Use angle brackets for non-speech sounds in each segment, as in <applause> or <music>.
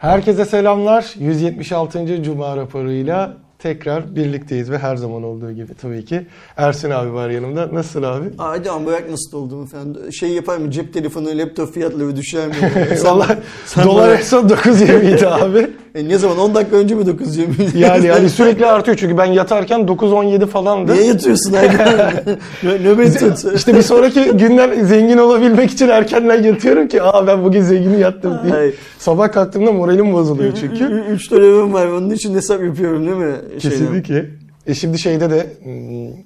Herkese selamlar. 176. Cuma raporuyla tekrar birlikteyiz ve her zaman olduğu gibi tabii ki Ersin abi var yanımda. Nasılsın abi? Ama bırak nasıl olduğumu falan. Şey yapar mı? Cep telefonu, laptop fiyatları düşer mi? <laughs> Valla dolar en son 9.20 idi abi. <laughs> E ne zaman? 10 dakika önce mi 920? <laughs> Yani yani sürekli artıyor çünkü ben yatarken 9.17 falandı. Niye yatıyorsun? <laughs> Nö- Nöbet tut. İşte bir sonraki günden zengin olabilmek için erkenden yatıyorum ki aa ben bugün zengin yattım diye. Ay. Sabah kalktığımda moralim bozuluyor çünkü. 3 dönemim var. Onun için hesap yapıyorum değil mi? Şeyden. Kesinlikle. E şimdi şeyde de hmm,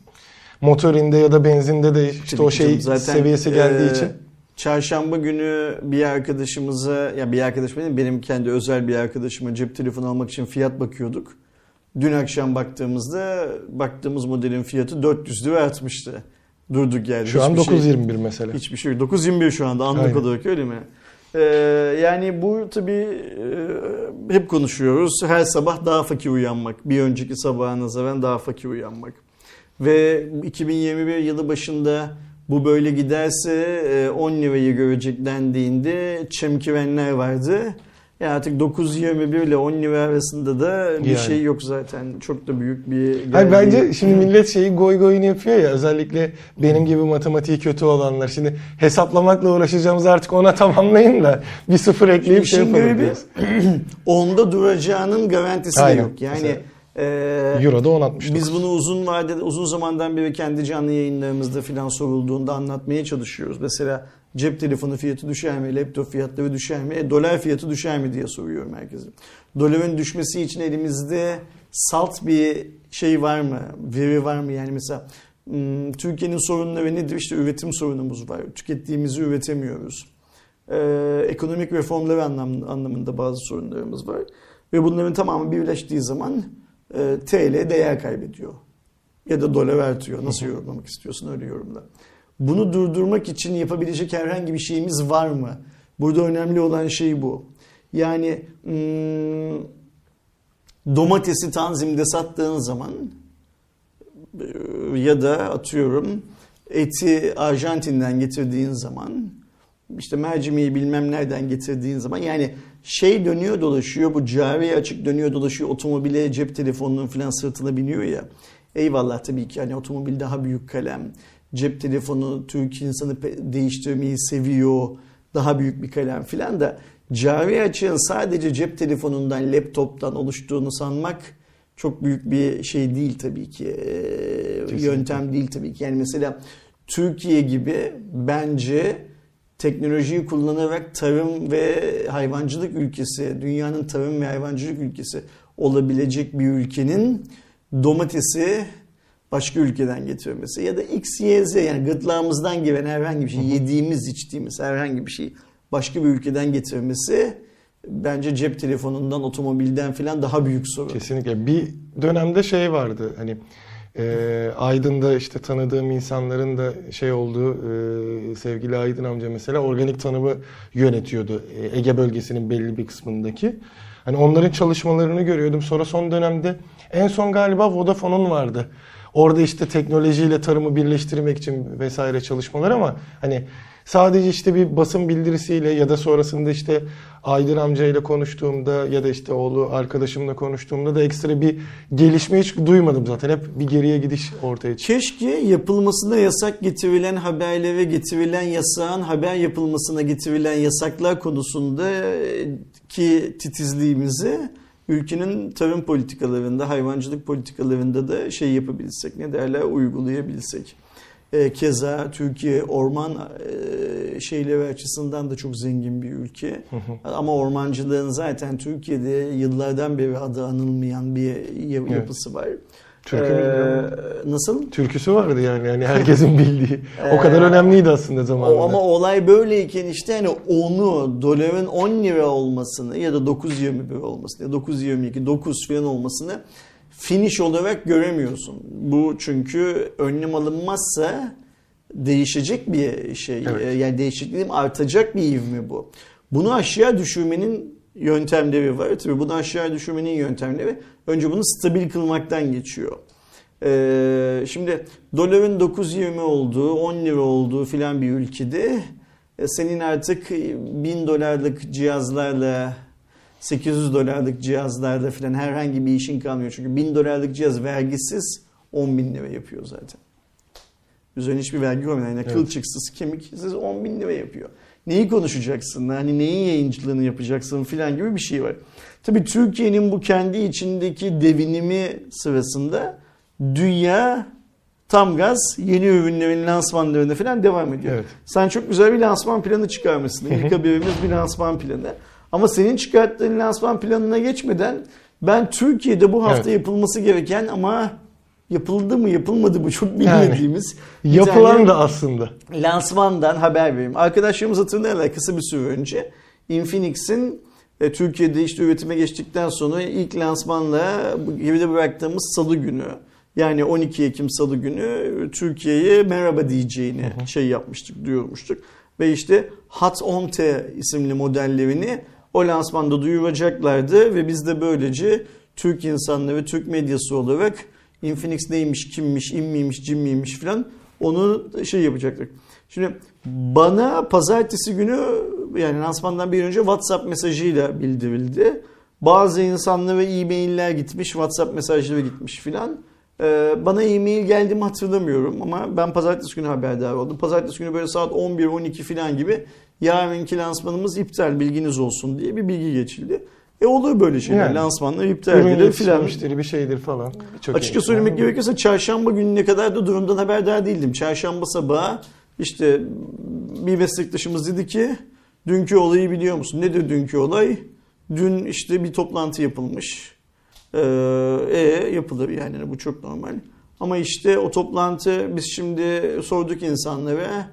motorinde ya da benzinde de işte o şey Zaten, seviyesi geldiği e, için. Çarşamba günü bir arkadaşımıza, ya bir arkadaşım benim, benim kendi özel bir arkadaşıma cep telefonu almak için fiyat bakıyorduk. Dün akşam baktığımızda baktığımız modelin fiyatı 400 lira artmıştı. Durduk yerde. Şu an Hiçbir şey- 9.21 mesela. Hiçbir şey yok. 9.21 şu anda anlık Aynen. olarak öyle mi? Ee, yani bu tabii e, hep konuşuyoruz. Her sabah daha fakir uyanmak. Bir önceki sabaha nazaran daha fakir uyanmak. Ve 2021 yılı başında bu böyle giderse e, 10 lirayı görecek dendiğinde çemkirenler vardı. Ya artık 9.21 ile 10 lira arasında da bir Yani. şey yok zaten. Çok da büyük bir... Hayır, bence şimdi millet şeyi goy goyunu yapıyor ya özellikle benim gibi matematiği kötü olanlar. Şimdi hesaplamakla uğraşacağımız artık ona tamamlayın da bir sıfır ekleyip şey İşin yapalım <clears throat> onda duracağının garantisi de yok. Yani Mesela e, Euro'da 10.69. biz bunu uzun vadede uzun zamandan beri kendi canlı yayınlarımızda filan sorulduğunda anlatmaya çalışıyoruz. Mesela cep telefonu fiyatı düşer mi, laptop fiyatları düşer mi, e, dolar fiyatı düşer mi diye soruyorum herkese. Doların düşmesi için elimizde salt bir şey var mı, veri var mı? Yani mesela hmm, Türkiye'nin sorunları nedir? İşte üretim sorunumuz var. Tükettiğimizi üretemiyoruz. Ee, ekonomik reformlar anlam, anlamında bazı sorunlarımız var. Ve bunların tamamı birleştiği zaman e, TL değer kaybediyor. Ya da dolar artıyor. Nasıl yorumlamak istiyorsun öyle yorumla. Bunu durdurmak için yapabilecek herhangi bir şeyimiz var mı? Burada önemli olan şey bu. Yani hmm, domatesi tanzimde sattığın zaman ya da atıyorum eti Arjantin'den getirdiğin zaman işte mercimeği bilmem nereden getirdiğin zaman yani şey dönüyor dolaşıyor. Bu cari açık dönüyor dolaşıyor. Otomobile cep telefonunun falan sırtına biniyor ya. Eyvallah tabii ki. Hani otomobil daha büyük kalem. Cep telefonu Türk insanı değiştirmeyi seviyor. Daha büyük bir kalem filan da cari açığın sadece cep telefonundan laptoptan oluştuğunu sanmak çok büyük bir şey değil tabii ki. Ee, yöntem değil tabii ki. Yani mesela Türkiye gibi bence teknolojiyi kullanarak tarım ve hayvancılık ülkesi, dünyanın tarım ve hayvancılık ülkesi olabilecek bir ülkenin domatesi başka ülkeden getirmesi ya da X, Y, Z yani gırtlağımızdan giren herhangi bir şey, yediğimiz, içtiğimiz herhangi bir şey başka bir ülkeden getirmesi bence cep telefonundan, otomobilden falan daha büyük sorun. Kesinlikle. Bir dönemde şey vardı hani e, Aydın'da işte tanıdığım insanların da şey olduğu e, sevgili Aydın amca mesela organik tanımı yönetiyordu e, Ege bölgesinin belli bir kısmındaki. Hani onların çalışmalarını görüyordum. Sonra son dönemde en son galiba Vodafone'un vardı. Orada işte teknolojiyle tarımı birleştirmek için vesaire çalışmalar ama hani sadece işte bir basın bildirisiyle ya da sonrasında işte Aydın amcayla konuştuğumda ya da işte oğlu arkadaşımla konuştuğumda da ekstra bir gelişme hiç duymadım zaten. Hep bir geriye gidiş ortaya çıktı. Keşke yapılmasına yasak getirilen haberlere getirilen yasağın haber yapılmasına getirilen yasaklar konusunda ki titizliğimizi ülkenin tarım politikalarında, hayvancılık politikalarında da şey yapabilsek, ne derler uygulayabilsek. E, Keza Türkiye orman e, şeyleri açısından da çok zengin bir ülke. Ama ormancılığın zaten Türkiye'de yıllardan beri adı anılmayan bir yap- Evet. yapısı var. Türkü Ee, nasıl? Türküsü vardı yani yani herkesin <laughs> bildiği. O kadar Ee, önemliydi aslında zamanında. Ama olay böyleyken işte hani onu doların 10 lira olmasını ya da 9.21 olmasını ya 9.22 9 falan olmasını finish olarak göremiyorsun. Bu çünkü önlem alınmazsa değişecek bir şey. Evet. Ee, Yani değişikliğim artacak bir ivme bu. Bunu aşağı düşürmenin yöntemleri var. Tabii bunu aşağı düşürmenin yöntemleri önce bunu stabil kılmaktan geçiyor. Ee, şimdi doların 9.20 olduğu, 10 lira olduğu filan bir ülkede e, senin artık 1000 dolarlık cihazlarla 800 dolarlık cihazlarda falan herhangi bir işin kalmıyor. Çünkü 1000 dolarlık cihaz vergisiz 10 bin lira yapıyor zaten. Üzerine hiçbir vergi olmayan yani Evet. kılçıksız kemiksiz 10 bin lira yapıyor. Neyi konuşacaksın? Hani neyin yayıncılığını yapacaksın filan gibi bir şey var. Tabii Türkiye'nin bu kendi içindeki devinimi sırasında dünya tam gaz yeni ürünlerin lansmanlarına falan devam ediyor. Evet. Sen çok güzel bir lansman planı çıkarmışsın. <laughs> İlk haberimiz bir lansman planı. Ama senin çıkarttığın lansman planına geçmeden ben Türkiye'de bu hafta Evet. yapılması gereken ama yapıldı mı yapılmadı mı çok Yani, bilmediğimiz bir Yapılan da aslında. lansmandan haber vereyim. Arkadaşlarımız hatırlarlar kısa bir süre önce Infinix'in e, Türkiye'de işte üretime geçtikten sonra ilk lansmanla geride bıraktığımız salı günü yani 12 Ekim salı günü Türkiye'ye merhaba diyeceğini şey yapmıştık, duyurmuştuk. Ve işte Hot 10T isimli modellerini o lansmanda duyuracaklardı ve biz de böylece Türk insanları, Türk medyası olarak Infinix neymiş, kimmiş, in miymiş, cin miymiş falan onu şey yapacaktık. Şimdi bana pazartesi günü yani lansmandan bir önce WhatsApp mesajıyla bildirildi. Bazı insanlara e-mailler gitmiş, WhatsApp mesajları gitmiş filan. Ee, bana e-mail geldi mi hatırlamıyorum ama ben pazartesi günü haberdar oldum. Pazartesi günü böyle saat 11-12 filan gibi yarınki lansmanımız iptal bilginiz olsun diye bir bilgi geçildi. E olur böyle şeyler. Yani. Lansmanlar iptal edilir filan. bir şeydir falan. Çok Açıkça söylemek gerekirse çarşamba gününe kadar da durumdan haberdar değildim. Çarşamba sabahı işte bir meslektaşımız dedi ki dünkü olayı biliyor musun? Nedir dünkü olay? Dün işte bir toplantı yapılmış. Ee, e, yapılır yani bu çok normal. Ama işte o toplantı biz şimdi sorduk insanlara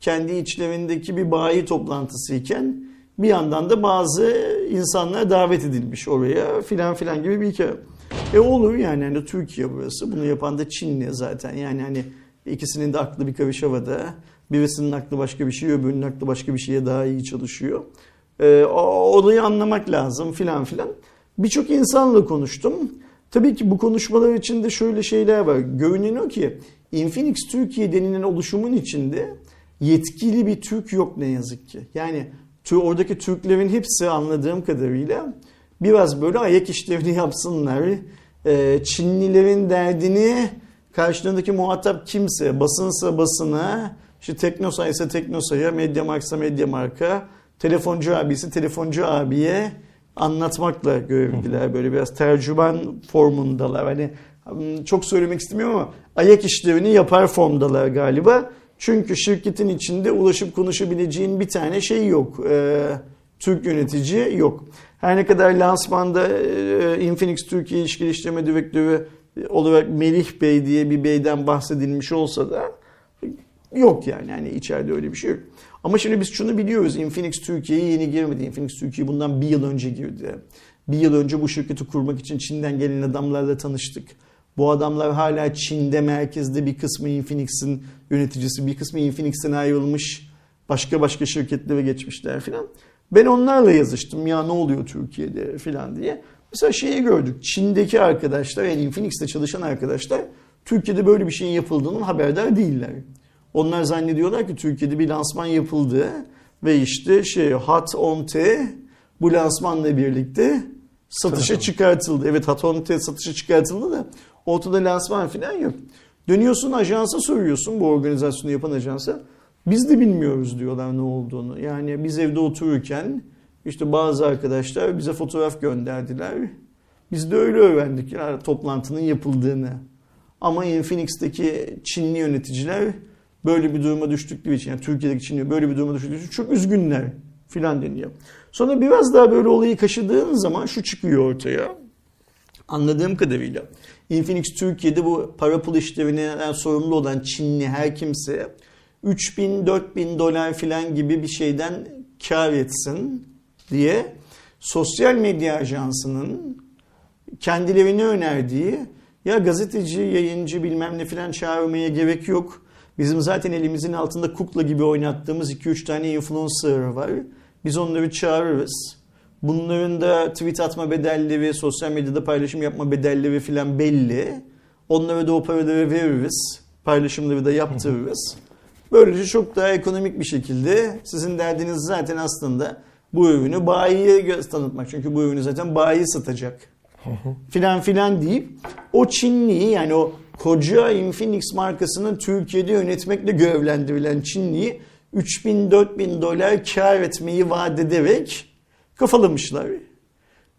kendi içlerindeki bir bayi toplantısıyken bir yandan da bazı insanlar davet edilmiş oraya filan filan gibi bir hikaye. E olur yani hani Türkiye burası. Bunu yapan da Çinli zaten. Yani hani ikisinin de aklı bir karış havada. Birisinin aklı başka bir şey, öbürünün aklı başka bir şeye daha iyi çalışıyor. E, olayı anlamak lazım filan filan. Birçok insanla konuştum. Tabii ki bu konuşmalar içinde şöyle şeyler var. Görünen o ki Infinix Türkiye denilen oluşumun içinde yetkili bir Türk yok ne yazık ki. Yani oradaki Türklerin hepsi anladığım kadarıyla biraz böyle ayak işlerini <laughs> yapsınlar. Ee, Çinlilerin derdini karşılarındaki muhatap kimse, basınsa basına, işte Teknosa ise Teknosa'ya, Mediamarkt'sa Mediamarkt'a, telefoncu abisi telefoncu abiye anlatmakla görevliler. Böyle biraz tercüman formundalar. Hani hmm, çok söylemek istemiyorum ama ayak işlerini yapar formdalar galiba. Çünkü şirketin içinde ulaşıp konuşabileceğin bir tane şey yok. Ee, Türk yönetici yok. Her ne kadar lansmanda e, Infinix Türkiye İş Geliştirme Direktörü olarak Melih Bey diye bir beyden bahsedilmiş olsa da yok yani. yani içeride öyle bir şey yok. Ama şimdi biz şunu biliyoruz. Infinix Türkiye'ye yeni girmedi. Infinix Türkiye bundan bir yıl önce girdi. Bir yıl önce bu şirketi kurmak için Çin'den gelen adamlarla tanıştık. Bu adamlar hala Çin'de merkezde bir kısmı Infinix'in yöneticisi, bir kısmı Infinix'ten ayrılmış. Başka başka şirketlere geçmişler filan. Ben onlarla yazıştım ya ne oluyor Türkiye'de filan diye. Mesela şeyi gördük. Çin'deki arkadaşlar yani Infinix'te çalışan arkadaşlar Türkiye'de böyle bir şeyin yapıldığının haberdar değiller. Onlar zannediyorlar ki Türkiye'de bir lansman yapıldı ve işte şey Hot 10T bu lansmanla birlikte satışa çıkartıldı. Evet Hot 10T satışa çıkartıldı da ortada lansman falan yok. Dönüyorsun ajansa soruyorsun bu organizasyonu yapan ajansa. Biz de bilmiyoruz diyorlar ne olduğunu. Yani biz evde otururken işte bazı arkadaşlar bize fotoğraf gönderdiler. Biz de öyle öğrendik yani toplantının yapıldığını. Ama Infinix'teki Çinli yöneticiler böyle bir duruma düştükleri için yani Türkiye'deki Çinli böyle bir duruma düştükleri için çok üzgünler filan deniyor. Sonra biraz daha böyle olayı kaşıdığın zaman şu çıkıyor ortaya. Anladığım kadarıyla Infinix Türkiye'de bu para pul işlerinden sorumlu olan Çinli her kimse 3000-4000 dolar filan gibi bir şeyden kar etsin diye sosyal medya ajansının kendilerine önerdiği ya gazeteci, yayıncı bilmem ne filan çağırmaya gerek yok. Bizim zaten elimizin altında kukla gibi oynattığımız 2-3 tane influencer var. Biz onları çağırırız. Bunların da tweet atma bedelleri, sosyal medyada paylaşım yapma bedelleri filan belli. Onlara da o paraları veririz. Paylaşımları da yaptırırız. Böylece çok daha ekonomik bir şekilde sizin derdiniz zaten aslında Bu ürünü bayiye tanıtmak. Çünkü bu ürünü zaten bayi satacak. filan filan deyip o Çinliyi yani o koca Infinix markasını Türkiye'de yönetmekle görevlendirilen Çinliyi 3000-4000 dolar kar etmeyi vaat ederek kafalamışlar.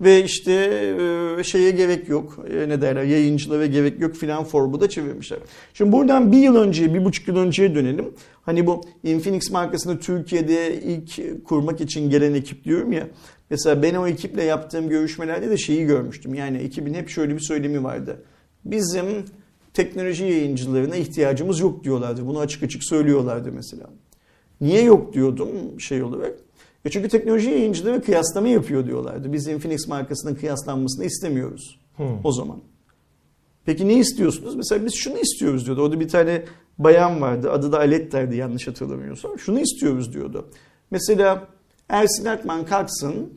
Ve işte e, şeye gerek yok. E, Ne derler yayıncılara gerek yok filan formu da çevirmişler. Şimdi buradan bir yıl önce, bir buçuk yıl önceye dönelim. Hani bu Infinix markasını Türkiye'de ilk kurmak için gelen ekip diyorum ya. Mesela ben o ekiple yaptığım görüşmelerde de şeyi görmüştüm. Yani ekibin hep şöyle bir söylemi vardı. Bizim teknoloji yayıncılarına ihtiyacımız yok diyorlardı. Bunu açık açık söylüyorlardı mesela. Niye yok diyordum şey olarak. E çünkü teknoloji yayıncıları kıyaslama yapıyor diyorlardı. Biz Infinix markasının kıyaslanmasını istemiyoruz Hmm. o zaman. Peki ne istiyorsunuz? Mesela biz şunu istiyoruz diyordu. Orada bir tane bayan vardı. Adı da Aletter'di yanlış hatırlamıyorsam. Şunu istiyoruz diyordu. Mesela Ersin Akman kalksın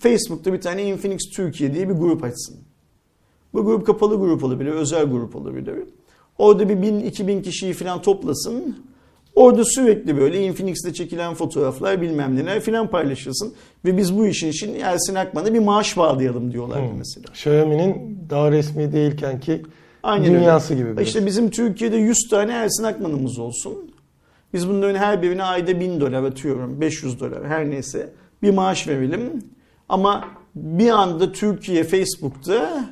Facebook'ta bir tane Infinix Türkiye diye bir grup açsın. Bu grup kapalı grup olabilir, özel grup olabilir. Orada bir 1000-2000 kişiyi falan toplasın. Orada sürekli böyle Infinix'te çekilen fotoğraflar bilmem neler filan paylaşılsın. Ve biz bu işin için Ersin Akman'a bir maaş bağlayalım diyorlardı Hmm. mesela. Xiaomi'nin daha resmi değilken ki Aynen dünyası öyle. gibi. biraz. İşte bizim Türkiye'de 100 tane Ersin Akman'ımız olsun. Biz bunların her birine ayda 1000 dolar atıyorum, 500 dolar her neyse bir maaş verelim. Ama bir anda Türkiye Facebook'ta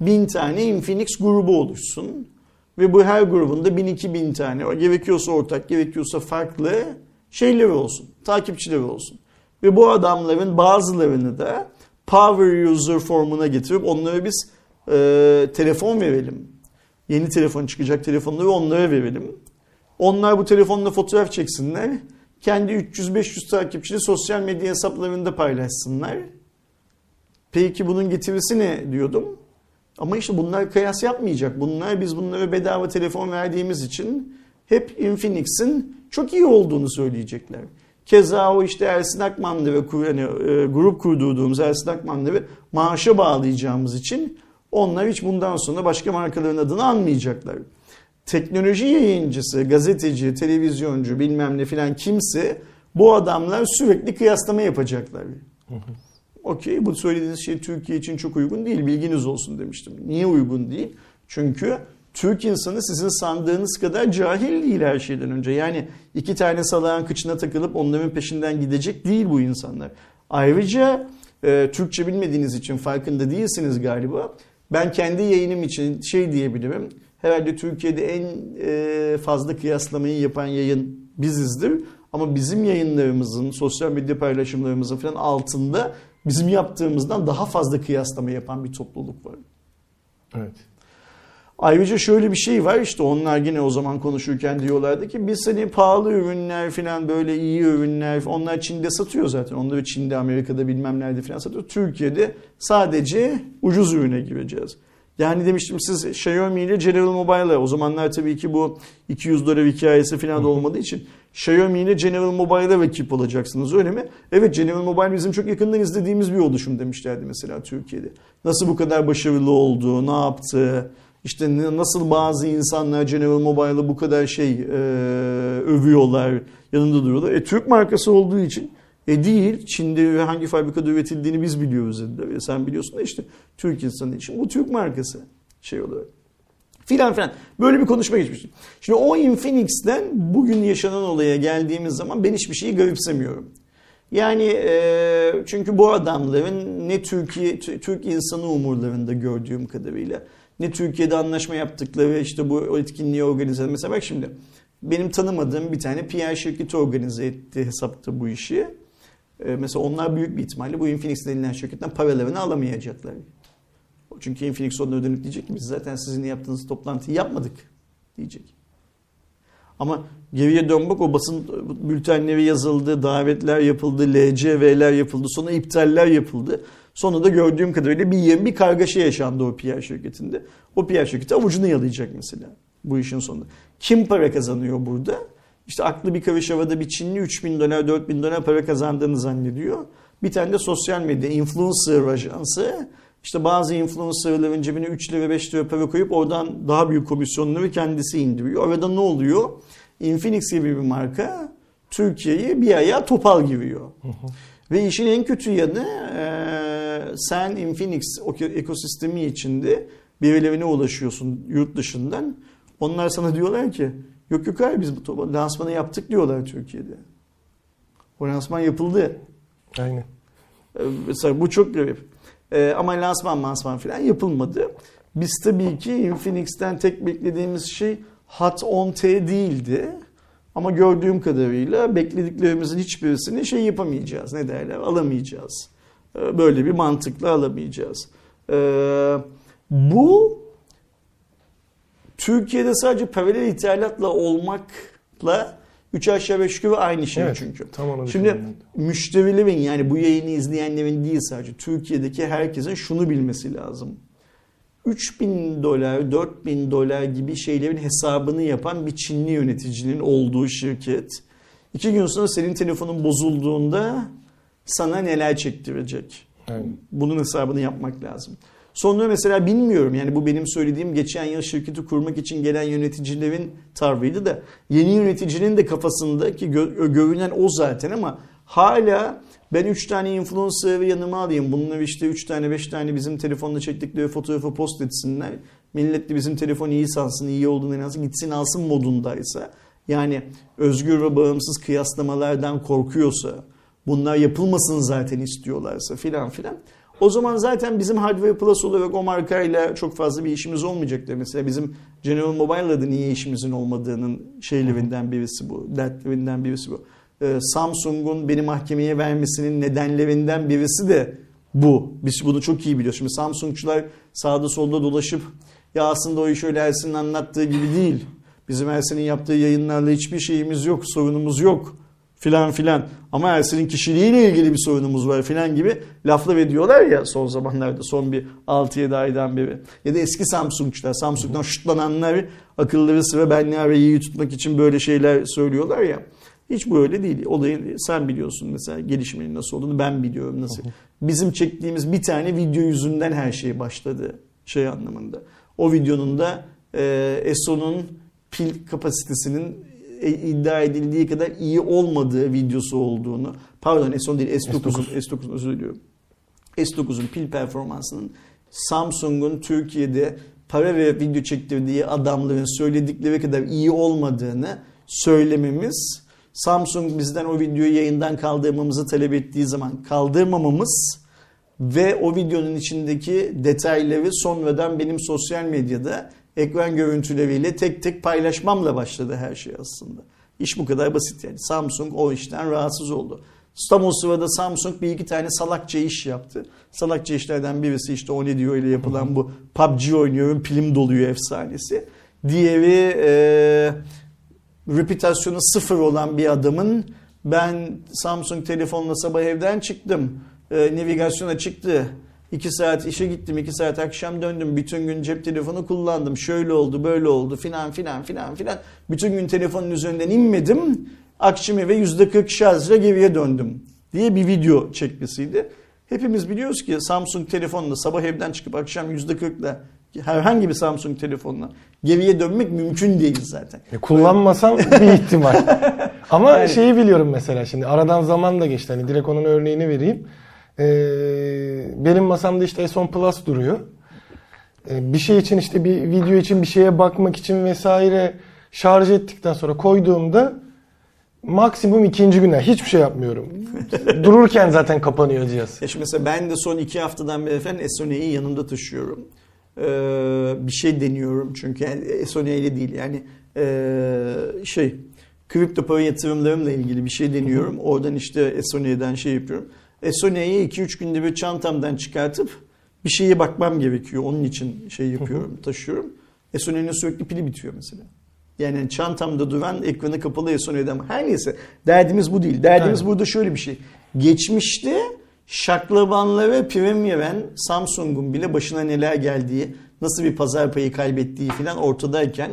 1000 tane Infinix grubu oluşsun. Ve bu her grubunda 1000-2000 tane, o gerekiyorsa ortak, gerekiyorsa farklı şeyleri olsun, takipçileri olsun. Ve bu adamların bazılarını da power user formuna getirip onlara biz e, telefon verelim. Yeni telefon çıkacak telefonları onlara verelim. Onlar bu telefonla fotoğraf çeksinler. Kendi 300-500 takipçili sosyal medya hesaplarında paylaşsınlar. Peki bunun getirisi ne diyordum. Ama işte bunlar kıyas yapmayacak. Bunlar biz bunlara bedava telefon verdiğimiz için hep Infinix'in çok iyi olduğunu söyleyecekler. Keza o işte Ersin Akman'la ve hani, e, grup kurdurduğumuz Ersin Akman'la ve maaşa bağlayacağımız için onlar hiç bundan sonra başka markaların adını anmayacaklar. Teknoloji yayıncısı, gazeteci, televizyoncu bilmem ne filan kimse bu adamlar sürekli kıyaslama yapacaklar. Okey bu söylediğiniz şey Türkiye için çok uygun değil bilginiz olsun demiştim. Niye uygun değil? Çünkü Türk insanı sizin sandığınız kadar cahil değil her şeyden önce. Yani iki tane salağın kıçına takılıp onların peşinden gidecek değil bu insanlar. Ayrıca e, Türkçe bilmediğiniz için farkında değilsiniz galiba. Ben kendi yayınım için şey diyebilirim. Herhalde Türkiye'de en e, fazla kıyaslamayı yapan yayın bizizdir. Ama bizim yayınlarımızın, sosyal medya paylaşımlarımızın falan altında bizim yaptığımızdan daha fazla kıyaslama yapan bir topluluk var. Evet. Ayrıca şöyle bir şey var işte onlar yine o zaman konuşurken diyorlardı ki biz hani pahalı ürünler falan böyle iyi ürünler onlar Çin'de satıyor zaten. Onları Çin'de Amerika'da bilmem nerede falan satıyor. Türkiye'de sadece ucuz ürüne gireceğiz. Yani demiştim siz Xiaomi ile General Mobile'la o zamanlar tabii ki bu 200 dolar hikayesi falan da olmadığı için Xiaomi ile General Mobile'a rakip olacaksınız öyle mi? Evet General Mobile bizim çok yakından izlediğimiz bir oluşum demişlerdi mesela Türkiye'de. Nasıl bu kadar başarılı oldu, ne yaptı, işte nasıl bazı insanlar General Mobile'ı bu kadar şey e, övüyorlar, yanında duruyorlar. E Türk markası olduğu için e değil, Çin'de hangi fabrikada üretildiğini biz biliyoruz dediler. Sen biliyorsun da işte Türk insanı için bu Türk markası şey olarak. Filan filan. Böyle bir konuşma geçmiştim. Şimdi o Infinix'ten bugün yaşanan olaya geldiğimiz zaman ben hiçbir şeyi garipsemiyorum. Yani e, çünkü bu adamların ne Türkiye Türk insanı umurlarında gördüğüm kadarıyla ne Türkiye'de anlaşma yaptıkları işte bu etkinliği organize mesela bak şimdi benim tanımadığım bir tane PR şirketi organize etti hesapta bu işi. E, mesela onlar büyük bir ihtimalle bu Infinix denilen şirketten paralarını alamayacaklar. Çünkü Infinix onlara dönüp diyecek ki biz zaten sizin yaptığınız toplantıyı yapmadık diyecek. Ama geriye dön o basın bültenleri yazıldı, davetler yapıldı, LCV'ler yapıldı, sonra iptaller yapıldı. Sonra da gördüğüm kadarıyla bir yem bir kargaşa yaşandı o PR şirketinde. O PR şirketi avucunu yalayacak mesela bu işin sonunda. Kim para kazanıyor burada? İşte aklı bir karış havada bir Çinli 3000 dolar 4000 dolar para kazandığını zannediyor. Bir tane de sosyal medya influencer ajansı işte bazı influencerların cebine 3 lira 5 lira para koyup oradan daha büyük komisyonları kendisi indiriyor. Orada ne oluyor? Infinix gibi bir marka Türkiye'yi bir ayağa topal giriyor. Ve işin en kötü yanı e, sen Infinix ekosistemi içinde birilerine ulaşıyorsun yurt dışından. Onlar sana diyorlar ki yok yok hayır biz bu topa- lansmanı yaptık diyorlar Türkiye'de. O lansman yapıldı. Aynen. Ee, Mesela bu çok garip. Ee, ama lansman lansman falan yapılmadı. Biz tabii ki Infinix'ten tek beklediğimiz şey Hot 10T değildi. Ama gördüğüm kadarıyla beklediklerimizin hiçbirisini şey yapamayacağız. Ne derler? Alamayacağız. Ee, Böyle bir mantıkla alamayacağız. Ee, Bu Türkiye'de sadece paralel ithalatla olmakla 3 aşağı 5 yukarı aynı şey Evet, çünkü. tam Şimdi düşünüyorum müşterilerin yani bu yayını izleyenlerin değil sadece Türkiye'deki herkesin şunu bilmesi lazım. 3000 dolar, 4000 dolar gibi şeylerin hesabını yapan bir Çinli yöneticinin olduğu şirket iki gün sonra senin telefonun bozulduğunda sana neler çektirecek? Aynen. Bunun hesabını yapmak lazım. Sonra mesela bilmiyorum yani bu benim söylediğim geçen yıl şirketi kurmak için gelen yöneticilerin tavrıydı da yeni yöneticinin de kafasındaki gö- görünen o zaten ama hala ben 3 tane influencer'ı yanıma alayım. Bunlar işte 3 tane 5 tane bizim telefonla çektikleri fotoğrafı post etsinler. Millet de bizim telefon iyi sansın, iyi olduğunu inansın, gitsin alsın modundaysa. Yani özgür ve bağımsız kıyaslamalardan korkuyorsa, bunlar yapılmasın zaten istiyorlarsa filan filan. O zaman zaten bizim Hardware Plus olarak o markayla çok fazla bir işimiz olmayacaktır. Mesela bizim General Mobile'la da niye işimizin olmadığının şeylerinden birisi bu, dertlerinden birisi bu. Ee, Samsung'un beni mahkemeye vermesinin nedenlerinden birisi de bu. Biz bunu çok iyi biliyoruz. Şimdi Samsungçular sağda solda dolaşıp ya aslında o iş öyle Ersin'in anlattığı gibi değil. Bizim Ersin'in yaptığı yayınlarla hiçbir şeyimiz yok, sorunumuz yok filan filan. Ama Ersin'in kişiliğiyle ilgili bir sorunumuz var filan gibi laflar ediyorlar ya son zamanlarda son bir 6-7 aydan beri. Ya da eski Samsungçular, Samsung'dan şutlananlar akılları sıra benle arayı tutmak için böyle şeyler söylüyorlar ya. Hiç bu öyle değil. Olayı sen biliyorsun mesela gelişmenin nasıl olduğunu ben biliyorum nasıl. Bizim çektiğimiz bir tane video yüzünden her şey başladı şey anlamında. O videonun da e, ESO'nun pil kapasitesinin iddia edildiği kadar iyi olmadığı videosu olduğunu. Pardon S10 değil S9'un S9'un özür diliyorum. S9'un pil performansının Samsung'un Türkiye'de para verip video çektirdiği adamların söyledikleri kadar iyi olmadığını söylememiz Samsung bizden o videoyu yayından kaldırmamızı talep ettiği zaman kaldırmamamız ve o videonun içindeki detayları sonradan benim sosyal medyada ekran görüntüleriyle tek tek paylaşmamla başladı her şey aslında. İş bu kadar basit yani. Samsung o işten rahatsız oldu. Tam o sırada Samsung bir iki tane salakça iş yaptı. Salakça işlerden birisi işte o ne diyor ile yapılan bu PUBG oynuyorum pilim doluyor efsanesi. Diğeri e, reputasyonu sıfır olan bir adamın ben Samsung telefonla sabah evden çıktım. E, navigasyona çıktı. 2 saat işe gittim, 2 saat akşam döndüm. Bütün gün cep telefonu kullandım. Şöyle oldu, böyle oldu filan filan filan filan. Bütün gün telefonun üzerinden inmedim. Akşam eve %40 şarjla geriye döndüm diye bir video çekmesiydi. Hepimiz biliyoruz ki Samsung telefonla sabah evden çıkıp akşam %40'la herhangi bir Samsung telefonla geriye dönmek mümkün değil zaten. E, kullanmasam <laughs> bir ihtimal. Ama Yani- şeyi biliyorum mesela şimdi aradan zaman da geçti. Hani direkt onun örneğini vereyim. Ee, benim masamda işte S10 Plus duruyor. Ee, bir şey için işte bir video için bir şeye bakmak için vesaire şarj ettikten sonra koyduğumda maksimum ikinci güne hiçbir şey yapmıyorum. <laughs> Dururken zaten kapanıyor cihaz. Ya şimdi mesela ben de son iki haftadan beri efendim Esone'yi yanımda taşıyorum. Ee, bir şey deniyorum çünkü yani Esone ile değil yani ee, şey kripto para yatırımlarımla ilgili bir şey deniyorum. Oradan işte Esone'den şey yapıyorum. Esone'yi 2-3 günde bir çantamdan çıkartıp bir şeye bakmam gerekiyor. Onun için şey yapıyorum, taşıyorum. Esone'nin sürekli pili bitiyor mesela. Yani çantamda duran ekranı kapalı Esone'den. Her neyse derdimiz bu değil. Derdimiz Aynen. burada şöyle bir şey. Geçmişte şaklabanlara prim veren Samsung'un bile başına neler geldiği, nasıl bir pazar payı kaybettiği falan ortadayken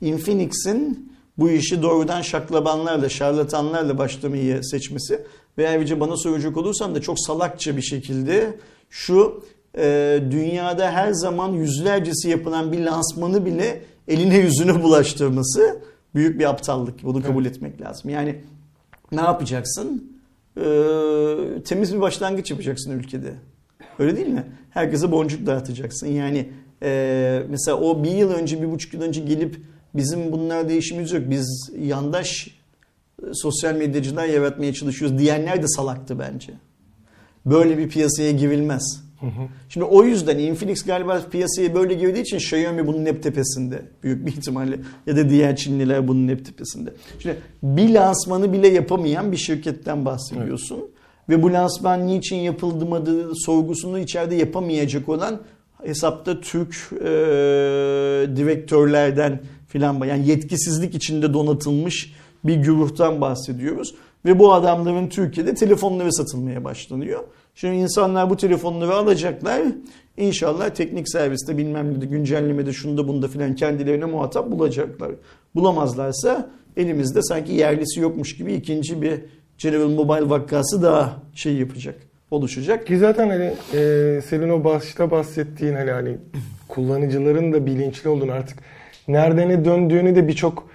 Infinix'in bu işi doğrudan şaklabanlarla, şarlatanlarla başlamayı seçmesi ve ayrıca bana soracak olursan da çok salakça bir şekilde şu e, dünyada her zaman yüzlercesi yapılan bir lansmanı bile eline yüzüne bulaştırması büyük bir aptallık. Bunu kabul etmek lazım. Yani ne yapacaksın? Ee, temiz bir başlangıç yapacaksın ülkede. Öyle değil mi? Herkese boncuk dağıtacaksın. Yani e, mesela o bir yıl önce, bir buçuk yıl önce gelip bizim bunlar değişimimiz yok. Biz yandaş e, sosyal medyacılar yaratmaya çalışıyoruz diyenler de salaktı bence. Böyle bir piyasaya girilmez. Şimdi o yüzden Infinix galiba piyasaya böyle girdiği için Xiaomi bunun hep tepesinde. Büyük bir ihtimalle. Ya da diğer Çinliler bunun hep tepesinde. Şimdi bir lansmanı bile yapamayan bir şirketten bahsediyorsun. Ve bu lansman niçin yapılmadığı sorgusunu içeride yapamayacak olan hesapta Türk e, direktörlerden filan yani yetkisizlik içinde donatılmış bir güruhtan bahsediyoruz. Ve bu adamların Türkiye'de telefonları satılmaya başlanıyor. Şimdi insanlar bu telefonları alacaklar. İnşallah teknik serviste bilmem ne de güncellemede şunda bunda filan kendilerine muhatap bulacaklar. Bulamazlarsa elimizde sanki yerlisi yokmuş gibi ikinci bir General Mobile vakası daha şey yapacak, oluşacak. Ki zaten hani e, senin o başta bahsettiğin hani hani kullanıcıların da bilinçli olduğunu artık nerede ne döndüğünü de birçok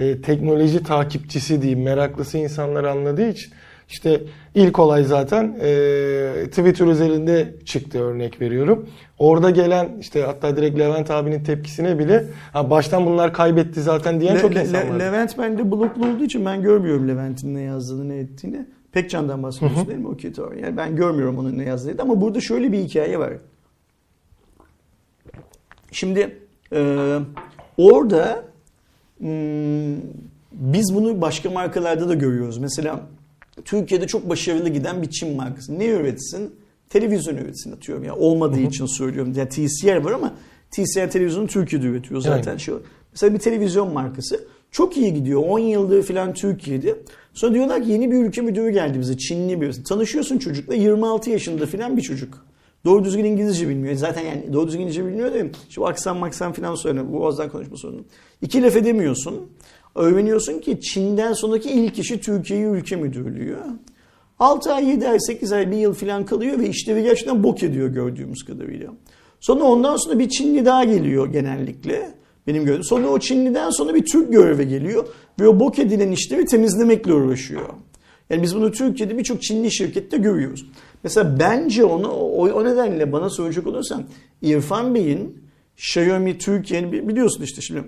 e, teknoloji takipçisi diyeyim meraklısı insanlar anladığı için işte ilk olay zaten e, Twitter üzerinde çıktı örnek veriyorum. Orada gelen işte hatta direkt Levent abinin tepkisine bile ha, baştan bunlar kaybetti zaten diyen Le- çok Le- insan var. Levent bende bloklu olduğu için ben görmüyorum Levent'in ne yazdığını ne ettiğini. Pekcan'dan bahsediyorsun değil mi? Okey tamam. Yani ben görmüyorum onun ne yazdığını ama burada şöyle bir hikaye var. Şimdi e, orada biz bunu başka markalarda da görüyoruz. Mesela Türkiye'de çok başarılı giden bir Çin markası. Ne üretsin? Televizyon üretsin atıyorum ya. Olmadığı için söylüyorum. Yani TCR var ama TCR televizyonu Türkiye'de üretiyor zaten. Aynen. Şey, mesela bir televizyon markası çok iyi gidiyor. 10 yıldır falan Türkiye'de. Sonra diyorlar ki yeni bir ülke müdürü geldi bize. Çinli bir. Tanışıyorsun çocukla 26 yaşında falan bir çocuk. Doğru düzgün İngilizce bilmiyor. Zaten yani doğru düzgün İngilizce bilmiyor değil mi? Şu aksan maksan falan söylüyor. Bu boğazdan konuşma sorunu. İki laf edemiyorsun. Öğreniyorsun ki Çin'den sonraki ilk işi Türkiye'yi ülke müdürlüğü. 6 ay, 7 ay, 8 ay, 1 yıl falan kalıyor ve işleri gerçekten bok ediyor gördüğümüz kadarıyla. Sonra ondan sonra bir Çinli daha geliyor genellikle. Benim gördüğüm. Sonra o Çinliden sonra bir Türk göreve geliyor ve o bok edilen işleri temizlemekle uğraşıyor. Yani biz bunu Türkiye'de birçok Çinli şirkette görüyoruz. Mesela bence onu o, o nedenle bana soracak olursan İrfan Bey'in Xiaomi Türkiye'nin biliyorsun işte şimdi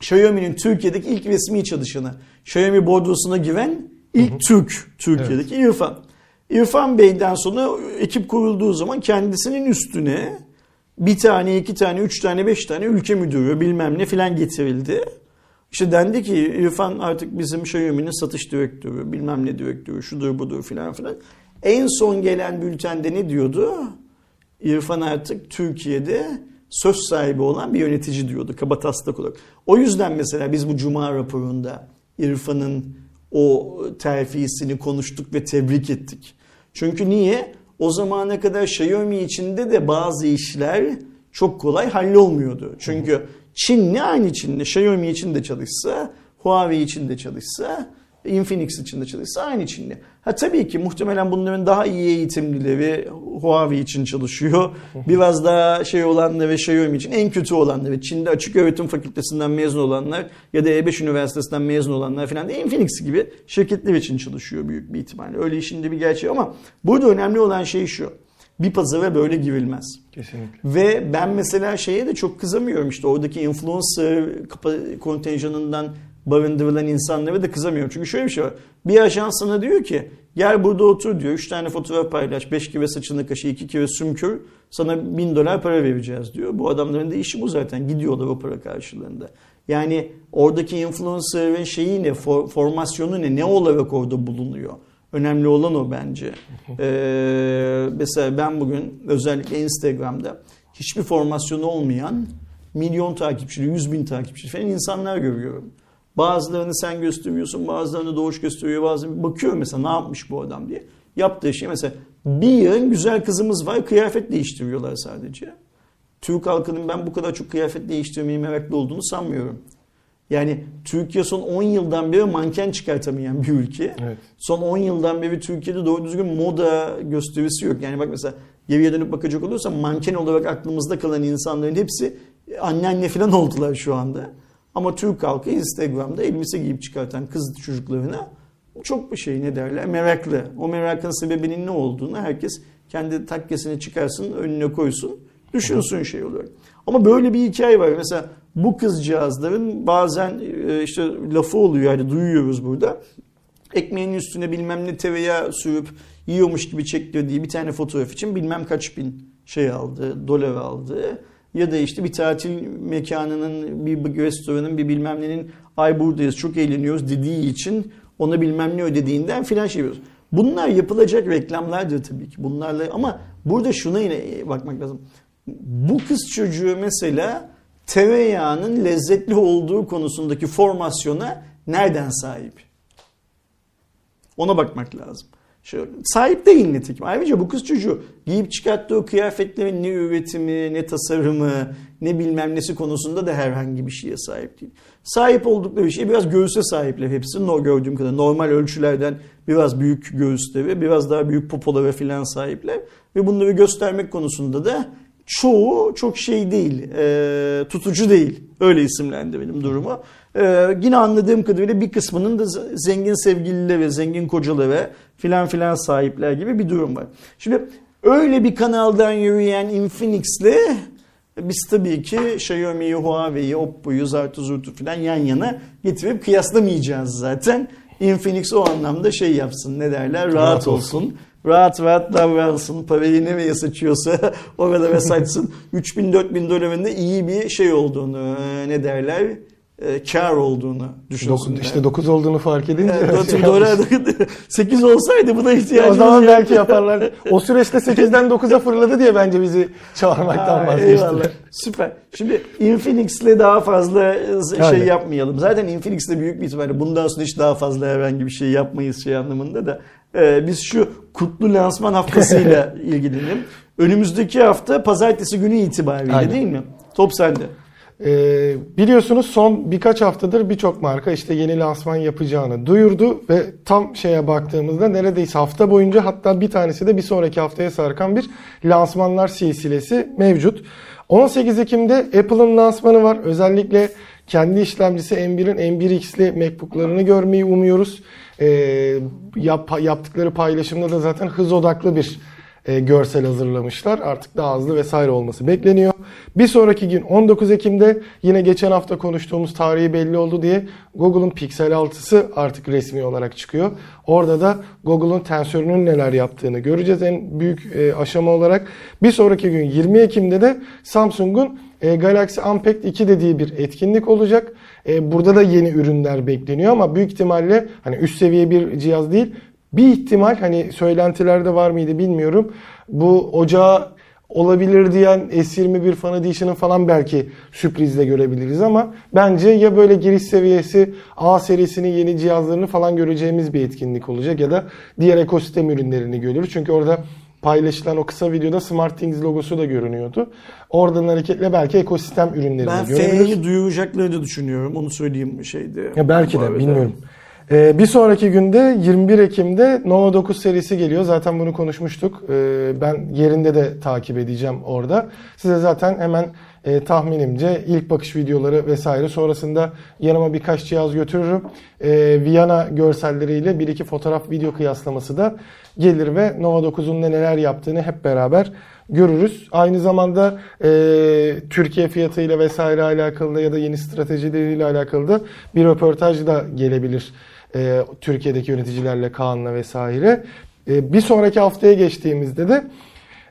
Xiaomi'nin Türkiye'deki ilk resmi çalışanı. Xiaomi bordrosuna giren ilk Türk Türkiye'deki İrfan. İrfan Bey'den sonra ekip kurulduğu zaman kendisinin üstüne bir tane, iki tane, üç tane, beş tane ülke müdürü bilmem ne filan getirildi. İşte dendi ki İrfan artık bizim Xiaomi'nin satış direktörü, bilmem ne direktörü, şudur budur filan filan. En son gelen bültende ne diyordu? İrfan artık Türkiye'de söz sahibi olan bir yönetici diyordu kabataslak olarak. O yüzden mesela biz bu Cuma raporunda İrfan'ın o terfisini konuştuk ve tebrik ettik. Çünkü niye? O zamana kadar Xiaomi içinde de bazı işler çok kolay hallolmuyordu. Çünkü Çinli aynı Çinli. Xiaomi için de çalışsa, Huawei için de çalışsa, Infinix için de çalışsa aynı Çinli. Ha tabii ki muhtemelen bunların daha iyi eğitimlileri Huawei için çalışıyor. Biraz daha şey olanlar ve Xiaomi için en kötü olanlar. Çin'de açık öğretim fakültesinden mezun olanlar ya da E5 üniversitesinden mezun olanlar falan da Infinix gibi şirketler için çalışıyor büyük bir ihtimalle. Öyle işin de bir gerçeği ama burada önemli olan şey şu. Bir pazara böyle girilmez. Kesinlikle. Ve ben mesela şeye de çok kızamıyorum işte oradaki influencer kontenjanından barındırılan insanlara da kızamıyorum. Çünkü şöyle bir şey var. Bir ajans sana diyor ki gel burada otur diyor. Üç tane fotoğraf paylaş. Beş kere saçını kaşı, iki kere sümkür. Sana bin dolar para vereceğiz diyor. Bu adamların da işi bu zaten. Gidiyorlar o para karşılığında. Yani oradaki influencer'ın şeyi ne, for, formasyonu ne, ne olarak orada bulunuyor? Önemli olan o bence. Ee, mesela ben bugün özellikle Instagram'da hiçbir formasyonu olmayan milyon takipçili, yüz bin takipçili falan insanlar görüyorum. Bazılarını sen gösteriyorsun, bazılarını Doğuş gösteriyor, bazılarını bakıyorum mesela ne yapmış bu adam diye. Yaptığı şey mesela bir yığın güzel kızımız var, kıyafet değiştiriyorlar sadece. Türk halkının ben bu kadar çok kıyafet değiştirmeyi meraklı olduğunu sanmıyorum. Yani Türkiye son 10 yıldan beri manken çıkartamayan bir ülke. Evet. Son 10 yıldan beri Türkiye'de doğru düzgün moda gösterisi yok. Yani bak mesela geriye dönüp bakacak olursa manken olarak aklımızda kalan insanların hepsi anneanne falan oldular şu anda. Ama Türk halkı Instagram'da elbise giyip çıkartan kız çocuklarına çok bir şey ne derler meraklı. O merakın sebebinin ne olduğunu herkes kendi takkesini çıkarsın önüne koysun düşünsün şey oluyor. Ama böyle bir hikaye var. Mesela bu kızcağızların bazen e, işte lafı oluyor yani duyuyoruz burada. Ekmeğin üstüne bilmem ne tereyağı sürüp yiyormuş gibi çektirdiği bir tane fotoğraf için bilmem kaç bin şey aldı, dolar aldı. Ya da işte bir tatil mekanının, bir restoranın, bir bilmem nenin ay buradayız çok eğleniyoruz dediği için ona bilmem ne ödediğinden filan şey yapıyoruz. Bunlar yapılacak reklamlardır tabii ki. Bunlarla ama burada şuna yine bakmak lazım. Bu kız çocuğu mesela tereyağının lezzetli olduğu konusundaki formasyona nereden sahip? Ona bakmak lazım. Şöyle, sahip değil nitekim. Ayrıca bu kız çocuğu giyip çıkarttığı kıyafetlerin ne üretimi, ne tasarımı, ne bilmem nesi konusunda da herhangi bir şeye sahip değil. Sahip oldukları şey biraz göğüse sahipler hepsi. No, gördüğüm kadar normal ölçülerden biraz büyük göğüsleri, biraz daha büyük popolara filan sahipler. Ve bunları göstermek konusunda da çoğu çok şey değil, e, tutucu değil. Öyle isimlendirelim durumu. E, yine anladığım kadarıyla bir kısmının da zengin sevgilileri, zengin kocaları filan filan sahipler gibi bir durum var. Şimdi öyle bir kanaldan yürüyen Infinix'le biz tabii ki Xiaomi'yi, Huawei'yi, Oppo'yu, Zartu Zurtu filan yan yana getirip kıyaslamayacağız zaten. Infinix o anlamda şey yapsın ne derler rahat, rahat olsun. olsun rahat rahat davransın. Parayı nereye saçıyorsa <laughs> orada saçsın. <laughs> 3000-4000 dolarında iyi bir şey olduğunu ne derler e, kar olduğunu düşünsün. İşte 9 olduğunu fark edince. Evet, şey dolar 8 olsaydı buna ihtiyacımız O zaman belki yaparlar. O süreçte 8'den 9'a fırladı diye bence bizi çağırmaktan vazgeçtiler. Süper. Şimdi Infinix'le daha fazla şey Aynen. yapmayalım. Zaten Infinix'le büyük bir ihtimalle bundan sonra hiç daha fazla herhangi bir şey yapmayız şey anlamında da. Ee, biz şu kutlu lansman haftasıyla <laughs> ilgilenelim. Önümüzdeki hafta pazartesi günü itibariyle Aynen. değil mi? Top sende. Ee, biliyorsunuz son birkaç haftadır birçok marka işte yeni lansman yapacağını duyurdu ve tam şeye baktığımızda neredeyse hafta boyunca hatta bir tanesi de bir sonraki haftaya sarkan bir lansmanlar silsilesi mevcut. 18 Ekim'de Apple'ın lansmanı var. Özellikle kendi işlemcisi M1'in M1X'li MacBook'larını görmeyi umuyoruz. Ee, yap, yaptıkları paylaşımda da zaten hız odaklı bir e, görsel hazırlamışlar. Artık daha hızlı vesaire olması bekleniyor. Bir sonraki gün 19 Ekim'de yine geçen hafta konuştuğumuz tarihi belli oldu diye Google'un Pixel 6'sı artık resmi olarak çıkıyor. Orada da Google'un tensörünün neler yaptığını göreceğiz en büyük e, aşama olarak. Bir sonraki gün 20 Ekim'de de Samsung'un e, Galaxy Unpacked 2 dediği bir etkinlik olacak. E, burada da yeni ürünler bekleniyor ama büyük ihtimalle hani üst seviye bir cihaz değil bir ihtimal hani söylentilerde var mıydı bilmiyorum. Bu ocağı olabilir diyen S21 Fan Edition'ın falan belki sürprizle görebiliriz ama bence ya böyle giriş seviyesi A serisinin yeni cihazlarını falan göreceğimiz bir etkinlik olacak ya da diğer ekosistem ürünlerini görürüz. Çünkü orada paylaşılan o kısa videoda SmartThings logosu da görünüyordu. Oradan hareketle belki ekosistem ürünlerini ben görebiliriz. Ben F'yi duyuracaklarını düşünüyorum. Onu söyleyeyim şeydi. Ya belki de bilmiyorum. Ee, bir sonraki günde 21 Ekim'de Nova 9 serisi geliyor. Zaten bunu konuşmuştuk. Ee, ben yerinde de takip edeceğim orada. Size zaten hemen e, tahminimce ilk bakış videoları vesaire sonrasında yanıma birkaç cihaz götürürüm. E, Viyana görselleriyle bir iki fotoğraf video kıyaslaması da gelir ve Nova 9'un neler yaptığını hep beraber görürüz. Aynı zamanda e, Türkiye fiyatıyla vesaire alakalı ya da yeni stratejileriyle alakalı da bir röportaj da gelebilir e, Türkiye'deki yöneticilerle Kaan'la vesaire. E, bir sonraki haftaya geçtiğimizde de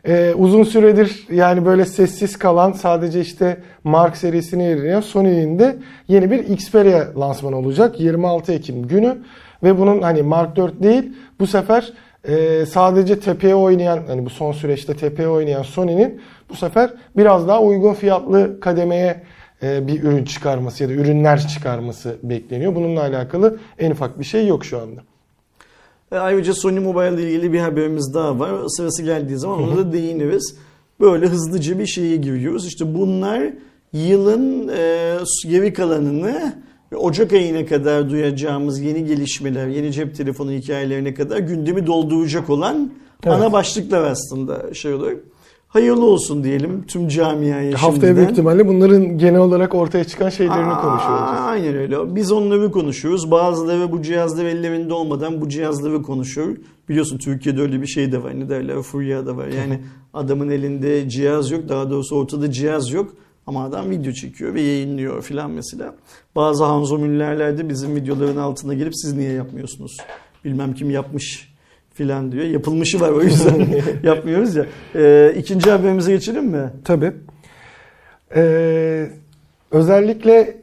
e, uzun süredir yani böyle sessiz kalan sadece işte Mark serisini yayınlayan Sony'nin de yeni bir Xperia lansmanı olacak 26 Ekim günü ve bunun hani Mark 4 değil bu sefer e, sadece tepeye oynayan hani bu son süreçte tepeye oynayan Sony'nin bu sefer biraz daha uygun fiyatlı kademeye e, bir ürün çıkarması ya da ürünler çıkarması bekleniyor. Bununla alakalı en ufak bir şey yok şu anda. E, ayrıca Sony Mobile ile ilgili bir haberimiz daha var. Sırası geldiği zaman ona da değiniriz. Böyle hızlıca bir şeye giriyoruz. İşte bunlar yılın e, geri kalanını ve Ocak ayına kadar duyacağımız yeni gelişmeler, yeni cep telefonu hikayelerine kadar gündemi dolduracak olan evet. ana başlıklar aslında şey olur. Hayırlı olsun diyelim tüm camiaya Haftaya şimdiden. büyük ihtimalle bunların genel olarak ortaya çıkan şeylerini Aa, konuşuyor olacağız. Aynen öyle. Biz onları konuşuyoruz. Bazıları bu cihazları ellerinde olmadan bu cihazları konuşuyor. Biliyorsun Türkiye'de öyle bir şey de var. Ne derler? Furya da var. Yani <laughs> adamın elinde cihaz yok. Daha doğrusu ortada cihaz yok. Ama adam video çekiyor ve yayınlıyor filan mesela. Bazı Hanzo Müller'ler de bizim videoların altına gelip siz niye yapmıyorsunuz? Bilmem kim yapmış filan diyor. Yapılmışı var o yüzden <laughs> yapmıyoruz ya. Ee, ikinci haberimize geçelim mi? Tabii. Ee, özellikle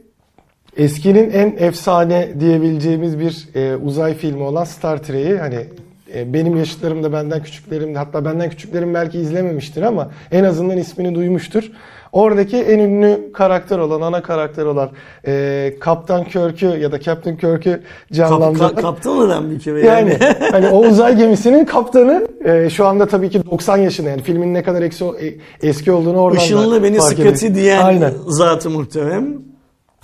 eskinin en efsane diyebileceğimiz bir e, uzay filmi olan Star Trek'i hani e, benim yaşıtlarım da benden küçüklerim de hatta benden küçüklerim belki izlememiştir ama en azından ismini duymuştur. Oradaki en ünlü karakter olan, ana karakter olan e, Kaptan Kirk'ü ya da Captain Kirk'ü Kap, canlandıran ka- kaptan adam bir kere yani yani. hani o uzay <laughs> gemisinin kaptanı e, şu anda tabii ki 90 yaşında yani filmin ne kadar eski, e, eski olduğunu oradan da Işınlı beni fark sıkıntı ediyoruz. diyen Aynen. zatı muhterem.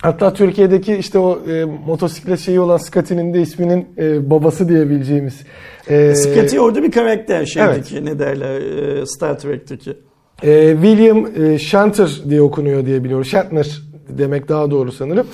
Hatta Türkiye'deki işte o e, motosiklet şeyi olan Scotty'nin de isminin e, babası diyebileceğimiz. E, Scotty orada bir karakter şeydeki ne derler e, Star Trek'teki. E, William e, Shatner diye okunuyor diye biliyorum. Shatner demek daha doğru sanırım.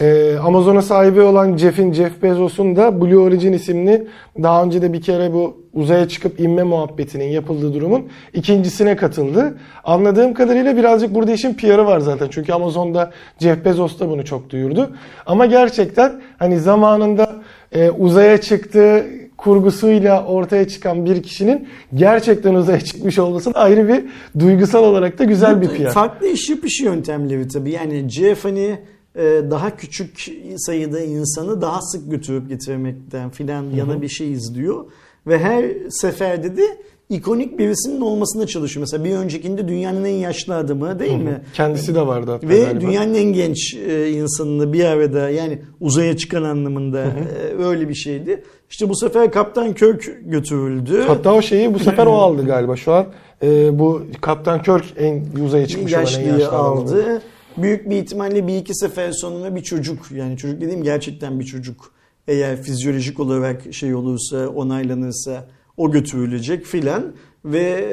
E, Amazon'a sahibi olan Jeff'in, Jeff Bezos'un da Blue Origin isimli daha önce de bir kere bu uzaya çıkıp inme muhabbetinin yapıldığı durumun ikincisine katıldı. Anladığım kadarıyla birazcık burada işin PR'ı var zaten. Çünkü Amazon'da Jeff Bezos da bunu çok duyurdu. Ama gerçekten hani zamanında e, uzaya çıktığı kurgusuyla ortaya çıkan bir kişinin gerçekten uzaya çıkmış olması ayrı bir duygusal olarak da güzel bir PR. Farklı iş yapış yöntemleri tabii. Yani Jeff hani e, daha küçük sayıda insanı daha sık götürüp getirmekten filan yana bir şey izliyor. Ve her seferde de ikonik birisinin olmasına çalışıyor. Mesela bir öncekinde dünyanın en yaşlı adamı değil mi? Kendisi de vardı hatta Ve galiba. dünyanın en genç e, insanını bir arada yani uzaya çıkan anlamında e, öyle bir şeydi. İşte bu sefer Kaptan Kirk götürüldü. Hatta o şeyi bu sefer o <laughs> aldı galiba. Şu an e, bu Kaptan Kirk en uzaya çıkmış olan en yaşlıyı yaşlı aldı. Büyük bir ihtimalle bir iki sefer sonunda bir çocuk yani çocuk dediğim gerçekten bir çocuk eğer fizyolojik olarak şey olursa onaylanırsa o götürülecek filan ve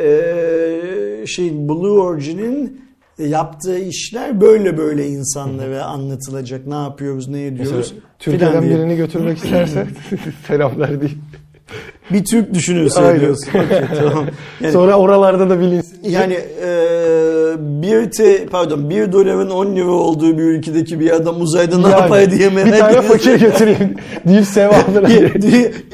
e, şey Blue Origin'in yaptığı işler böyle böyle insanlara anlatılacak. Ne yapıyoruz, ne ediyoruz Mesela Türkiye'den diye. birini götürmek isterse <laughs> selamlar değil. Bir Türk düşünüyorsun Aynen. diyorsun. <laughs> Okey, tamam. Yani, Sonra oralarda da bilinsin. Yani e, bir te, pardon bir doların 10 lira olduğu bir ülkedeki bir adam uzayda ne Yani, yapar diye merak Bir tane <laughs> fakir götüreyim deyip sevabını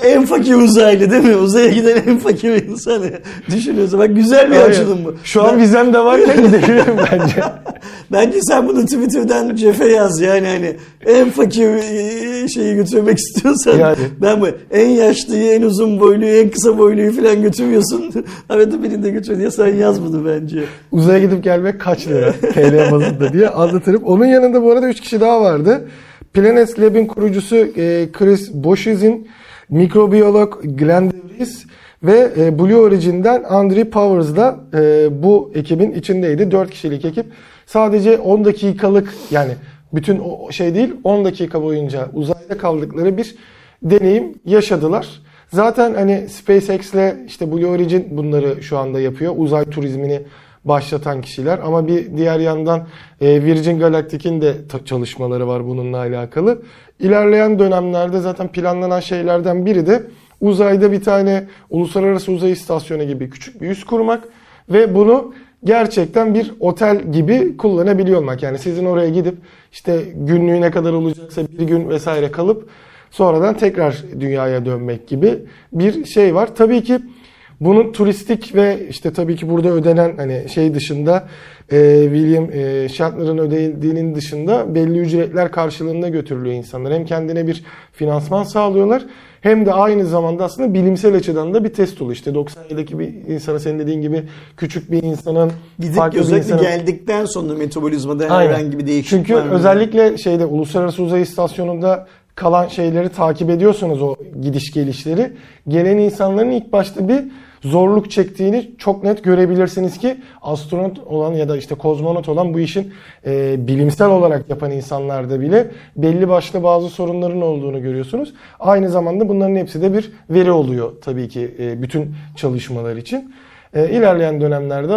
en fakir uzaylı değil mi? Uzaya giden en fakir insanı düşünüyorsun. Bak güzel bir Aynen. açılım bu. Şu an vizem de varken gidebilirim bence. <laughs> Bence sen bunu Twitter'dan Jeff'e yaz yani hani en fakir e, şeyi götürmek istiyorsan Yani. ben bu en yaşlıyı en uzun boyluyu en kısa boyluyu falan götürmüyorsun. <laughs> Arada birini de götür diye sen yaz bunu bence. Uzaya gidip gelmek kaç lira TL bazında diye anlatırım. Onun yanında bu arada 3 kişi daha vardı. Planet Lab'in kurucusu e, Chris Boshizin, mikrobiyolog Glenn DeVries ve e, Blue Origin'den Andre Powers da e, bu ekibin içindeydi. 4 kişilik ekip. Sadece 10 dakikalık yani bütün o şey değil 10 dakika boyunca uzayda kaldıkları bir deneyim yaşadılar. Zaten hani SpaceX'le işte Blue Origin bunları şu anda yapıyor. Uzay turizmini başlatan kişiler ama bir diğer yandan e, Virgin Galactic'in de çalışmaları var bununla alakalı. İlerleyen dönemlerde zaten planlanan şeylerden biri de uzayda bir tane uluslararası uzay istasyonu gibi küçük bir üs kurmak ve bunu gerçekten bir otel gibi kullanabiliyor olmak. Yani sizin oraya gidip işte günlüğü ne kadar olacaksa bir gün vesaire kalıp sonradan tekrar dünyaya dönmek gibi bir şey var. Tabii ki bunun turistik ve işte tabii ki burada ödenen hani şey dışında e, William e, Shatner'ın ödediğinin dışında belli ücretler karşılığında götürülüyor insanlar. Hem kendine bir finansman sağlıyorlar hem de aynı zamanda aslında bilimsel açıdan da bir test oluyor. İşte 97'deki bir insanı senin dediğin gibi küçük bir insanın Gidip farklı bir özellikle insanın geldikten sonra metabolizmada Aynen. herhangi bir değişiklik Çünkü var mı? özellikle şeyde Uluslararası Uzay İstasyonu'nda kalan şeyleri takip ediyorsanız o gidiş gelişleri gelen insanların ilk başta bir zorluk çektiğini çok net görebilirsiniz ki astronot olan ya da işte kozmonot olan bu işin e, bilimsel olarak yapan insanlarda bile belli başlı bazı sorunların olduğunu görüyorsunuz. Aynı zamanda bunların hepsi de bir veri oluyor tabii ki e, bütün çalışmalar için. e, ilerleyen dönemlerde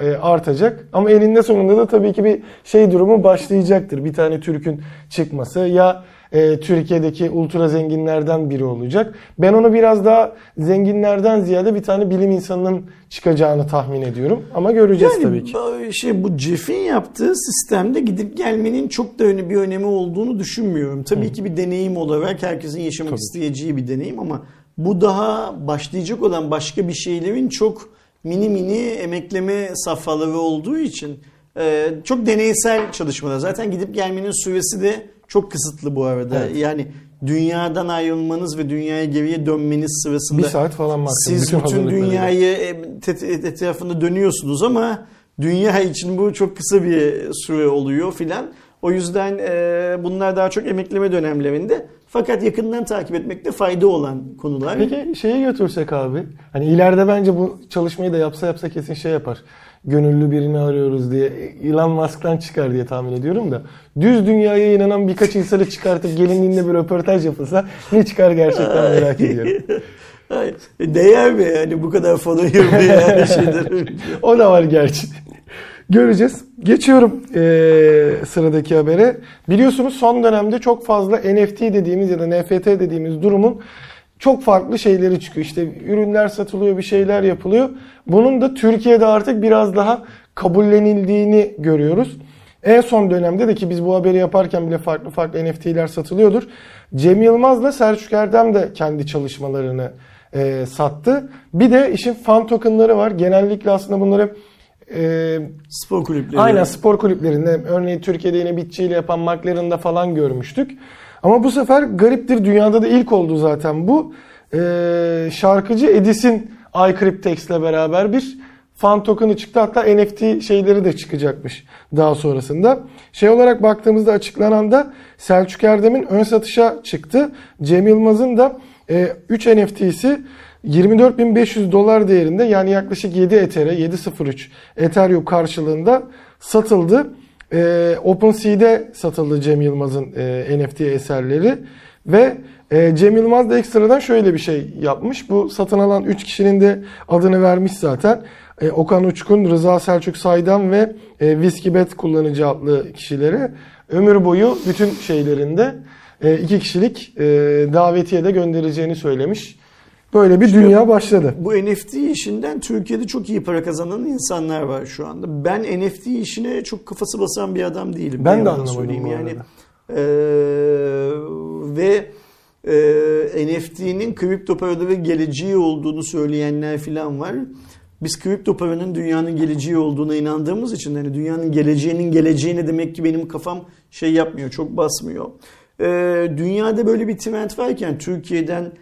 e, artacak. Ama eninde sonunda da tabii ki bir şey durumu başlayacaktır. Bir tane Türk'ün çıkması ya e, Türkiye'deki ultra zenginlerden biri olacak. Ben onu biraz daha zenginlerden ziyade bir tane bilim insanının çıkacağını tahmin ediyorum. Ama göreceğiz Yani tabii ki. bu- şey bu Jeff'in yaptığı sistemde gidip gelmenin çok da öne bir önemi olduğunu düşünmüyorum. Tabii ki bir deneyim olarak herkesin yaşamak Tabii. isteyeceği bir deneyim ama bu daha başlayacak olan başka bir şeylerin çok mini mini emekleme safhaları olduğu için e, çok deneysel çalışmalar. Zaten gidip gelmenin süresi de çok kısıtlı bu arada. Evet. Yani dünyadan ayrılmanız ve dünyaya geriye dönmeniz sırasında Bir saat falan maksimum. siz bütün hazırlıkları. dünyayı etrafında dönüyorsunuz ama dünya için bu çok kısa bir süre oluyor filan. O yüzden e, bunlar daha çok emekleme dönemlerinde. Fakat yakından takip etmekte fayda olan konular. Peki şeyi götürsek abi. Hani ileride bence bu çalışmayı da yapsa yapsa kesin şey yapar. Gönüllü birini arıyoruz diye Elon Musk'tan çıkar diye tahmin ediyorum da. Düz dünyaya inanan birkaç insanı çıkartıp gelinliğinde bir röportaj yapılsa ne çıkar gerçekten merak ediyorum. <laughs> Ay, Değer mi yani bu kadar follower yani şeyler. <laughs> O da var gerçi. Göreceğiz. Geçiyorum eee, sıradaki habere. Biliyorsunuz son dönemde çok fazla NFT dediğimiz ya da NFT dediğimiz durumun çok farklı şeyleri çıkıyor. İşte ürünler satılıyor, bir şeyler yapılıyor. Bunun da Türkiye'de artık biraz daha kabullenildiğini görüyoruz. En son dönemde de ki biz bu haberi yaparken bile farklı farklı NFT'ler satılıyordur. Cem Yılmaz'la Selçuk Erdem de kendi çalışmalarını eee, sattı. Bir de işin fan tokenları var. Genellikle aslında bunları eee Spor kulüpleri. Aynen spor kulüplerinde örneğin Türkiye'de yine bitçiyle yapan McLaren'da falan görmüştük. Ama bu sefer gariptir dünyada da ilk oldu zaten bu. Ee, şarkıcı Edis'in iCryptex'le beraber bir fan token'ı çıktı. Hatta NFT şeyleri de çıkacakmış daha sonrasında. Şey olarak baktığımızda açıklanan da Selçuk Erdem'in ön satışa çıktı. Cem Yılmaz'ın da e, 3 NFT'si 24.500 dolar değerinde yani yaklaşık 7 Ether'e 7.03 Ethereum karşılığında satıldı. Ee, OpenSea'de satıldı Cem Yılmaz'ın e, NFT eserleri ve e, Cem Yılmaz da ekstradan şöyle bir şey yapmış. Bu satın alan 3 kişinin de adını vermiş zaten. E, Okan Uçkun, Rıza Selçuk Saydam ve e, Whiskey Bet kullanıcı adlı kişilere ömür boyu bütün şeylerinde e, iki kişilik e, davetiye de göndereceğini söylemiş. Böyle bir dünya başladı. Bu NFT işinden Türkiye'de çok iyi para kazanan insanlar var şu anda. Ben NFT işine çok kafası basan bir adam değilim. Ben de anlamadım bu yani. Ee, ve e, NFT'nin kripto parada ve geleceği olduğunu söyleyenler falan var. Biz kripto paranın dünyanın geleceği olduğuna inandığımız için hani dünyanın geleceğinin geleceğine demek ki benim kafam şey yapmıyor, çok basmıyor. Ee, dünyada böyle bir trend varken Türkiye'den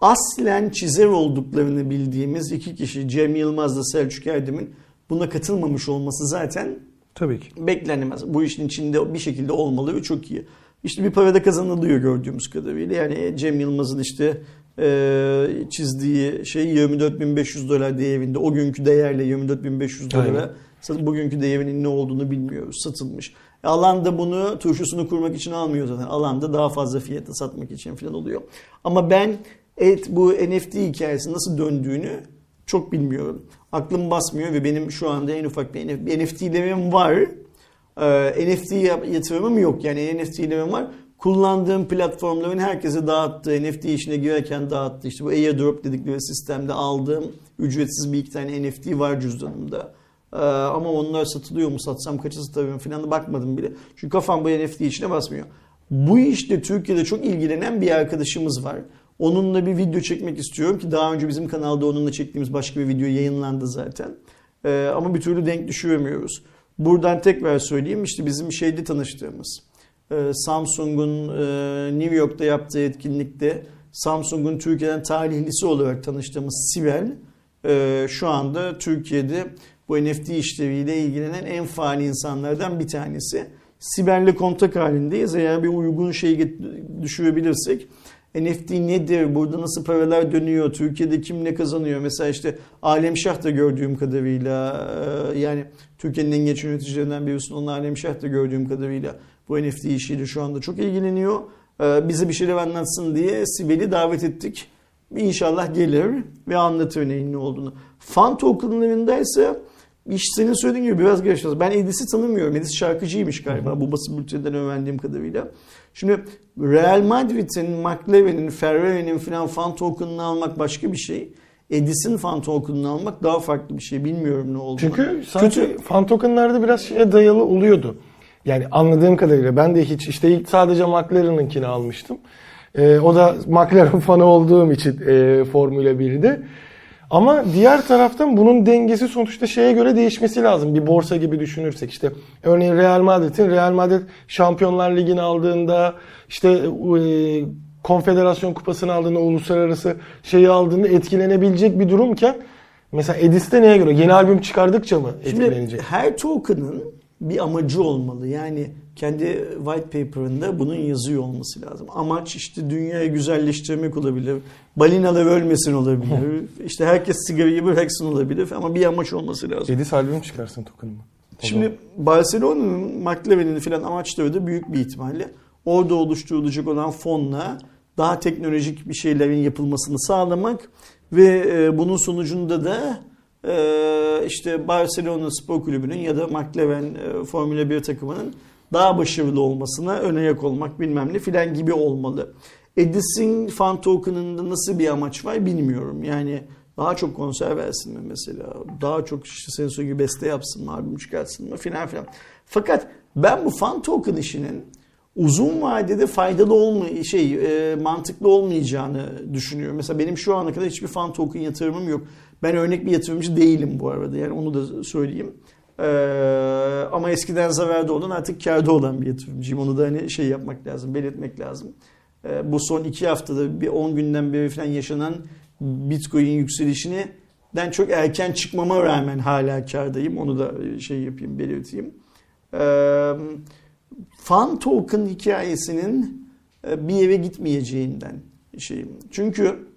aslen çizer olduklarını bildiğimiz iki kişi Cem Yılmaz'la Selçuk Erdem'in buna katılmamış olması zaten Tabii ki. beklenemez. Bu işin içinde bir şekilde olmalı ve çok iyi. İşte bir para da kazanılıyor gördüğümüz kadarıyla. Yani Cem Yılmaz'ın işte e, çizdiği şey 24.500 dolar değerinde. O günkü değerle 24.500 Aynen. dolara sat- bugünkü değerinin ne olduğunu bilmiyoruz. Satılmış. Alanda bunu turşusunu kurmak için almıyor zaten. Alanda daha fazla fiyata satmak için falan oluyor. Ama ben evet bu NFT hikayesi nasıl döndüğünü çok bilmiyorum. Aklım basmıyor ve benim şu anda en ufak bir NF- bir NFT'lerim var. Ee, NFT yatırımım yok. Yani NFT'lerim var. Kullandığım platformların herkese dağıttığı, NFT işine girerken dağıttı. İşte bu airdrop dedikleri sistemde aldığım ücretsiz bir iki tane NFT var cüzdanımda. Ee, ama onlar satılıyor mu, satsam kaça satarım falan da bakmadım bile. Çünkü kafam bu NFT işine basmıyor. Bu işte Türkiye'de çok ilgilenen bir arkadaşımız var. Onunla bir video çekmek istiyorum ki daha önce bizim kanalda onunla çektiğimiz başka bir video yayınlandı zaten. Ee, ama bir türlü denk düşüremiyoruz. Buradan tekrar söyleyeyim işte bizim şeyde tanıştığımız e, Samsung'un e, New York'ta yaptığı etkinlikte Samsung'un Türkiye'den talihlisi olarak tanıştığımız Sibel e, şu anda Türkiye'de bu NFT işleriyle ilgilenen en faal insanlardan bir tanesi. Sibel'le kontak halindeyiz. Eğer bir uygun şey düşürebilirsek NFT nedir? Burada nasıl paralar dönüyor? Türkiye'de kim ne kazanıyor? Mesela işte Alemşah da gördüğüm kadarıyla e, yani Türkiye'nin en genç yöneticilerinden birisi olan Alemşah da gördüğüm kadarıyla bu NFT işiyle şu anda çok ilgileniyor. E, Bize bir şeyler anlatsın diye Sibel'i davet ettik. inşallah gelir ve anlatır neyin ne olduğunu. Fan tokenlarında ise iş senin söylediğin gibi biraz geçeceğiz. Ben Edis'i tanımıyorum. Edis şarkıcıymış galiba bu basın bülteninden öğrendiğim kadarıyla. Şimdi Real Madrid'in, McLaren'in, Ferrari'nin falan fan token'ını almak başka bir şey. Edis'in fan token'ını almak daha farklı bir şey. Bilmiyorum ne olduğunu. Çünkü sanki fan token'larda biraz şeye dayalı oluyordu. Yani anladığım kadarıyla ben de hiç işte ilk sadece McLaren'ınkini almıştım. Ee, o da McLaren <laughs> fanı olduğum için e, Formula 1'de. Ama diğer taraftan bunun dengesi sonuçta şeye göre değişmesi lazım. Bir borsa gibi düşünürsek işte örneğin Real Madrid'in Real Madrid Şampiyonlar Ligi'ni aldığında işte e, Konfederasyon Kupası'nı aldığında uluslararası şeyi aldığında etkilenebilecek bir durumken mesela Edis'te neye göre? Yeni albüm çıkardıkça mı etkilenecek? Şimdi her token'ın bir amacı olmalı. Yani kendi white paper'ında bunun yazıyor olması lazım. Amaç işte dünyayı güzelleştirmek olabilir. Balinalar ölmesin olabilir. <laughs> işte herkes sigarayı bıraksın olabilir ama bir amaç olması lazım. Edis albüm çıkarsın token'ımı. Şimdi Barcelona'nın McLaren'in filan amaçları da büyük bir ihtimalle orada oluşturulacak olan fonla daha teknolojik bir şeylerin yapılmasını sağlamak ve e, bunun sonucunda da e, işte Barcelona Spor Kulübü'nün ya da McLaren e, Formula 1 takımının daha başarılı olmasına ön ayak olmak bilmem ne filan gibi olmalı. Edis'in fan token'ında nasıl bir amaç var bilmiyorum. Yani daha çok konser versin mi mesela? Daha çok işte söylediğin gibi beste yapsın mı? Albüm çıkartsın mı? Filan filan. Fakat ben bu fan token işinin uzun vadede faydalı olma şey e, mantıklı olmayacağını düşünüyorum. Mesela benim şu ana kadar hiçbir fan token yatırımım yok. Ben örnek bir yatırımcı değilim bu arada. Yani onu da söyleyeyim. Ee, ama eskiden zararda olan artık karda olan bir yatırımcıyım. Onu da hani şey yapmak lazım, belirtmek lazım. Ee, bu son iki haftada bir 10 günden beri falan yaşanan Bitcoin yükselişini den çok erken çıkmama rağmen hala kardayım. Onu da şey yapayım, belirteyim. Ee, fan token hikayesinin bir yere gitmeyeceğinden şeyim. Çünkü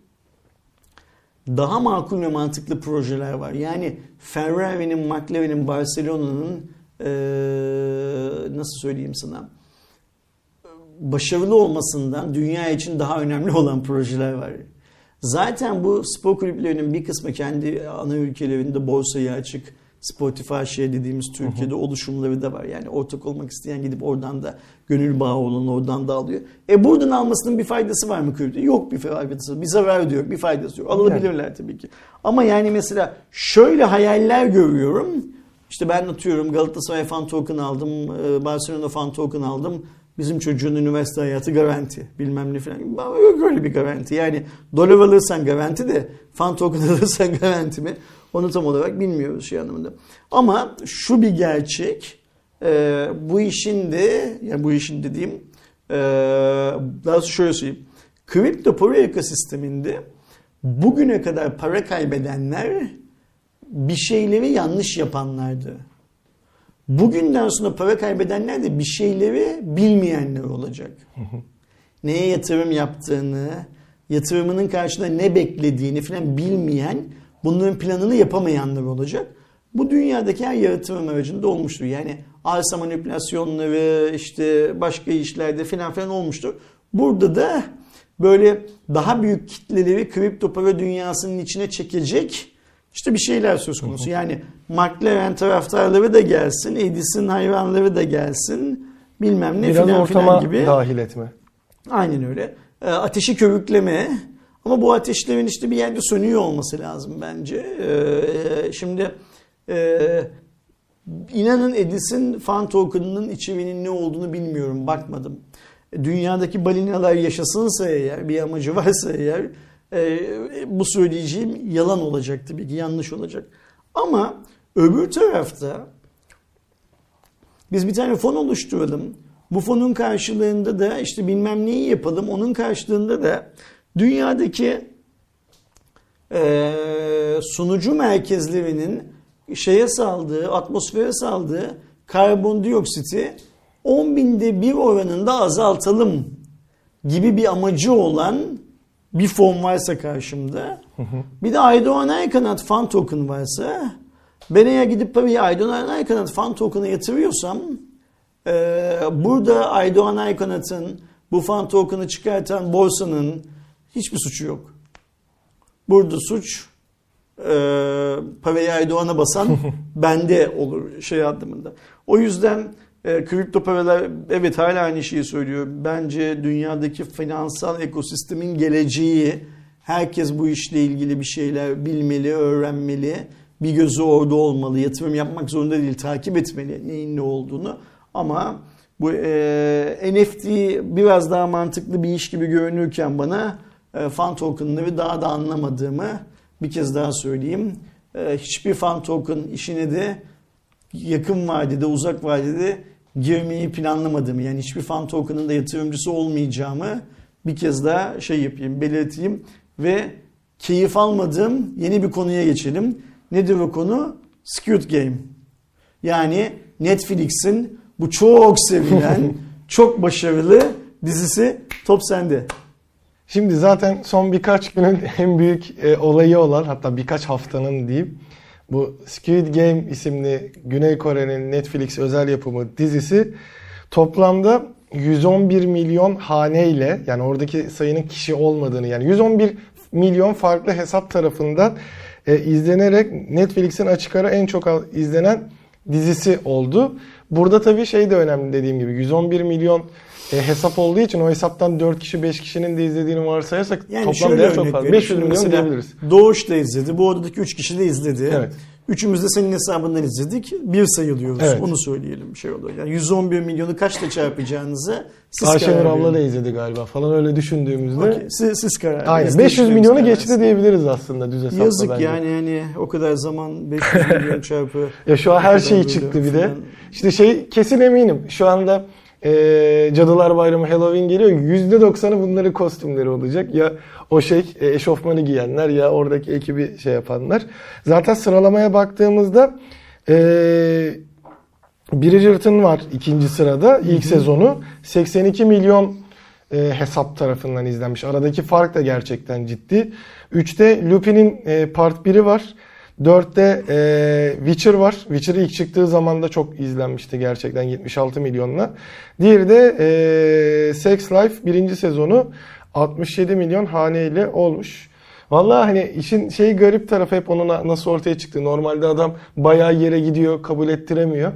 daha makul ve mantıklı projeler var. Yani Ferrari'nin, McLaren'in, Barcelona'nın ee, nasıl söyleyeyim sana başarılı olmasından dünya için daha önemli olan projeler var. Zaten bu spor kulüplerinin bir kısmı kendi ana ülkelerinde borsaya açık, Spotify şey dediğimiz Türkiye'de oluşumları da var. Yani ortak olmak isteyen gidip oradan da gönül bağı olan oradan da alıyor. E buradan almasının bir faydası var mı kulüpte? Yok bir faydası. Bir zarar diyor, bir faydası yok. Alabilirler tabii ki. Ama yani mesela şöyle hayaller görüyorum. İşte ben atıyorum Galatasaray fan token aldım, Barcelona fan token aldım. Bizim çocuğun üniversite hayatı garanti bilmem ne falan. Yok öyle bir garanti. Yani dolar alırsan garanti de fan token <laughs> alırsan garanti mi? Onu tam olarak bilmiyoruz şey anlamında. Ama şu bir gerçek. E, bu işin de yani bu işin dediğim e, daha şöyle söyleyeyim. Kripto para ekosisteminde bugüne kadar para kaybedenler bir şeyleri yanlış yapanlardı. Bugünden sonra para kaybedenler de bir şeyleri bilmeyenler olacak. <laughs> Neye yatırım yaptığını, yatırımının karşılığında ne beklediğini falan bilmeyen, bunların planını yapamayanlar olacak. Bu dünyadaki her yatırım aracında olmuştur. Yani arsa manipülasyonları, işte başka işlerde falan filan olmuştur. Burada da böyle daha büyük kitleleri kripto para dünyasının içine çekecek işte bir şeyler söz konusu. Yani McLaren taraftarları da gelsin, Edison hayvanları da gelsin, bilmem ne Biraz filan ortama filan gibi. dahil etme. Aynen öyle. E, ateşi körükleme. Ama bu ateşlerin işte bir yerde sönüyor olması lazım bence. E, şimdi e, inanın Edison fan token'ının içeriğinin ne olduğunu bilmiyorum. Bakmadım. Dünyadaki balinalar yaşasınsa eğer, bir amacı varsa eğer e, bu söyleyeceğim yalan olacak tabii ki yanlış olacak. Ama öbür tarafta biz bir tane fon oluşturalım. Bu fonun karşılığında da işte bilmem neyi yapalım. Onun karşılığında da dünyadaki e, sunucu merkezlerinin şeye saldığı, atmosfere saldığı karbondioksiti 10 binde bir oranında azaltalım gibi bir amacı olan bir fon varsa karşımda bir de Aydoğan Aykanat fan token varsa ben eğer gidip parayı Aydoğan Aykanat fan token'a yatırıyorsam e, burada Aydoğan Aykanat'ın bu fan token'ı çıkartan borsanın hiçbir suçu yok. Burada suç e, parayı Aydoğan'a basan <laughs> bende olur şey anlamında. O yüzden e, kripto paralar evet hala aynı şeyi söylüyor. Bence dünyadaki finansal ekosistemin geleceği herkes bu işle ilgili bir şeyler bilmeli, öğrenmeli. Bir gözü orada olmalı. Yatırım yapmak zorunda değil. Takip etmeli neyin ne olduğunu. Ama bu e, NFT biraz daha mantıklı bir iş gibi görünürken bana e, fan tokenları daha da anlamadığımı bir kez daha söyleyeyim. E, hiçbir fan token işine de yakın vadede, uzak vadede girmeyi planlamadığımı yani hiçbir fan token'ın da yatırımcısı olmayacağımı bir kez daha şey yapayım, belirteyim ve keyif almadığım yeni bir konuya geçelim. Nedir o konu? Squid Game. Yani Netflix'in bu çok sevilen, <laughs> çok başarılı dizisi Top Sende. Şimdi zaten son birkaç günün <laughs> en büyük e, olayı olan hatta birkaç haftanın diyeyim bu Squid Game isimli Güney Kore'nin Netflix özel yapımı dizisi toplamda 111 milyon haneyle yani oradaki sayının kişi olmadığını yani 111 milyon farklı hesap tarafından e, izlenerek Netflix'in açık ara en çok izlenen dizisi oldu. Burada tabii şey de önemli dediğim gibi 111 milyon e, hesap olduğu için o hesaptan 4 kişi 5 kişinin de izlediğini varsayarsak yani toplam değer çok fazla. 500 milyon diyebiliriz. Doğuş da izledi. Bu odadaki 3 kişi de izledi. Evet. Üçümüz de senin hesabından izledik. Bir sayılıyoruz. Evet. Onu söyleyelim şey oluyor. Yani 111 milyonu kaçla çarpacağınızı siz Ayşenur abla da izledi galiba falan öyle düşündüğümüzde. Okey, Siz, siz karar. Aynen Biz 500 de milyonu karar geçti diyebiliriz aslında düz hesapla Yazık bence. yani hani o kadar zaman 500 milyon <laughs> çarpı. Ya şu an her şey çıktı bir de. İşte şey kesin eminim. Şu anda e, Cadılar Bayramı Halloween geliyor. %90'ı bunların kostümleri olacak. Ya o şey e, eşofmanı giyenler ya oradaki ekibi şey yapanlar. Zaten sıralamaya baktığımızda e, Bridgerton var ikinci sırada ilk sezonu. 82 milyon e, hesap tarafından izlenmiş. Aradaki fark da gerçekten ciddi. 3'te Lupin'in e, part 1'i var. 4'te e, Witcher var. Witcher ilk çıktığı zaman da çok izlenmişti gerçekten 76 milyonla. Diğeri de e, Sex Life birinci sezonu 67 milyon haneyle olmuş. Vallahi hani işin şey garip tarafı hep onun nasıl ortaya çıktı. Normalde adam bayağı yere gidiyor, kabul ettiremiyor.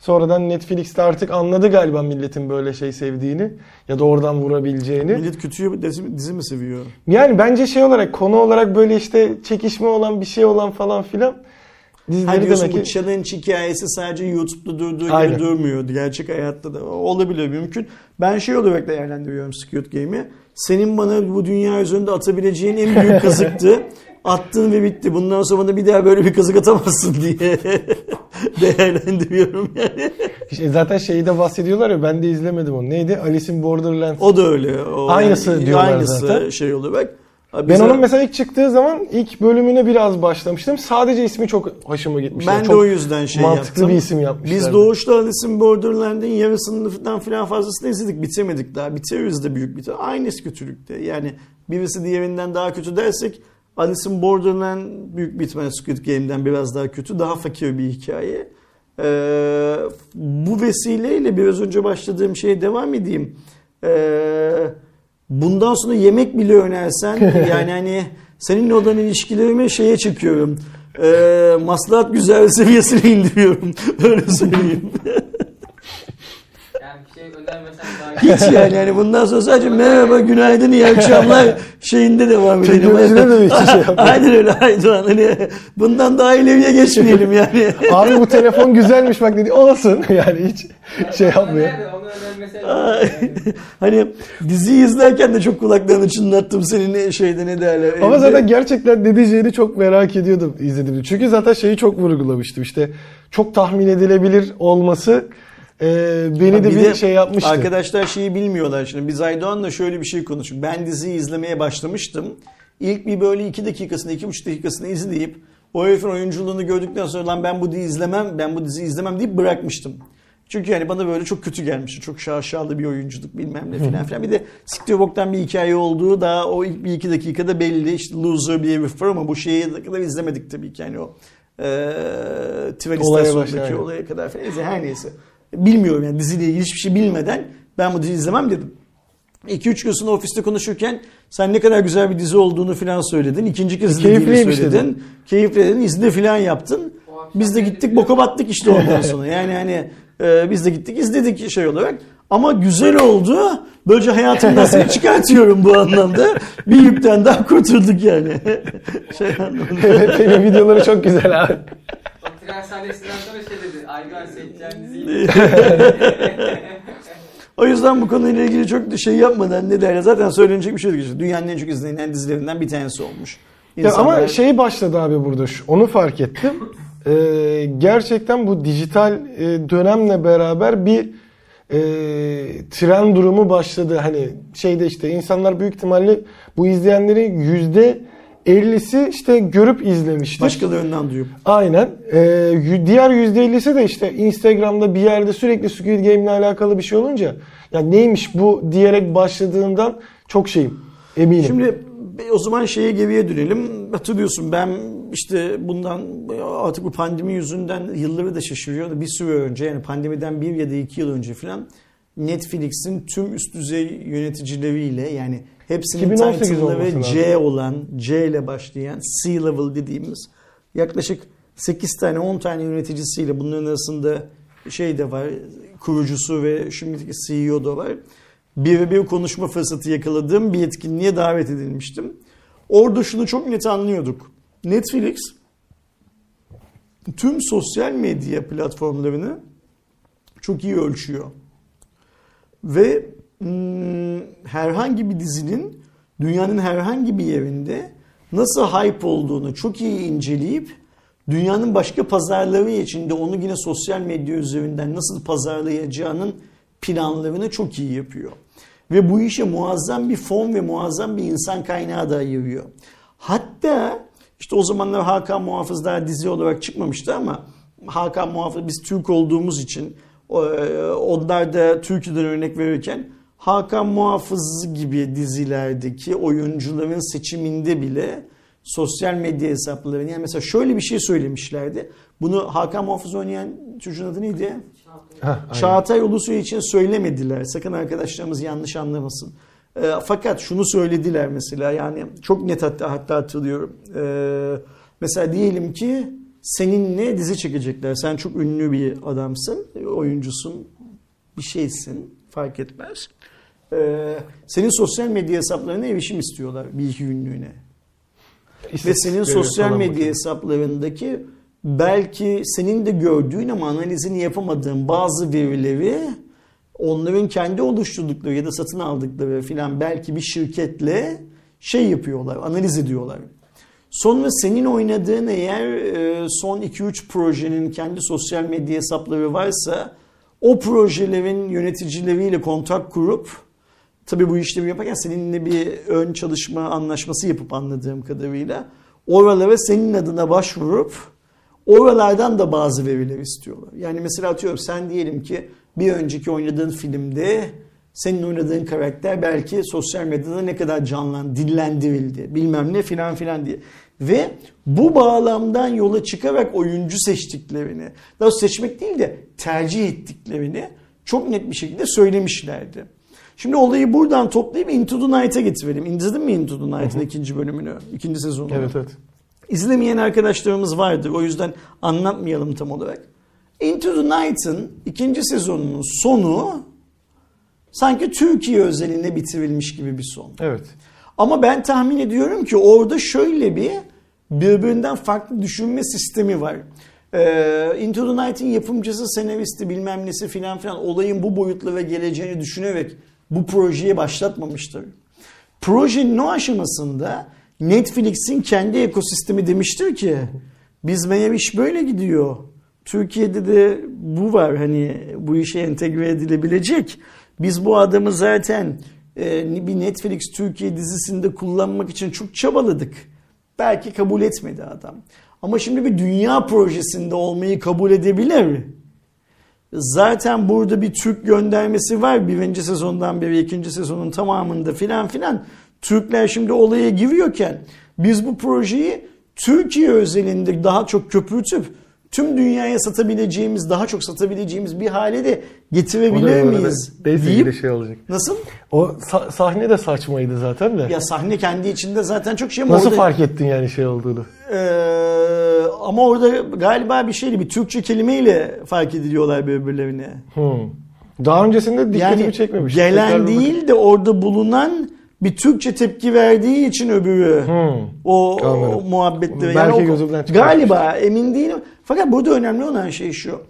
Sonradan Netflix'te artık anladı galiba milletin böyle şey sevdiğini ya da oradan vurabileceğini. Millet kötüyü dizi, dizi mi seviyor? Yani bence şey olarak konu olarak böyle işte çekişme olan bir şey olan falan filan Ha dizileri diyorsun demek bu ki challenge hikayesi sadece YouTube'da durduğu gibi Aynen. durmuyor. Gerçek hayatta da olabilir mümkün. Ben şey olarak değerlendiriyorum Squid Game'i. Senin bana bu dünya üzerinde atabileceğin en büyük <laughs> kazıktı. Attın ve bitti. Bundan sonra bana bir daha böyle bir kazık atamazsın diye <laughs> <laughs> değerlendiriyorum yani. İşte zaten şeyi de bahsediyorlar ya ben de izlemedim onu. Neydi? Alice in Borderlands. O da öyle. O Aynısı diyorlar aynısı zaten. şey olarak. Ben onun mesela ilk çıktığı zaman ilk bölümüne biraz başlamıştım. Sadece ismi çok hoşuma gitmişti. Ben de çok o yüzden şey mantıklı yaptım. bir isim yapmışlar. Biz Doğuş'ta Alice in Borderland'in yarısından falan fazlasını izledik. Bitirmedik daha. Bitiririz de büyük bir Aynısı kötülükte. Yani birisi diğerinden daha kötü dersek Alice in Borderland büyük bir ihtimalle Squid Game'den biraz daha kötü. Daha fakir bir hikaye. Ee, bu vesileyle biraz önce başladığım şeye devam edeyim. Ee, bundan sonra yemek bile önersen <laughs> yani hani seninle olan ilişkilerime şeye çıkıyorum. Ee, maslahat güzel seviyesine <laughs> indiriyorum. Öyle söyleyeyim. Bir şey önermesen daha iyi. Hiç yani, yani bundan sonra sadece merhaba günaydın iyi akşamlar şeyinde devam edelim. Teknolojide de şey. <laughs> Aynen öyle Aydoğan. Hani bundan daha ileriye geçmeyelim yani. <laughs> Abi bu telefon güzelmiş bak dedi. Olsun. <laughs> Yani hiç şey yapmıyor. Nerede? Onu önermesen Ay. yani. hani diziyi izlerken de çok kulaklarını çınlattım senin ne şeyde ne derler. Ama evde. zaten gerçekten ne diyeceğini çok merak ediyordum izlediğimde. Çünkü zaten şeyi çok vurgulamıştım. İşte çok tahmin edilebilir olması e, beni Ha, de bir bir de şey yapmıştı. Arkadaşlar şeyi bilmiyorlar şimdi. Biz Aydoğan'la şöyle bir şey konuştuk. Ben diziyi izlemeye başlamıştım. İlk bir böyle iki dakikasını, iki buçuk dakikasını izleyip o herifin oyunculuğunu gördükten sonra lan ben bu diziyi izlemem, ben bu diziyi izlemem deyip bırakmıştım. Çünkü yani bana böyle çok kötü gelmişti. Çok şaşalı bir oyunculuk bilmem ne filan filan. Bir de siktir boktan bir hikaye olduğu daha o ilk bir iki dakikada belli. İşte Loser bir herif var ama bu şeyi kadar izlemedik tabii ki. Yani o e, tren Olaya istasyonundaki olaya kadar falan. Her neyse. Bilmiyorum yani diziyle ilgili hiçbir şey bilmeden ben bu diziyi izlemem dedim. 2-3 gün sonra ofiste konuşurken sen ne kadar güzel bir dizi olduğunu filan söyledin. İkinci kez izlediğini Keyifliymiş söyledin. dedin. Keyifli dedin. izle filan yaptın. Biz de gittik boka battık işte ondan sonra. <laughs> Yani hani e, biz de gittik izledik şey olarak. Ama güzel oldu. Böylece hayatımdan seni <laughs> çıkartıyorum bu anlamda. Bir yükten daha kurtulduk yani. <laughs> şey anlamında. Evet, senin videoları çok güzel abi. O tren sahnesinden sonra şey dedi. Aygar seçeceğim diziyi. O yüzden bu konuyla ilgili çok şey yapmadan ne derler zaten söylenecek bir şey yok. işte. Dünyanın en çok izlenen dizilerinden bir tanesi olmuş. Ya ama İnsanlar- şey başladı abi burada şu, onu fark ettim. <laughs> Ee, gerçekten bu dijital e, dönemle beraber bir e, tren durumu başladı. Hani şeyde işte insanlar büyük ihtimalle bu izleyenlerin yüzde 50'si işte görüp izlemiştir. başkalarından duyup. Aynen. Ee, diğer %50'si de işte Instagram'da bir yerde sürekli Squid Game'le alakalı bir şey olunca ya neymiş bu diyerek başladığından çok şeyim. Eminim. Şimdi o zaman şeye geriye dönelim. Hatırlıyorsun ben işte bundan artık bu pandemi yüzünden yılları da şaşırıyor. Bir süre önce yani pandemiden bir ya da iki yıl önce falan Netflix'in tüm üst düzey yöneticileriyle yani hepsinin 2018 title'ları olması C olan, C ile başlayan C-level dediğimiz yaklaşık 8 tane 10 tane yöneticisiyle bunların arasında şey de var kurucusu ve şimdiki CEO da var. Bir bir konuşma fırsatı yakaladığım bir etkinliğe davet edilmiştim. Orada şunu çok net anlıyorduk. Netflix tüm sosyal medya platformlarını çok iyi ölçüyor. Ve herhangi bir dizinin dünyanın herhangi bir yerinde nasıl hype olduğunu çok iyi inceleyip dünyanın başka pazarları içinde onu yine sosyal medya üzerinden nasıl pazarlayacağının planlarını çok iyi yapıyor. Ve bu işe muazzam bir fon ve muazzam bir insan kaynağı da ayırıyor. Hatta işte o zamanlar Hakan Muhafız daha dizi olarak çıkmamıştı ama Hakan Muhafız biz Türk olduğumuz için o- onlar da Türkiye'den örnek verirken Hakan Muhafız gibi dizilerdeki oyuncuların seçiminde bile sosyal medya hesaplarını yani mesela şöyle bir şey söylemişlerdi. Bunu Hakan Muhafız oynayan çocuğun adı neydi? Aynen. Çağatay Ulusoy için söylemediler. Sakın arkadaşlarımız yanlış anlamasın. E, fakat şunu söylediler mesela yani çok net hatta hatta hatırlıyorum. E, mesela diyelim ki seninle dizi çekecekler. Sen çok ünlü bir adamsın, oyuncusun, bir şeysin fark etmez. E, senin sosyal medya hesaplarına erişim istiyorlar bir iki günlüğüne. Ve senin sosyal medya bakın. hesaplarındaki belki senin de gördüğün ama analizini yapamadığın bazı verileri onların kendi oluşturdukları ya da satın aldıkları filan belki bir şirketle şey yapıyorlar, analiz ediyorlar. Sonra senin oynadığın eğer e, son 2-3 projenin kendi sosyal medya hesapları varsa o projelerin yöneticileriyle kontak kurup Tabii bu işlemi yaparken seninle bir ön çalışma anlaşması yapıp anladığım kadarıyla oralara senin adına başvurup oralardan da bazı veriler istiyorlar. Yani mesela atıyorum sen diyelim ki bir önceki oynadığın filmde senin oynadığın karakter belki sosyal medyada ne kadar canlan, dillendirildi bilmem ne filan filan diye. Ve bu bağlamdan yola çıkarak oyuncu seçtiklerini, daha seçmek değil de tercih ettiklerini çok net bir şekilde söylemişlerdi. Şimdi olayı buradan toplayıp Into the Night'a getirelim. İzledin mi Into the Night'ın ikinci bölümünü, ikinci sezonunu? Evet evet. İzlemeyen arkadaşlarımız vardır. O yüzden anlatmayalım tam olarak. Into the Night'ın ikinci sezonunun sonu sanki Türkiye özelinde bitirilmiş gibi bir son. Evet. Ama ben tahmin ediyorum ki orada şöyle bir birbirinden farklı düşünme sistemi var. Ee, Into the Night'in yapımcısı, senaristi bilmem nesi filan filan olayın bu boyutlara geleceğini düşünerek bu projeyi başlatmamıştır. Projenin o aşamasında Netflix'in kendi ekosistemi demiştir ki biz meğer iş böyle gidiyor. Türkiye'de de bu var hani bu işe entegre edilebilecek. Biz bu adamı zaten e, bir Netflix Türkiye dizisinde kullanmak için çok çabaladık. Belki kabul etmedi adam. Ama şimdi bir dünya projesinde olmayı kabul edebilir. Zaten burada bir Türk göndermesi var. Birinci sezondan beri ikinci sezonun tamamında filan filan. Türkler şimdi olaya giriyorken biz bu projeyi Türkiye özelinde daha çok köpürtüp tüm dünyaya satabileceğimiz, daha çok satabileceğimiz bir hale de getirebilir miyiz? Deyip yine şey olacak. nasıl? O sa- sahne de saçmaydı zaten de. Ya sahne kendi içinde zaten çok şey Nasıl orada- fark ettin yani şey olduğunu? Ee, ama orada galiba bir şeydi bir Türkçe kelimeyle fark ediliyorlar birbirlerine. Hmm. Daha öncesinde dikkatimi Yani çekmemiş. gelen Tekrar değil de orada bulunan bir Türkçe tepki verdiği için öbürü Hmm. o, o muhabbette. Belki Yani o- gözümden. Galiba emin değilim. Fakat burada önemli olan şey şu.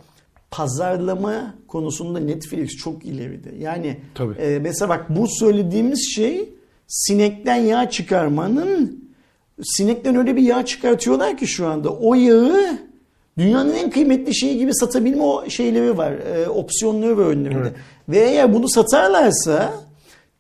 Pazarlama konusunda Netflix çok ileride. Yani Tabii. e, mesela bak bu söylediğimiz şey sinekten yağ çıkarmanın sinekten öyle bir yağ çıkartıyorlar ki şu anda o yağı dünyanın en kıymetli şeyi gibi satabilme o şeyleri var. E, opsiyonları var önlerinde. Evet. Ve eğer bunu satarlarsa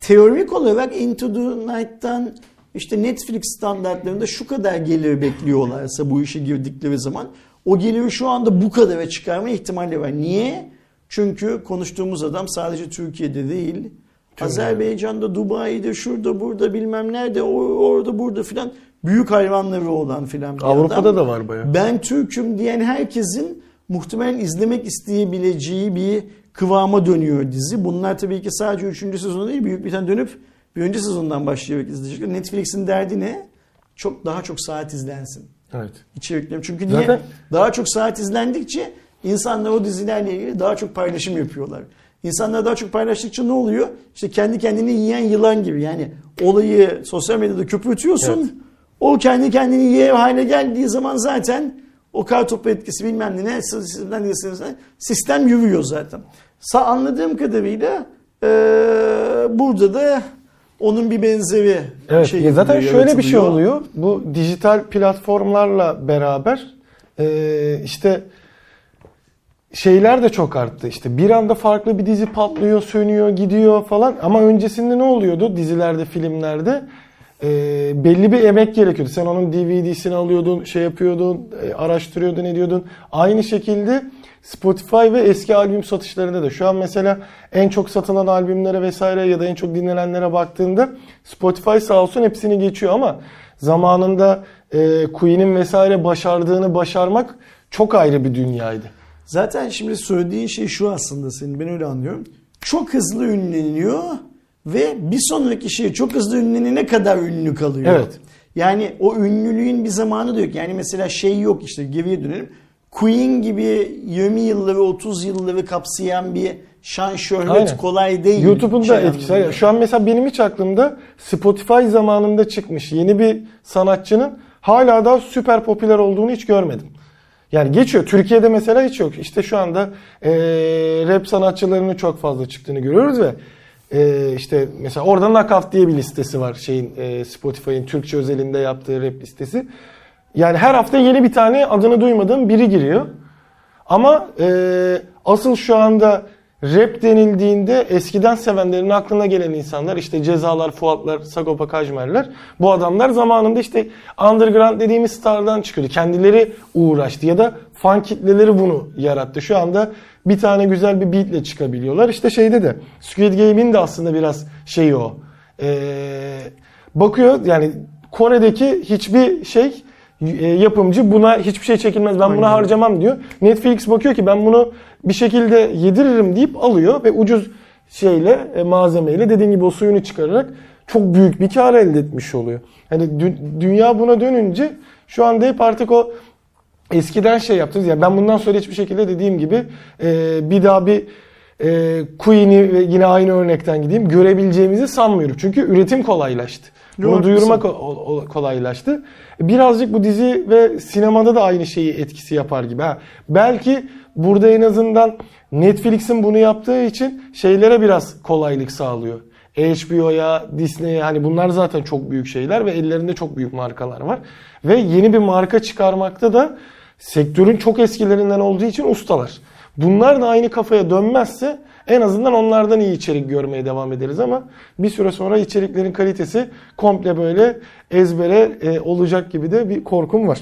teorik olarak Into the Night'tan işte Netflix standartlarında şu kadar gelir bekliyorlarsa bu işe girdikleri zaman o geliri şu anda bu kadara çıkarma ihtimali var. Niye? Çünkü konuştuğumuz adam sadece Türkiye'de değil. Azerbaycan'da, Dubai'de, şurada, burada bilmem nerede, orada, burada filan büyük hayvanları olan filan bir Avrupa'da adam. da var bayağı. Ben Türk'üm diyen herkesin muhtemelen izlemek isteyebileceği bir kıvama dönüyor dizi. Bunlar tabii ki sadece 3. sezonu değil, büyük bir tane dönüp bir önce sezondan başlayarak izleyecekler. Netflix'in derdi ne? Çok daha çok saat izlensin Evet. içeriklerim. Çünkü niye? Zaten- Daha çok saat izlendikçe insanlar o dizilerle ilgili daha çok paylaşım yapıyorlar. İnsanlar daha çok paylaştıkça ne oluyor? İşte kendi kendini yiyen yılan gibi. Yani olayı sosyal medyada köpürtüyorsun. Evet. O kendi kendini yiye hale geldiği zaman zaten o kar topu etkisi bilmem ne ne sistemden sistem yürüyor zaten. Sa anladığım kadarıyla eee, burada da onun bir benzeri Evet. şey ya zaten şöyle bir şey oluyor. Bu dijital platformlarla beraber e, işte şeyler de çok arttı. İşte bir anda farklı bir dizi patlıyor, sönüyor, gidiyor falan. Ama öncesinde ne oluyordu dizilerde, filmlerde? E, belli bir emek gerekiyordu. Sen onun DVD'sini alıyordun, şey yapıyordun, e, araştırıyordun, ediyordun. Aynı şekilde Spotify ve eski albüm satışlarında da. Şu an mesela en çok satılan albümlere vesaire ya da en çok dinlenenlere baktığında Spotify sağ olsun hepsini geçiyor ama zamanında e, Queen'in vesaire başardığını başarmak çok ayrı bir dünyaydı. Zaten şimdi söylediğin şey şu aslında senin ben öyle anlıyorum. Çok hızlı ünleniyor ve bir sonraki şey çok hızlı ünlenene kadar ünlü kalıyor. Evet. Yani o ünlülüğün bir zamanı da yok. Yani mesela şey yok işte geriye dönelim. Queen gibi 20 yılları 30 yılları kapsayan bir şan şöhret Aynen. kolay değil. YouTube'un da Şey etkisi. anlamında. Şu an mesela benim hiç aklımda Spotify zamanında çıkmış yeni bir sanatçının hala da süper popüler olduğunu hiç görmedim. Yani geçiyor. Türkiye'de mesela hiç yok. İşte şu anda eee, rap sanatçılarının çok fazla çıktığını görüyoruz ve eee, işte mesela orada Knockout diye bir listesi var şeyin eee, Spotify'ın Türkçe özelinde yaptığı rap listesi. Yani her hafta yeni bir tane adını duymadığım biri giriyor. Ama e, asıl şu anda rap denildiğinde eskiden sevenlerin aklına gelen insanlar işte Cezalar, Fuatlar, Sagopa Kajmerler bu adamlar zamanında işte underground dediğimiz stardan çıkıyordu. Kendileri uğraştı ya da fan kitleleri bunu yarattı. Şu anda bir tane güzel bir beatle çıkabiliyorlar. İşte şeyde de Squid Game'in de aslında biraz şeyi o. E, bakıyor yani Kore'deki hiçbir şey yapımcı buna hiçbir şey çekilmez ben buna Aynen. harcamam diyor. Netflix bakıyor ki ben bunu bir şekilde yediririm deyip alıyor ve ucuz şeyle e, malzemeyle dediğin gibi o suyunu çıkararak çok büyük bir kar elde etmiş oluyor. Hani dü- dünya buna dönünce şu anda hep artık o eskiden şey yaptınız ya ben bundan sonra hiçbir şekilde dediğim gibi e, bir daha bir e, Queen'i ve yine aynı örnekten gideyim görebileceğimizi sanmıyorum. Çünkü üretim kolaylaştı. Bunu Yok, duyurmak kolaylaştı. Birazcık bu dizi ve sinemada da aynı şeyi etkisi yapar gibi. Ha. Belki burada en azından Netflix'in bunu yaptığı için şeylere biraz kolaylık sağlıyor. HBO'ya, Disney'e hani bunlar zaten çok büyük şeyler ve ellerinde çok büyük markalar var. Ve yeni bir marka çıkarmakta da sektörün çok eskilerinden olduğu için ustalar. Bunlar da aynı kafaya dönmezse en azından onlardan iyi içerik görmeye devam ederiz ama bir süre sonra içeriklerin kalitesi komple böyle ezbere e, olacak gibi de bir korkum var.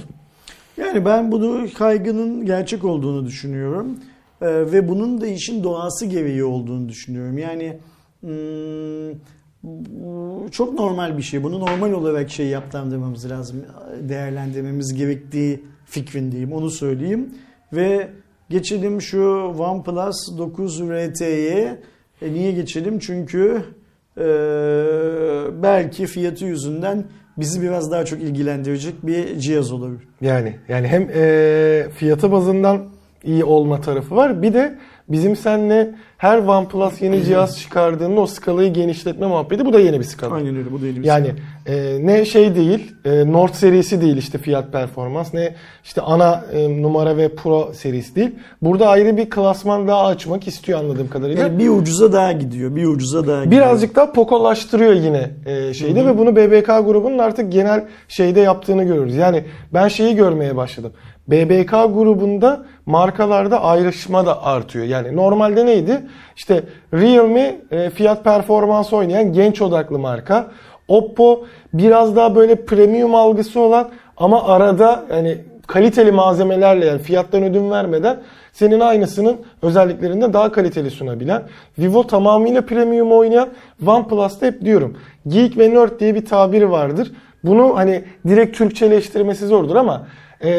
Yani ben bunu kaygının gerçek olduğunu düşünüyorum. Ee, ve bunun da işin doğası gereği olduğunu düşünüyorum. Yani hmm, çok normal bir şey. Bunu normal olarak şey yaptırmamız lazım. Değerlendirmemiz gerektiği fikrindeyim. Onu söyleyeyim. Ve geçelim şu OnePlus 9 RT'ye. E niye geçelim? Çünkü e, belki fiyatı yüzünden bizi biraz daha çok ilgilendirecek bir cihaz olabilir. Yani yani hem e, fiyatı bazından iyi olma tarafı var. Bir de bizim seninle her OnePlus yeni <clears throat> cihaz çıkardığında o skalayı genişletme muhabbeti bu da yeni bir skala. Aynen öyle bu da yeni bir Yani e, ne şey değil, e, Nord serisi değil işte fiyat performans, ne işte ana e, numara ve Pro serisi değil. Burada ayrı bir klasman daha açmak istiyor anladığım kadarıyla. Yani bir ucuza daha gidiyor. Bir ucuza daha gidiyor. Birazcık daha pokolaştırıyor yine e, şeyde ve bunu BBK grubunun artık genel şeyde yaptığını görürüz. Yani ben şeyi görmeye başladım. BBK grubunda markalarda ayrışma da artıyor. Yani normalde neydi? İşte Realme e, fiyat performans oynayan genç odaklı marka. Oppo biraz daha böyle premium algısı olan ama arada yani kaliteli malzemelerle yani fiyattan ödün vermeden senin aynısının özelliklerinde daha kaliteli sunabilen. Vivo tamamıyla premium oynayan OnePlus'ta hep diyorum. Geek ve nerd diye bir tabiri vardır. Bunu hani direkt Türkçeleştirmesi zordur ama e,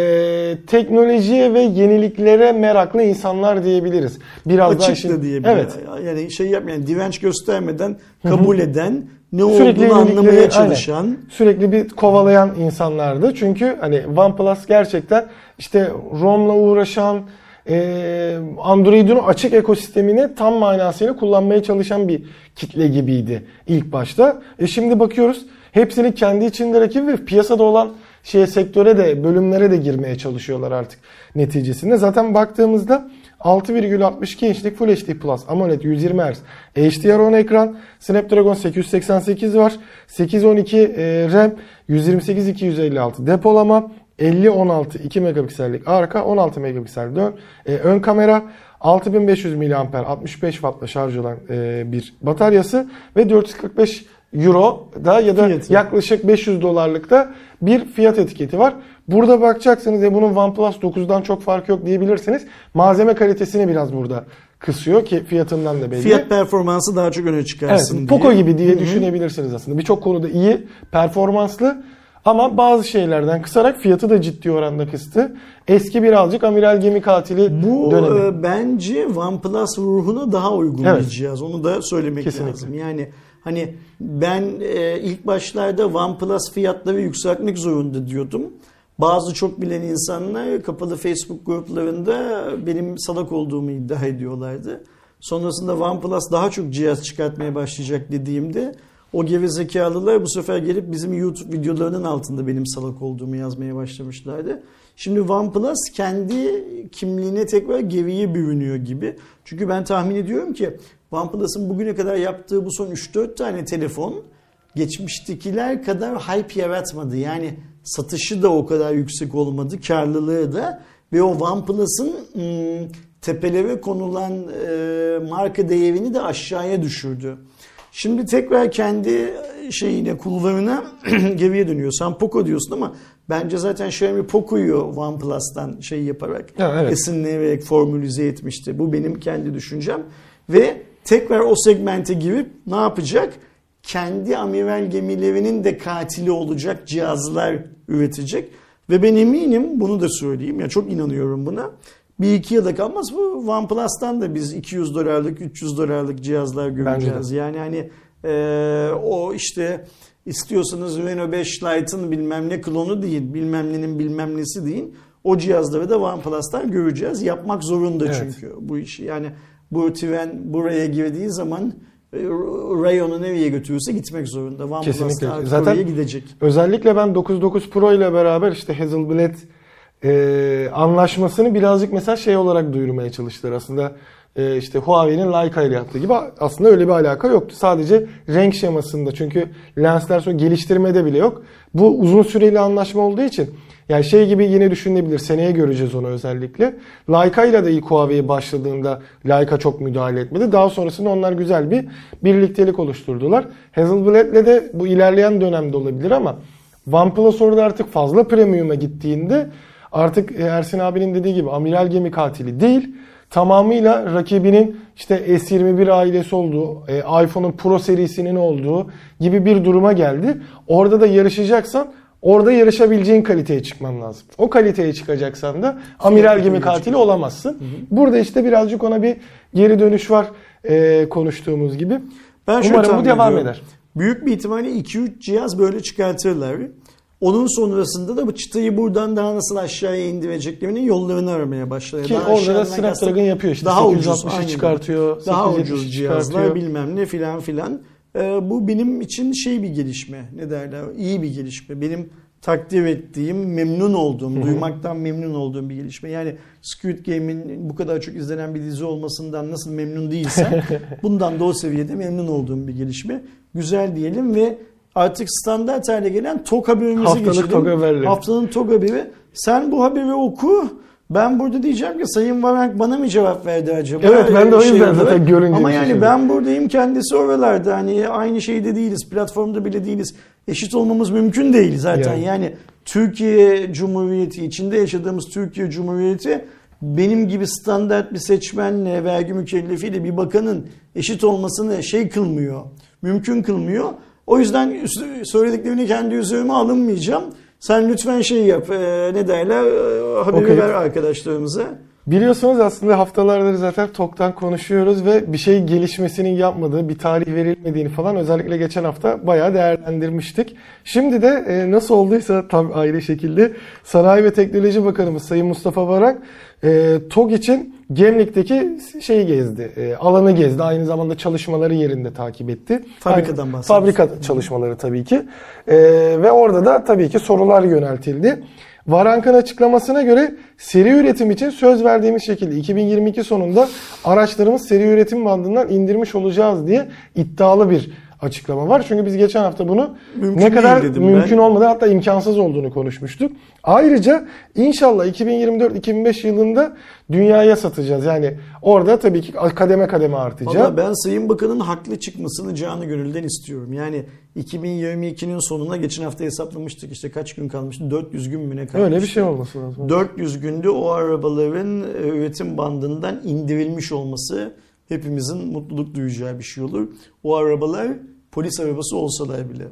teknolojiye ve yeniliklere meraklı insanlar diyebiliriz. Biraz daha Açık işin- da diyebilir. Evet. Yani şey yapmayan, direnç göstermeden kabul eden, ne Sürekli olduğunu anlamaya çalışan. aynen. sürekli bir kovalayan insanlardı. Çünkü hani OnePlus gerçekten işte ROM'la uğraşan e, Android'in açık ekosistemini tam manasıyla kullanmaya çalışan bir kitle gibiydi ilk başta. E şimdi bakıyoruz hepsinin kendi içinde rakibi ve piyasada olan şeye sektöre de bölümlere de girmeye çalışıyorlar artık neticesinde. Zaten baktığımızda 6,62 inçlik Full HD Plus AMOLED 120 Hz HDR10 ekran Snapdragon 888 var 812 e, RAM 128 256 depolama 50 16 2 megapiksellik arka 16 megapiksel dön e, ön kamera 6500 mAh 65 wattla şarj olan e, bir bataryası ve 445 euro da ya da Fiyatı. yaklaşık 500 dolarlıkta bir fiyat etiketi var. Burada bakacaksınız ya bunun OnePlus 9'dan çok fark yok diyebilirsiniz. Malzeme kalitesini biraz burada kısıyor ki fiyatından da belli. Fiyat performansı daha çok öne evet, çıkarsın diye. Poco gibi diye Hı hı. düşünebilirsiniz aslında. Birçok konuda iyi, performanslı ama bazı şeylerden kısarak fiyatı da ciddi oranda kıstı. Eski birazcık amiral gemi katili Bu dönemi. e, bence OnePlus ruhuna daha uygun Evet. bir cihaz. Onu da söylemek Kesinlikle. lazım. Yani hani ben e, ilk başlarda OnePlus fiyatları yükseltmek zorunda diyordum. Bazı çok bilen insanlar kapalı Facebook gruplarında benim salak olduğumu iddia ediyorlardı. Sonrasında OnePlus daha çok cihaz çıkartmaya başlayacak dediğimde o gerizekalılar bu sefer gelip bizim YouTube videolarının altında benim salak olduğumu yazmaya başlamışlardı. Şimdi OnePlus kendi kimliğine tekrar geriye bürünüyor gibi. Çünkü ben tahmin ediyorum ki OnePlus'ın bugüne kadar yaptığı bu son 3-4 tane telefon geçmiştekiler kadar hype yaratmadı. Yani satışı da o kadar yüksek olmadı, karlılığı da ve o OnePlus'ın ım, tepelere konulan e, marka değerini de aşağıya düşürdü. Şimdi tekrar kendi şeyine kulvarına <clears throat> geriye dönüyor. Sen Poco diyorsun ama bence zaten Xiaomi Poco'yu OnePlus'tan şey yaparak Ha, evet. esinleyerek formülize etmişti. Bu benim kendi düşüncem. Ve tekrar o segmente girip ne yapacak? Kendi amiral gemilerinin de katili olacak cihazlar üretecek. Ve ben eminim bunu da söyleyeyim. Ya çok inanıyorum buna. Bir iki yılda kalmaz bu OnePlus'tan da biz 200 dolarlık 300 dolarlık cihazlar göreceğiz. Yani hani e, o işte istiyorsanız Renault 5 Lite'ın bilmem ne klonu değil, bilmem nenin bilmem nesi değil. O cihazları da OnePlus'tan göreceğiz. Yapmak zorunda Evet. çünkü bu işi. Yani bu tren buraya girdiği zaman e, rayonu nereye götürürse gitmek zorunda. OnePlus Kesinlikle. da artık Zaten- oraya gidecek. Özellikle ben 9.9 Pro ile beraber işte Hazelblad e, anlaşmasını birazcık mesela şey olarak duyurmaya çalıştılar. Aslında e, işte Huawei'nin Leica ile yaptığı gibi aslında öyle bir alaka yoktu. Sadece renk şemasında çünkü lensler sonra geliştirmede bile yok. Bu uzun süreli anlaşma olduğu için yani şey gibi yine düşünülebilir. Seneye göreceğiz onu özellikle. Leica ile de ilk Huawei başladığında Leica çok müdahale etmedi. Daha sonrasında onlar güzel bir birliktelik oluşturdular. Hazelblad'le de bu ilerleyen dönemde olabilir ama OnePlus orada artık fazla premium'a gittiğinde artık Ersin abinin dediği gibi amiral gemi katili değil tamamıyla rakibinin işte S21 ailesi olduğu, e, iPhone'un Pro serisinin olduğu gibi bir duruma geldi. Orada da yarışacaksan Orada yarışabileceğin kaliteye çıkman lazım. O kaliteye çıkacaksan da amiral gemi katili olamazsın. Burada işte birazcık ona bir geri dönüş var e, konuştuğumuz gibi. Ben şöyle Umarım bu devam ediyorum. eder. Büyük bir ihtimalle 2-3 cihaz böyle çıkartırlar. Onun sonrasında da bu çıtayı buradan daha nasıl aşağıya indireceklerinin yollarını aramaya başlar. Ki Daha orada da Snapdragon yapıyor işte. Daha ucuz. 860'ı aynen. çıkartıyor. Daha 870'i ucuz cihazlar çıkartıyor. bilmem ne filan filan. Ee, bu benim için şey bir gelişme. Ne derler? İyi bir gelişme. Benim takdir ettiğim, memnun olduğum, duymaktan memnun olduğum bir gelişme. Yani Squid Game'in bu kadar çok izlenen bir dizi olmasından nasıl memnun değilsem <laughs> bundan da o seviyede memnun olduğum bir gelişme. Güzel diyelim ve artık standart hale gelen TOG haberimizi Haftalık geçelim. TOG haberleri. Haftanın TOG haberi. Sen bu haberi oku. Ben burada diyeceğim ki Sayın Varank bana mı cevap verdi acaba? Evet, ben de o Şey yüzden olarak. zaten görünce Ama yani şaşırdım. ben buradayım kendisi oralarda. Hani aynı şeyde değiliz. Platformda bile değiliz. Eşit olmamız mümkün değil zaten. Yani. Yani, Türkiye Cumhuriyeti içinde yaşadığımız Türkiye Cumhuriyeti benim gibi standart bir seçmenle, vergi mükellefiyle bir bakanın eşit olmasını şey kılmıyor. Mümkün kılmıyor. O yüzden söylediklerini kendi üzerime alınmayacağım. Sen lütfen şey yap. e, ne derler? e, haberi Okey. ver arkadaşlarımıza. Biliyorsunuz aslında haftalardır zaten TOK'tan konuşuyoruz ve bir şey gelişmesinin yapmadığı, bir tarih verilmediğini falan özellikle geçen hafta bayağı değerlendirmiştik. Şimdi de e, nasıl olduysa tam ayrı şekilde Sanayi ve Teknoloji Bakanımız Sayın Mustafa Varank e, TOG için Gemlik'teki şeyi gezdi, e, alanı gezdi. Aynı zamanda çalışmaları yerinde takip etti. Fabrikadan bahsediyorsun. Fabrika çalışmaları tabii ki. E, ve orada da tabii ki sorular yöneltildi. Varank'ın açıklamasına göre seri üretim için söz verdiğimiz şekilde 2022 sonunda araçlarımız seri üretim bandından indirmiş olacağız diye iddialı bir açıklama var. Çünkü biz geçen hafta bunu Mümkün ne kadar mümkün ben. olmadan hatta imkansız olduğunu konuşmuştuk. Ayrıca inşallah 2024-2025 yılında dünyaya satacağız. Yani orada tabii ki kademe kademe artacak. Valla ben Sayın Bakan'ın haklı çıkmasını canı gönülden istiyorum. Yani 2022'nin sonuna geçen hafta hesaplamıştık işte kaç gün kalmıştı? 400 gün mü ne kalmıştı? Öyle bir şey olması lazım. 400 günde o arabaların e, üretim bandından indirilmiş olması hepimizin mutluluk duyacağı bir şey olur. O arabalar polis arabası olsalar bile.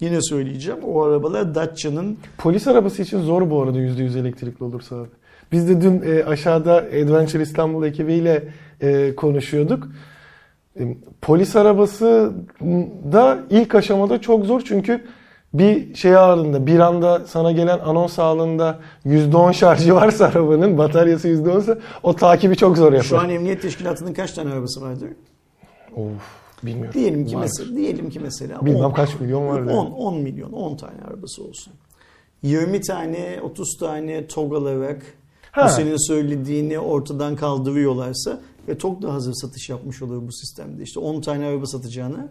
Yine söyleyeceğim o arabalar Dacia'nın Polis arabası için zor bu arada %100 elektrikli olursa abi. Biz de dün e, aşağıda Adventure İstanbul ekibiyle e, konuşuyorduk. E, polis arabası da ilk aşamada çok zor çünkü bir şey ağırlığında bir anda sana gelen anons ağırlığında %10 şarjı varsa arabanın bataryası %10 ise o takibi çok zor yapar. şu an emniyet teşkilatının kaç tane arabası vardır? Of bilmiyorum. Diyelim ki mesela diyelim ki mesela Bilmem on- kaç milyon var. 10, 10 milyon 10 tane arabası olsun. 20 tane 30 tane TOG alarak Ha. bu senin söylediğini ortadan kaldırıyorlarsa ve TOG da hazır satış yapmış olur bu sistemde. İşte 10 tane araba satacağına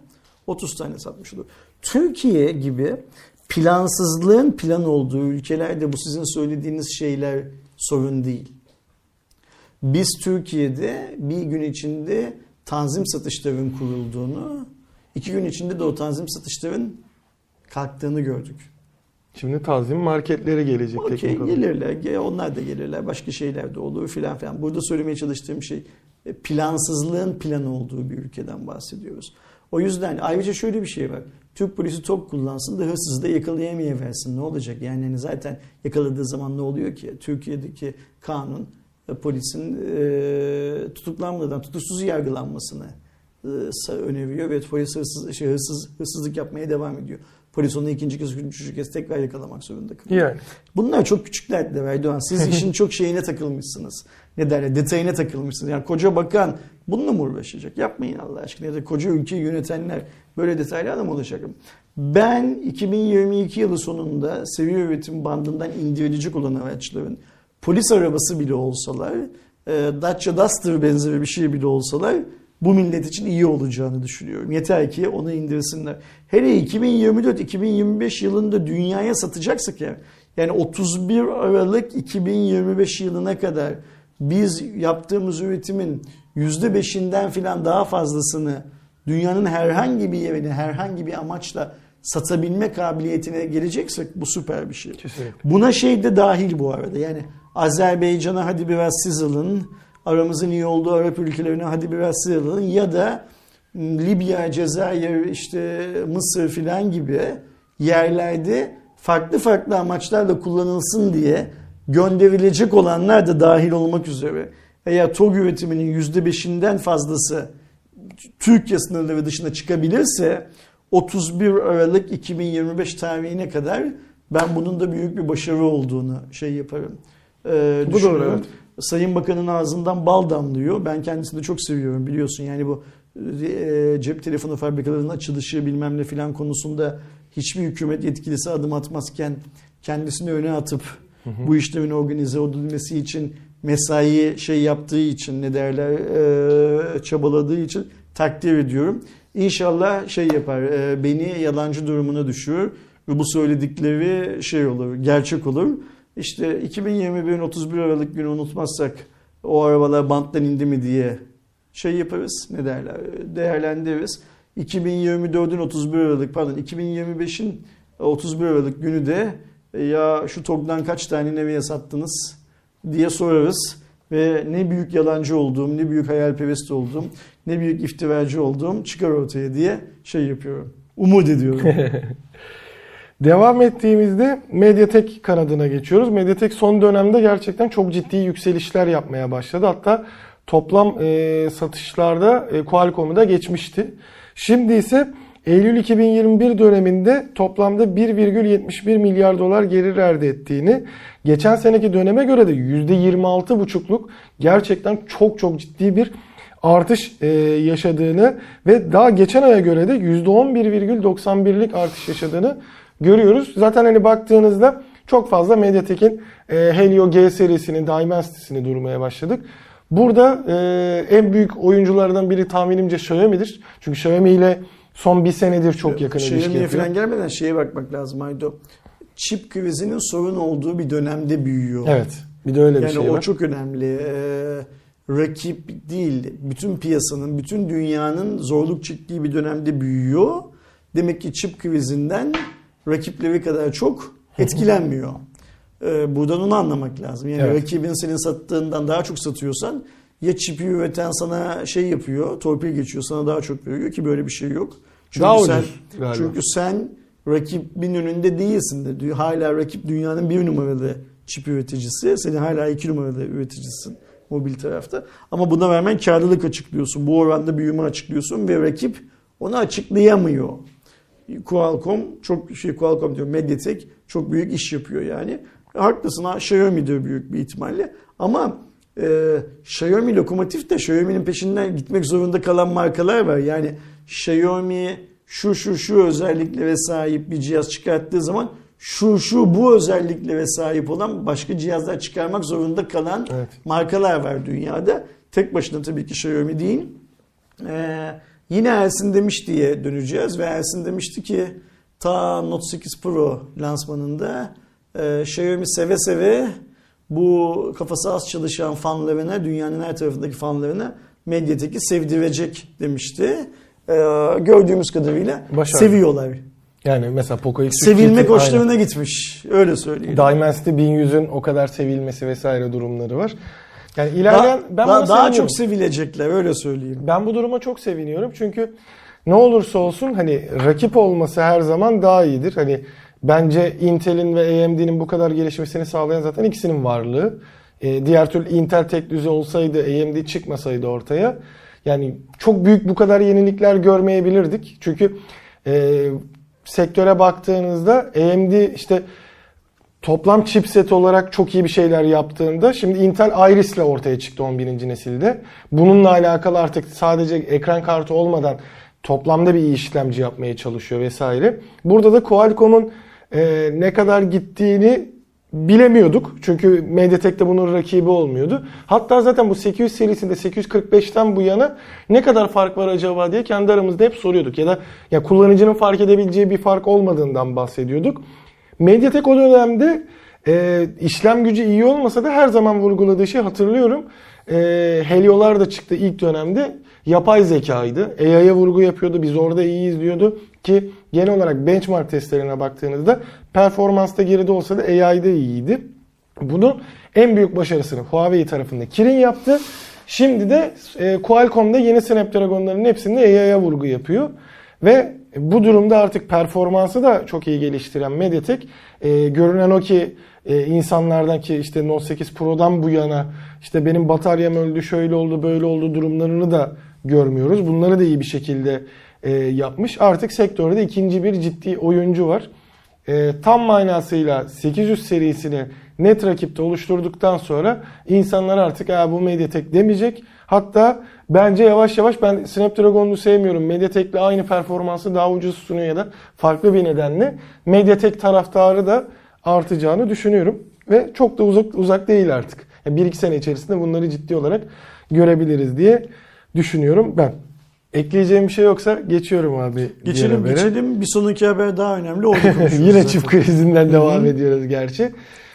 30 tane satmış olur. Türkiye gibi plansızlığın plan olduğu ülkelerde bu sizin söylediğiniz şeyler sorun değil. Biz Türkiye'de bir gün içinde tanzim satışların kurulduğunu, iki gün içinde de o tanzim satışların kalktığını gördük. Şimdi tazim marketlere gelecek Okey gelirler, ge- onlar da gelirler, başka şeyler de olur filan filan. Burada söylemeye çalıştığım şey e, plansızlığın plan olduğu bir ülkeden bahsediyoruz. O yüzden ayrıca şöyle bir şey var. Türk polisi top kullansın da hırsızı da yakalayamayıversin. Ne olacak? Yani hani zaten yakaladığı zaman ne oluyor ki? Türkiye'deki kanun e, polisin e, tutuklanmadan tutuksuz yargılanmasını e, öneriyor ve polis hırsız, şey, hırsız, hırsızlık yapmaya devam ediyor. Polis onu ikinci kez, üçüncü kez tekrar yakalamak zorunda kalıyor. Yani. Bunlar çok küçük dertler Erdoğan. Siz <laughs> işin çok şeyine takılmışsınız. Ne derler detayına takılmışsınız. Yani koca bakan bununla mı uğraşacak? Yapmayın Allah aşkına. Ya da koca ülkeyi yönetenler böyle detaylarla mı uğraşacak? Ben 2022 yılı sonunda seviye üretim bandından indirilecek olan araçların polis arabası bile olsalar, e, Dacia Duster benzeri bir şey bile olsalar bu millet için iyi olacağını düşünüyorum. Yeter ki onu indirsinler. Hele 2024-2025 yılında dünyaya satacaksak ya yani 31 Aralık 2025 yılına kadar biz yaptığımız üretimin %5'inden filan daha fazlasını dünyanın herhangi bir yerine herhangi bir amaçla satabilme kabiliyetine geleceksek bu süper bir şey. Kesinlikle. Buna şey de dahil bu arada. Yani Azerbaycan'a hadi biraz siz alın. Aramızın iyi olduğu Arap ülkelerine hadi biraz alın. Ya da Libya, Cezayir, işte Mısır filan gibi yerlerde farklı farklı amaçlarla kullanılsın diye gönderilecek olanlar da dahil olmak üzere eğer TOG üretiminin %5'inden fazlası Türkiye sınırları dışına çıkabilirse 31 Aralık 2025 tarihine kadar ben bunun da büyük bir başarı olduğunu şey yaparım. Ee, Bu doğru, evet. Sayın Bakan'ın ağzından bal damlıyor. Ben kendisini de çok seviyorum biliyorsun. Yani bu e, cep telefonu fabrikalarının açılışı bilmem ne filan konusunda hiçbir hükümet yetkilisi adım atmazken kendisini öne atıp bu işlerin organize edilmesi için mesai şey yaptığı için ne derler e, çabaladığı için takdir ediyorum. İnşallah şey yapar e, beni yalancı durumuna düşürür ve bu söyledikleri şey olur gerçek olur. İşte 2021'in 31 Aralık günü unutmazsak o arabalar banttan indi mi diye şey yaparız ne derler değerlendiririz. 2024'ün 31 Aralık pardon 2025'in 31 Aralık günü de e, ya şu TOG'dan kaç tane nereye sattınız diye sorarız. Ve ne büyük yalancı olduğum, ne büyük hayalperest olduğum, ne büyük iftiracı olduğum çıkar ortaya diye şey yapıyorum. Umut ediyorum. <laughs> Devam ettiğimizde Mediatek kanadına geçiyoruz. Mediatek son dönemde gerçekten çok ciddi yükselişler yapmaya başladı. Hatta toplam e, satışlarda e, Qualcomm'u da geçmişti. Şimdi ise Eylül 2021 döneminde toplamda 1,71 milyar dolar gelir elde ettiğini, geçen seneki döneme göre de %26,5'luk gerçekten çok çok ciddi bir artış e, yaşadığını ve daha geçen aya göre de %11,91'lik artış yaşadığını görüyoruz. Zaten hani baktığınızda çok fazla Mediatek'in e, Helio G serisinin Dimensity'sini durmaya başladık. Burada e, en büyük oyunculardan biri tahminimce Xiaomi'dir. Çünkü Xiaomi ile son bir senedir çok yakın ilişki Xiaomi'ye yapıyor. falan gelmeden şeye bakmak lazım Aydo. Çip krizinin sorun olduğu bir dönemde büyüyor. Evet. Bir de öyle bir Yani şey o var. çok önemli. Ee, rakip değil, bütün piyasanın, bütün dünyanın zorluk çektiği bir dönemde büyüyor. Demek ki çip krizinden rakipleri kadar çok etkilenmiyor. <laughs> Ee, buradan onu anlamak lazım. Yani Evet. rakibin senin sattığından daha çok satıyorsan ya çipi üreten sana şey yapıyor, torpil geçiyor, sana daha çok veriyor ki böyle bir şey yok. Çünkü Daha sen, galiba. çünkü sen rakibin önünde değilsin de. Hala rakip dünyanın bir numaralı çip üreticisi. Senin hala iki numaralı üreticisin mobil tarafta. Ama buna rağmen karlılık açıklıyorsun. Bu oranda büyüme açıklıyorsun ve rakip onu açıklayamıyor. Qualcomm çok şey Qualcomm diyor Mediatek çok büyük iş yapıyor yani. Haklısın ha Xiaomi de büyük bir ihtimalle ama e, Xiaomi lokomotif de Xiaomi'nin peşinden gitmek zorunda kalan markalar var. Yani Xiaomi şu şu şu özelliklere sahip bir cihaz çıkarttığı zaman şu şu bu özelliklere sahip olan başka cihazlar çıkarmak zorunda kalan Evet. markalar var dünyada. Tek başına tabii ki Xiaomi değil. Ee, yine Ersin demiş diye döneceğiz ve Ersin demişti ki ta Note 8 Pro lansmanında e, Xiaomi seve seve bu kafası az çalışan fanlarına, dünyanın her tarafındaki fanlarına Mediatek'i sevdirecek demişti. Ee, gördüğümüz kadarıyla Başardı. seviyorlar. Yani mesela Poco X3 Sevilmek hoşlarına gitmiş. Öyle söyleyeyim. Dimensity 1100'ün o kadar sevilmesi vesaire durumları var. Yani ilerleyen Daha, ben daha, daha çok sevilecekler öyle söyleyeyim. Ben bu duruma çok seviniyorum çünkü ne olursa olsun hani rakip olması her zaman daha iyidir. Hani bence Intel'in ve AMD'nin bu kadar gelişmesini sağlayan zaten ikisinin varlığı. Ee, diğer türlü Intel tek düze olsaydı AMD çıkmasaydı ortaya yani çok büyük bu kadar yenilikler görmeyebilirdik. Çünkü e, sektöre baktığınızda AMD işte toplam chipset olarak çok iyi bir şeyler yaptığında şimdi Intel Iris ile ortaya çıktı 11. nesilde. Bununla alakalı artık sadece ekran kartı olmadan toplamda bir iyi işlemci yapmaya çalışıyor vesaire. Burada da Qualcomm'un e, ne kadar gittiğini bilemiyorduk. Çünkü Mediatek'te bunun rakibi olmuyordu. Hatta zaten bu 800 serisinde 845'ten bu yana ne kadar fark var acaba diye kendi aramızda hep soruyorduk. Ya da ya kullanıcının fark edebileceği bir fark olmadığından bahsediyorduk. Mediatek o dönemde e, işlem gücü iyi olmasa da her zaman vurguladığı şey hatırlıyorum. E, Helio'lar da çıktı ilk dönemde. Yapay zekaydı. AI'ya vurgu yapıyordu. Biz orada iyi izliyordu. Ki genel olarak benchmark testlerine baktığınızda performansta geride olsa da AI'de iyiydi. Bunu en büyük başarısını Huawei tarafında Kirin yaptı. Şimdi de e, Qualcomm'da yeni Snapdragon'ların hepsinde AI'ya vurgu yapıyor. Ve Bu durumda artık performansı da çok iyi geliştiren Mediatek e, görünen o ki e, insanlardan ki işte Note 8 Pro'dan bu yana işte benim bataryam öldü şöyle oldu böyle oldu durumlarını da görmüyoruz. Bunları da iyi bir şekilde e, yapmış. Artık sektörde ikinci bir ciddi oyuncu var. E, tam manasıyla 800 serisini net rakipte oluşturduktan sonra insanlar artık bu Mediatek demeyecek. Hatta bence yavaş yavaş ben Snapdragon'u sevmiyorum. Mediatek'le aynı performansı daha ucuz sunuyor ya da farklı bir nedenle Mediatek taraftarı da artacağını düşünüyorum. Ve çok da uzak uzak değil artık. Yani bir iki sene içerisinde bunları ciddi olarak görebiliriz diye düşünüyorum ben. Ekleyeceğim bir şey yoksa geçiyorum abi. Geçelim geçelim. Bir sonraki haber daha önemli. <laughs> Yine zaten. çip krizinden devam ediyoruz gerçi.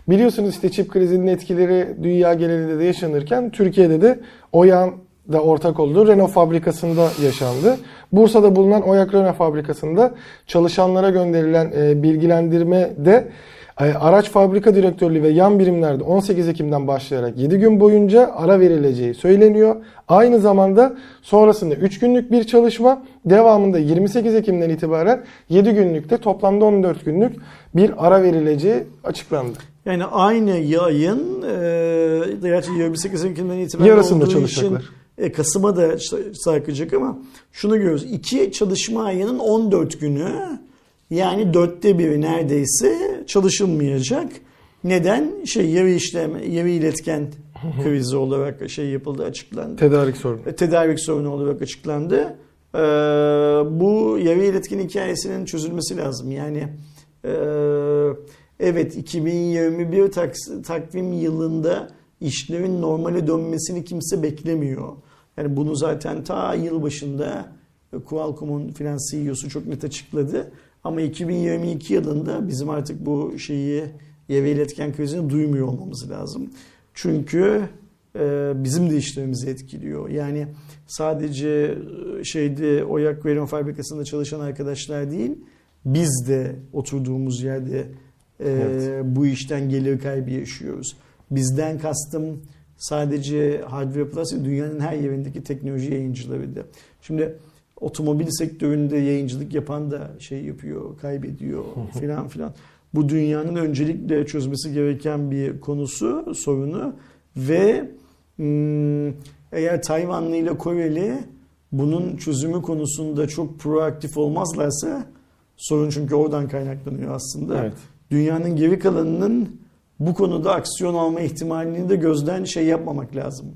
Biliyorsunuz işte çip krizinin etkileri dünya genelinde de yaşanırken Türkiye'de de Oyan da ortak olduğu Renault fabrikasında yaşandı. Bursa'da bulunan Oyak Renault fabrikasında çalışanlara gönderilen e, bilgilendirme de e, araç fabrika direktörlüğü ve yan birimlerde 18 Ekim'den başlayarak 7 gün boyunca ara verileceği söyleniyor. Aynı zamanda sonrasında 3 günlük bir çalışma devamında 28 Ekim'den itibaren 7 günlükte toplamda 14 günlük bir ara verileceği açıklandı. Yani aynı yayın e, gerçi 28 Ekim'den itibaren Yarısında çalışacaklar. için e, Kasım'a da sarkacak ama şunu görüyoruz. İki çalışma ayının 14 günü yani dörtte biri neredeyse çalışılmayacak. Neden? Şey yarı işlem, yarı iletken <laughs> krizi olarak şey yapıldı, açıklandı. Tedarik sorunu. tedarik sorunu olarak açıklandı. Ee, bu yarı iletken hikayesinin çözülmesi lazım. Yani e, evet 2021 taks- takvim yılında işlerin normale dönmesini kimse beklemiyor. Yani bunu zaten ta yıl başında Qualcomm'un finans CEO'su çok net açıkladı. Ama 2022 yılında bizim artık bu şeyi yarı iletken krizini duymuyor olmamız lazım. Çünkü e, bizim de işlerimizi etkiliyor. Yani sadece e, şeyde Oyak Verim Fabrikası'nda çalışan arkadaşlar değil, biz de oturduğumuz yerde e, Evet. bu işten gelir kaybı yaşıyoruz. Bizden kastım sadece Hardware Plus değil, dünyanın her yerindeki teknoloji yayıncıları da. Şimdi otomobil sektöründe yayıncılık yapan da şey yapıyor, kaybediyor filan filan. Bu dünyanın öncelikle çözmesi gereken bir konusu, sorunu ve hmm, eğer Tayvanlı ile Koreli bunun çözümü konusunda çok proaktif olmazlarsa sorun çünkü oradan kaynaklanıyor aslında. Evet. Dünyanın geri kalanının bu konuda aksiyon alma ihtimalini de gözden şey yapmamak lazım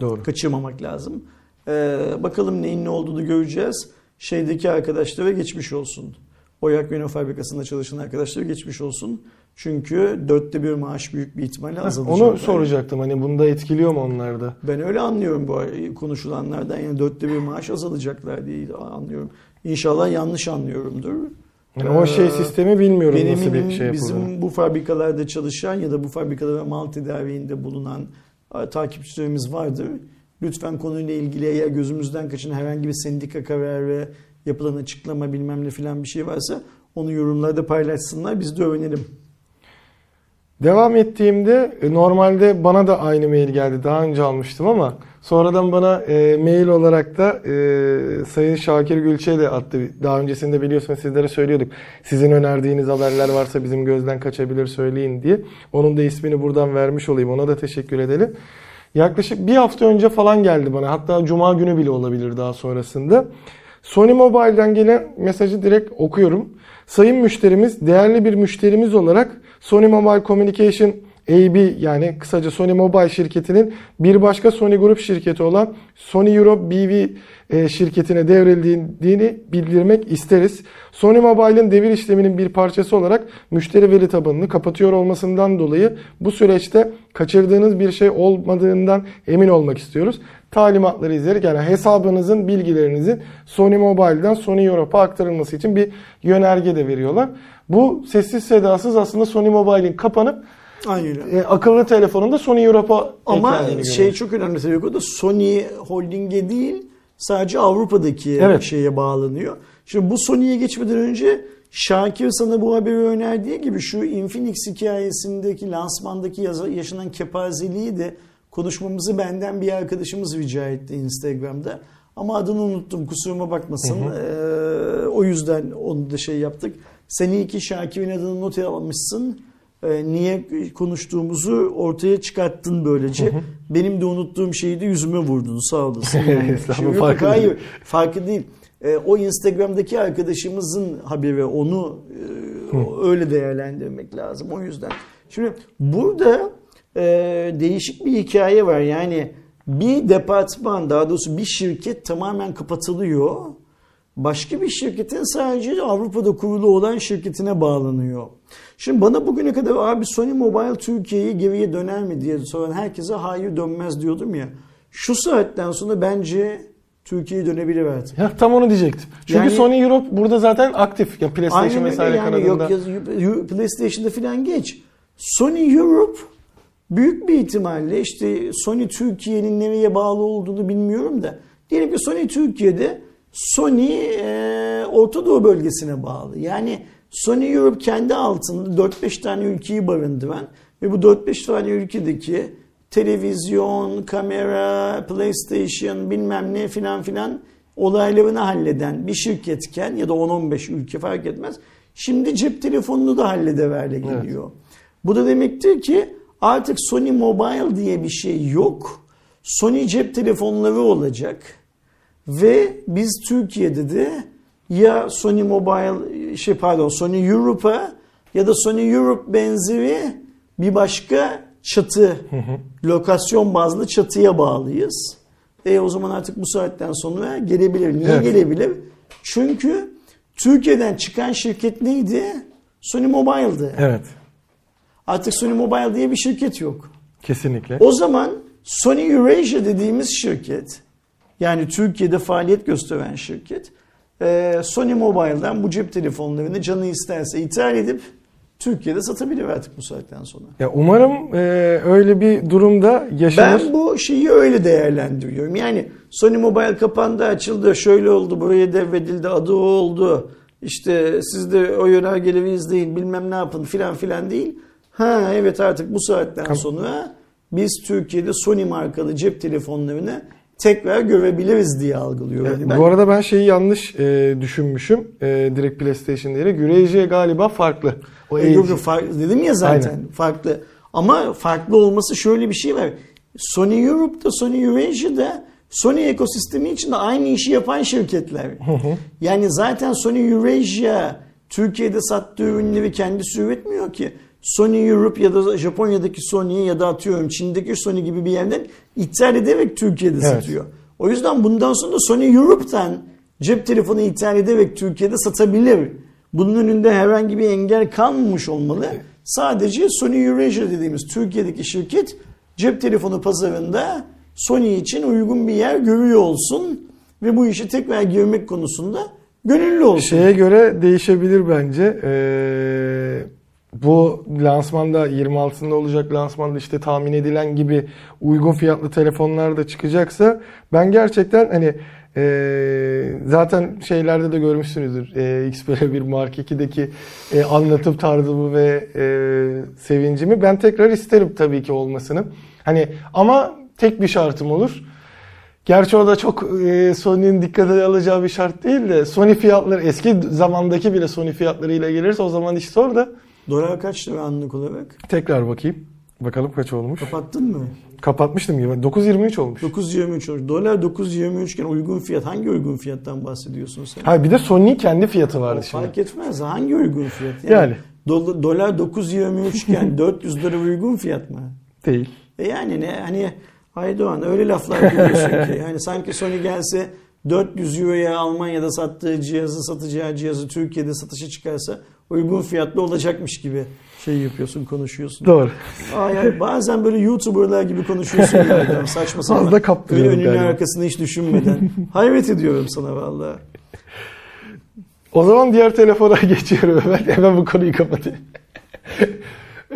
Doğru. kaçırmamak lazım. Ee, bakalım neyin ne olduğunu göreceğiz. Şeydeki arkadaşlara geçmiş olsun. Oyak Renault fabrikasında çalışan arkadaşlara geçmiş olsun. Çünkü dörtte bir maaş büyük bir ihtimalle azalacak. Onu soracaktım hani bunda etkiliyor mu onlarda? Ben öyle anlıyorum bu konuşulanlardan. Yani dörtte bir maaş azalacaklar diye anlıyorum. İnşallah yanlış anlıyorumdur. Yani o şey Ee, sistemi bilmiyorum Benim nasıl bir şey bizim yapıldığını. bu fabrikalarda çalışan ya da bu fabrikalara mal tedariğinde bulunan takipçilerimiz vardır. Lütfen konuyla ilgili eğer gözümüzden kaçan herhangi bir sendika kararı, yapılan açıklama bilmem ne filan bir şey varsa onu yorumlarda paylaşsınlar biz de öğrenelim. Devam ettiğimde e, normalde bana da aynı mail geldi. Daha önce almıştım ama sonradan bana e, mail olarak da e, Sayın Şakir Gülçe de attı. Daha öncesinde biliyorsunuz sizlere söylüyorduk. Sizin önerdiğiniz haberler varsa bizim gözden kaçabilir söyleyin diye. Onun da ismini buradan vermiş olayım. Ona da teşekkür edelim. Yaklaşık bir hafta önce falan geldi bana. Hatta cuma günü bile olabilir daha sonrasında. Sony Mobile'den gelen mesajı direkt okuyorum. Sayın müşterimiz, değerli bir müşterimiz olarak Sony Mobile Communication AB yani kısaca Sony Mobile şirketinin bir başka Sony Group şirketi olan Sony Europe BV e, şirketine devredildiğini bildirmek isteriz. Sony Mobile'ın devir işleminin bir parçası olarak müşteri veri tabanını kapatıyor olmasından dolayı bu süreçte kaçırdığınız bir şey olmadığından emin olmak istiyoruz. Talimatları izleyerek yani hesabınızın bilgilerinizin Sony Mobile'dan Sony Europe'a aktarılması için bir yönerge de veriyorlar. Bu sessiz sedasız aslında Sony Mobile'in kapanıp Aynen öyle. e, akıllı telefonunda Sony Europe'a Ama şey çok önemli tabii o da Sony Holding'e değil sadece Avrupa'daki Evet. şeye bağlanıyor. Şimdi bu Sony'ye geçmeden önce Şakir sana bu haberi önerdiği gibi şu Infinix hikayesindeki lansmandaki yaşanan kepazeliği de konuşmamızı benden bir arkadaşımız rica etti Instagram'da. Ama adını unuttum kusuruma bakmasın. Ee, o yüzden onu da şey yaptık. Sen iyi ki Şakir'in adını not almışsın. Ee, niye konuştuğumuzu ortaya çıkarttın böylece. Benim de unuttuğum şeyi de yüzüme vurdun sağ olasın. Yani. Farkında hayır, farkı değil. Ee, o Instagram'daki arkadaşımızın haberi onu e, öyle değerlendirmek lazım o yüzden. Şimdi burada e, değişik bir hikaye var. Yani bir departman daha doğrusu bir şirket tamamen kapatılıyor. Başka bir şirketin sadece Avrupa'da kurulu olan şirketine bağlanıyor. Şimdi bana bugüne kadar abi Sony Mobile Türkiye'yi geriye döner mi diye soran herkese hayır dönmez diyordum ya. Şu saatten sonra bence Türkiye'ye dönebilir artık. Ya tam onu diyecektim. Çünkü Yani- Sony Europe burada zaten aktif. Ya PlayStation vesaire yani kanadında. yok PlayStation'da falan geç. Sony Europe büyük bir ihtimalle işte Sony Türkiye'nin nereye bağlı olduğunu bilmiyorum da diyelim ki Sony Türkiye'de Sony e, Orta Doğu bölgesine bağlı. Yani Sony Europe kendi altında 4-5 tane ülkeyi barındıran ve bu 4-5 tane ülkedeki televizyon, kamera, PlayStation bilmem ne filan filan olaylarını halleden bir şirketken ya da 10-15 ülke fark etmez. Şimdi cep telefonunu da hallederle geliyor. Bu da demektir ki artık Sony Mobile diye bir şey yok. Sony cep telefonları olacak. Ve biz Türkiye'de de ya Sony Mobile şey pardon Sony Europe'a ya da Sony Europe benzeri bir başka çatı lokasyon bazlı çatıya bağlıyız. E o zaman artık bu saatten sonra gelebilir. Niye Evet. gelebilir? Çünkü Türkiye'den çıkan şirket neydi? Sony Mobile'dı. Evet. Artık Sony Mobile diye bir şirket yok. Kesinlikle. O zaman Sony Eurasia dediğimiz şirket yani Türkiye'de faaliyet gösteren şirket e, Sony Mobile'dan bu cep telefonlarını canı isterse ithal edip Türkiye'de satabilir artık bu saatten sonra. Ya umarım e, öyle bir durumda yaşanır. Ben bu şeyi öyle değerlendiriyorum. Yani Sony Mobile kapandı, açıldı, şöyle oldu, buraya devredildi, adı o oldu. İşte siz de o yönergeleri izleyin, bilmem ne yapın filan filan değil. Ha evet artık bu saatten sonra biz Türkiye'de Sony markalı cep telefonlarını tekrar görebiliriz diye algılıyorum Yani ben. Bu arada ben şeyi yanlış e, düşünmüşüm. E, direkt PlayStation diyerek. Eurasia galiba farklı. O E, yok, AG. yok, farklı dedim ya zaten Aynen. farklı. Ama farklı olması şöyle bir şey var. Sony Europe'da, Sony Eurasia'da Sony ekosistemi içinde aynı işi yapan şirketler. yani zaten Sony Eurasia Türkiye'de sattığı ürünleri kendisi üretmiyor ki. Sony Europe ya da Japonya'daki Sony ya da atıyorum Çin'deki Sony gibi bir yerden ithal ederek Türkiye'de Evet. satıyor. O yüzden bundan sonra Sony Europe'tan cep telefonu ithal ederek Türkiye'de satabilir. Bunun önünde herhangi bir engel kalmamış olmalı. Sadece Sony Eurasia dediğimiz Türkiye'deki şirket cep telefonu pazarında Sony için uygun bir yer görüyor olsun ve bu işe tekrar girmek konusunda gönüllü olsun. Şeye göre değişebilir bence. Ee, bu lansmanda 26'sında olacak lansmanda işte tahmin edilen gibi uygun fiyatlı telefonlar da çıkacaksa ben gerçekten hani ee, zaten şeylerde de görmüşsünüzdür. Ee, Xperia 1 Mark 2'deki e, anlatım tarzımı ve e, sevincimi ben tekrar isterim tabii ki olmasını. Hani ama tek bir şartım olur. Gerçi o da çok e, Sony'nin dikkate alacağı bir şart değil de Sony fiyatları eski zamandaki bile Sony fiyatlarıyla gelirse o zaman iş zor da Dolar kaç lira anlık olarak? tekrar bakayım. Bakalım kaç olmuş. Kapattın mı? Kapatmıştım gibi. 9.23 olmuş. 9.23 olmuş. Dolar 9.23 iken uygun fiyat. Hangi uygun fiyattan bahsediyorsun sen? Ha bir de Sony kendi fiyatı vardı şimdi. Fark etmez. Hangi uygun fiyat? Yani. do- dolar 9.23 iken <laughs> 400 lira uygun fiyat mı? Değil. E yani ne hani Aydoğan öyle laflar kuruyorsun ki. Yani <laughs> sanki Sony gelse 400 euroya Almanya'da sattığı cihazı satacağı cihazı Türkiye'de satışa çıkarsa uygun fiyatlı olacakmış gibi şey yapıyorsun konuşuyorsun. Doğru. Aa, yani bazen böyle YouTuber'lar gibi konuşuyorsun <laughs> yani. Saçma sapan. Fazla kaptırıyorum Önünü galiba. arkasını hiç düşünmeden. Hayret ediyorum sana vallahi. O zaman diğer telefona <laughs> geçiyorum hemen. Hemen bu konuyu kapatayım.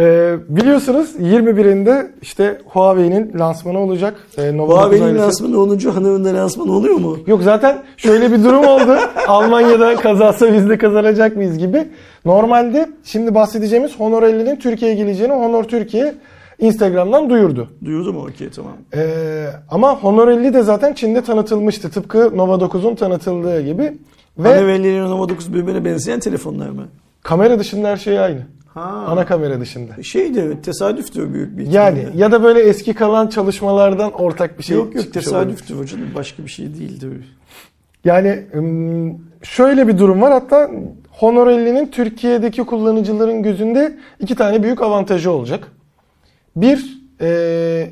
Ee, biliyorsunuz 21'inde işte Huawei'nin lansmanı olacak. Ee, Nova 9 Huawei'nin lansmanı 10. hanımın da lansmanı oluyor mu? Yok zaten şöyle bir durum oldu. <laughs> Almanya'da kazansa biz de kazanacak mıyız gibi. Normalde şimdi bahsedeceğimiz Honor 50'nin Türkiye'ye geleceğini Honor Türkiye Instagram'dan duyurdu. Duyurdu mu? Okey tamam. Ee, ama Honor 50 de zaten Çin'de tanıtılmıştı. Tıpkı Nova 9'un tanıtıldığı gibi. Ve Ve Honeywell'lerin Nova 9 birbirine benzeyen telefonlar mı? kamera dışında her şey aynı. Ha. Ana kamera dışında. Şey de tesadüftür büyük bir Yani ya da böyle eski kalan çalışmalardan ortak bir şey yok yok çıkmış olabilir. tesadüftür hocam başka bir şey değildir. Yani şöyle bir durum var. Hatta Honor 50'nin Türkiye'deki kullanıcıların gözünde iki tane büyük avantajı olacak. Bir, e,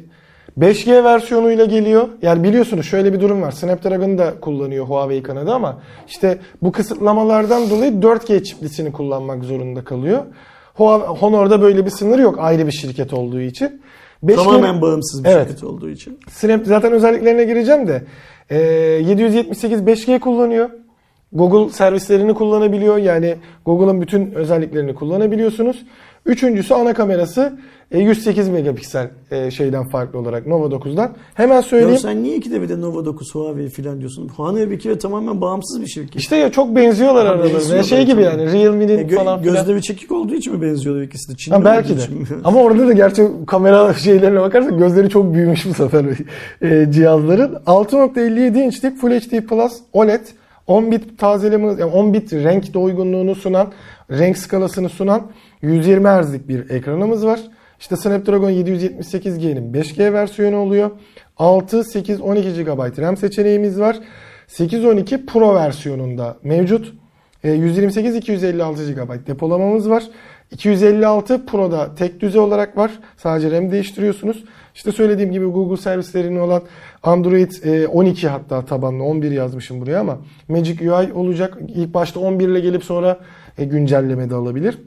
5G versiyonuyla geliyor. Yani biliyorsunuz şöyle bir durum var. Snapdragon da kullanıyor Huawei kanadı ama işte bu kısıtlamalardan dolayı 4G çiplisini kullanmak zorunda kalıyor. Honor'da böyle bir sınır yok ayrı bir şirket olduğu için. 5G Tamamen bağımsız bir Evet. şirket olduğu için. Snap zaten özelliklerine gireceğim de e, 778 5G kullanıyor. Google servislerini kullanabiliyor. Yani Google'ın bütün özelliklerini kullanabiliyorsunuz. Üçüncüsü ana kamerası e, 108 megapiksel e, şeyden farklı olarak Nova 9'dan. Hemen söyleyeyim. Ya sen niye ikide bir de Nova 9 Huawei falan diyorsun? Huawei bir kere tamamen bağımsız bir şirket. İşte ya çok benziyorlar Ha, aralarında. benziyorlar, şey gibi yani Realme'nin E, gö- falan filan. gözleri çekik olduğu için mi benziyorlar ikisi de? Çinli Ha, belki de. için? Ama orada da gerçi kamera <laughs> şeylerine bakarsak gözleri çok büyümüş bu sefer <laughs> e, cihazların. 6.57 inçlik Full HD Plus OLED 10 bit tazeleme, yani 10 bit renk doygunluğunu sunan, renk skalasını sunan 120 Hz'lik bir ekranımız var. İşte Snapdragon 778G'nin 5G versiyonu oluyor. 6, 8, 12 GB RAM seçeneğimiz var. 812 Pro versiyonunda mevcut. E, 128 256 GB depolamamız var. 256 Pro'da tek düze olarak var. Sadece RAM değiştiriyorsunuz. İşte söylediğim gibi Google servislerinin olan Android e, 12 hatta tabanlı 11 yazmışım buraya ama Magic UI olacak. İlk başta 11 ile gelip sonra e, güncelleme de alabilir.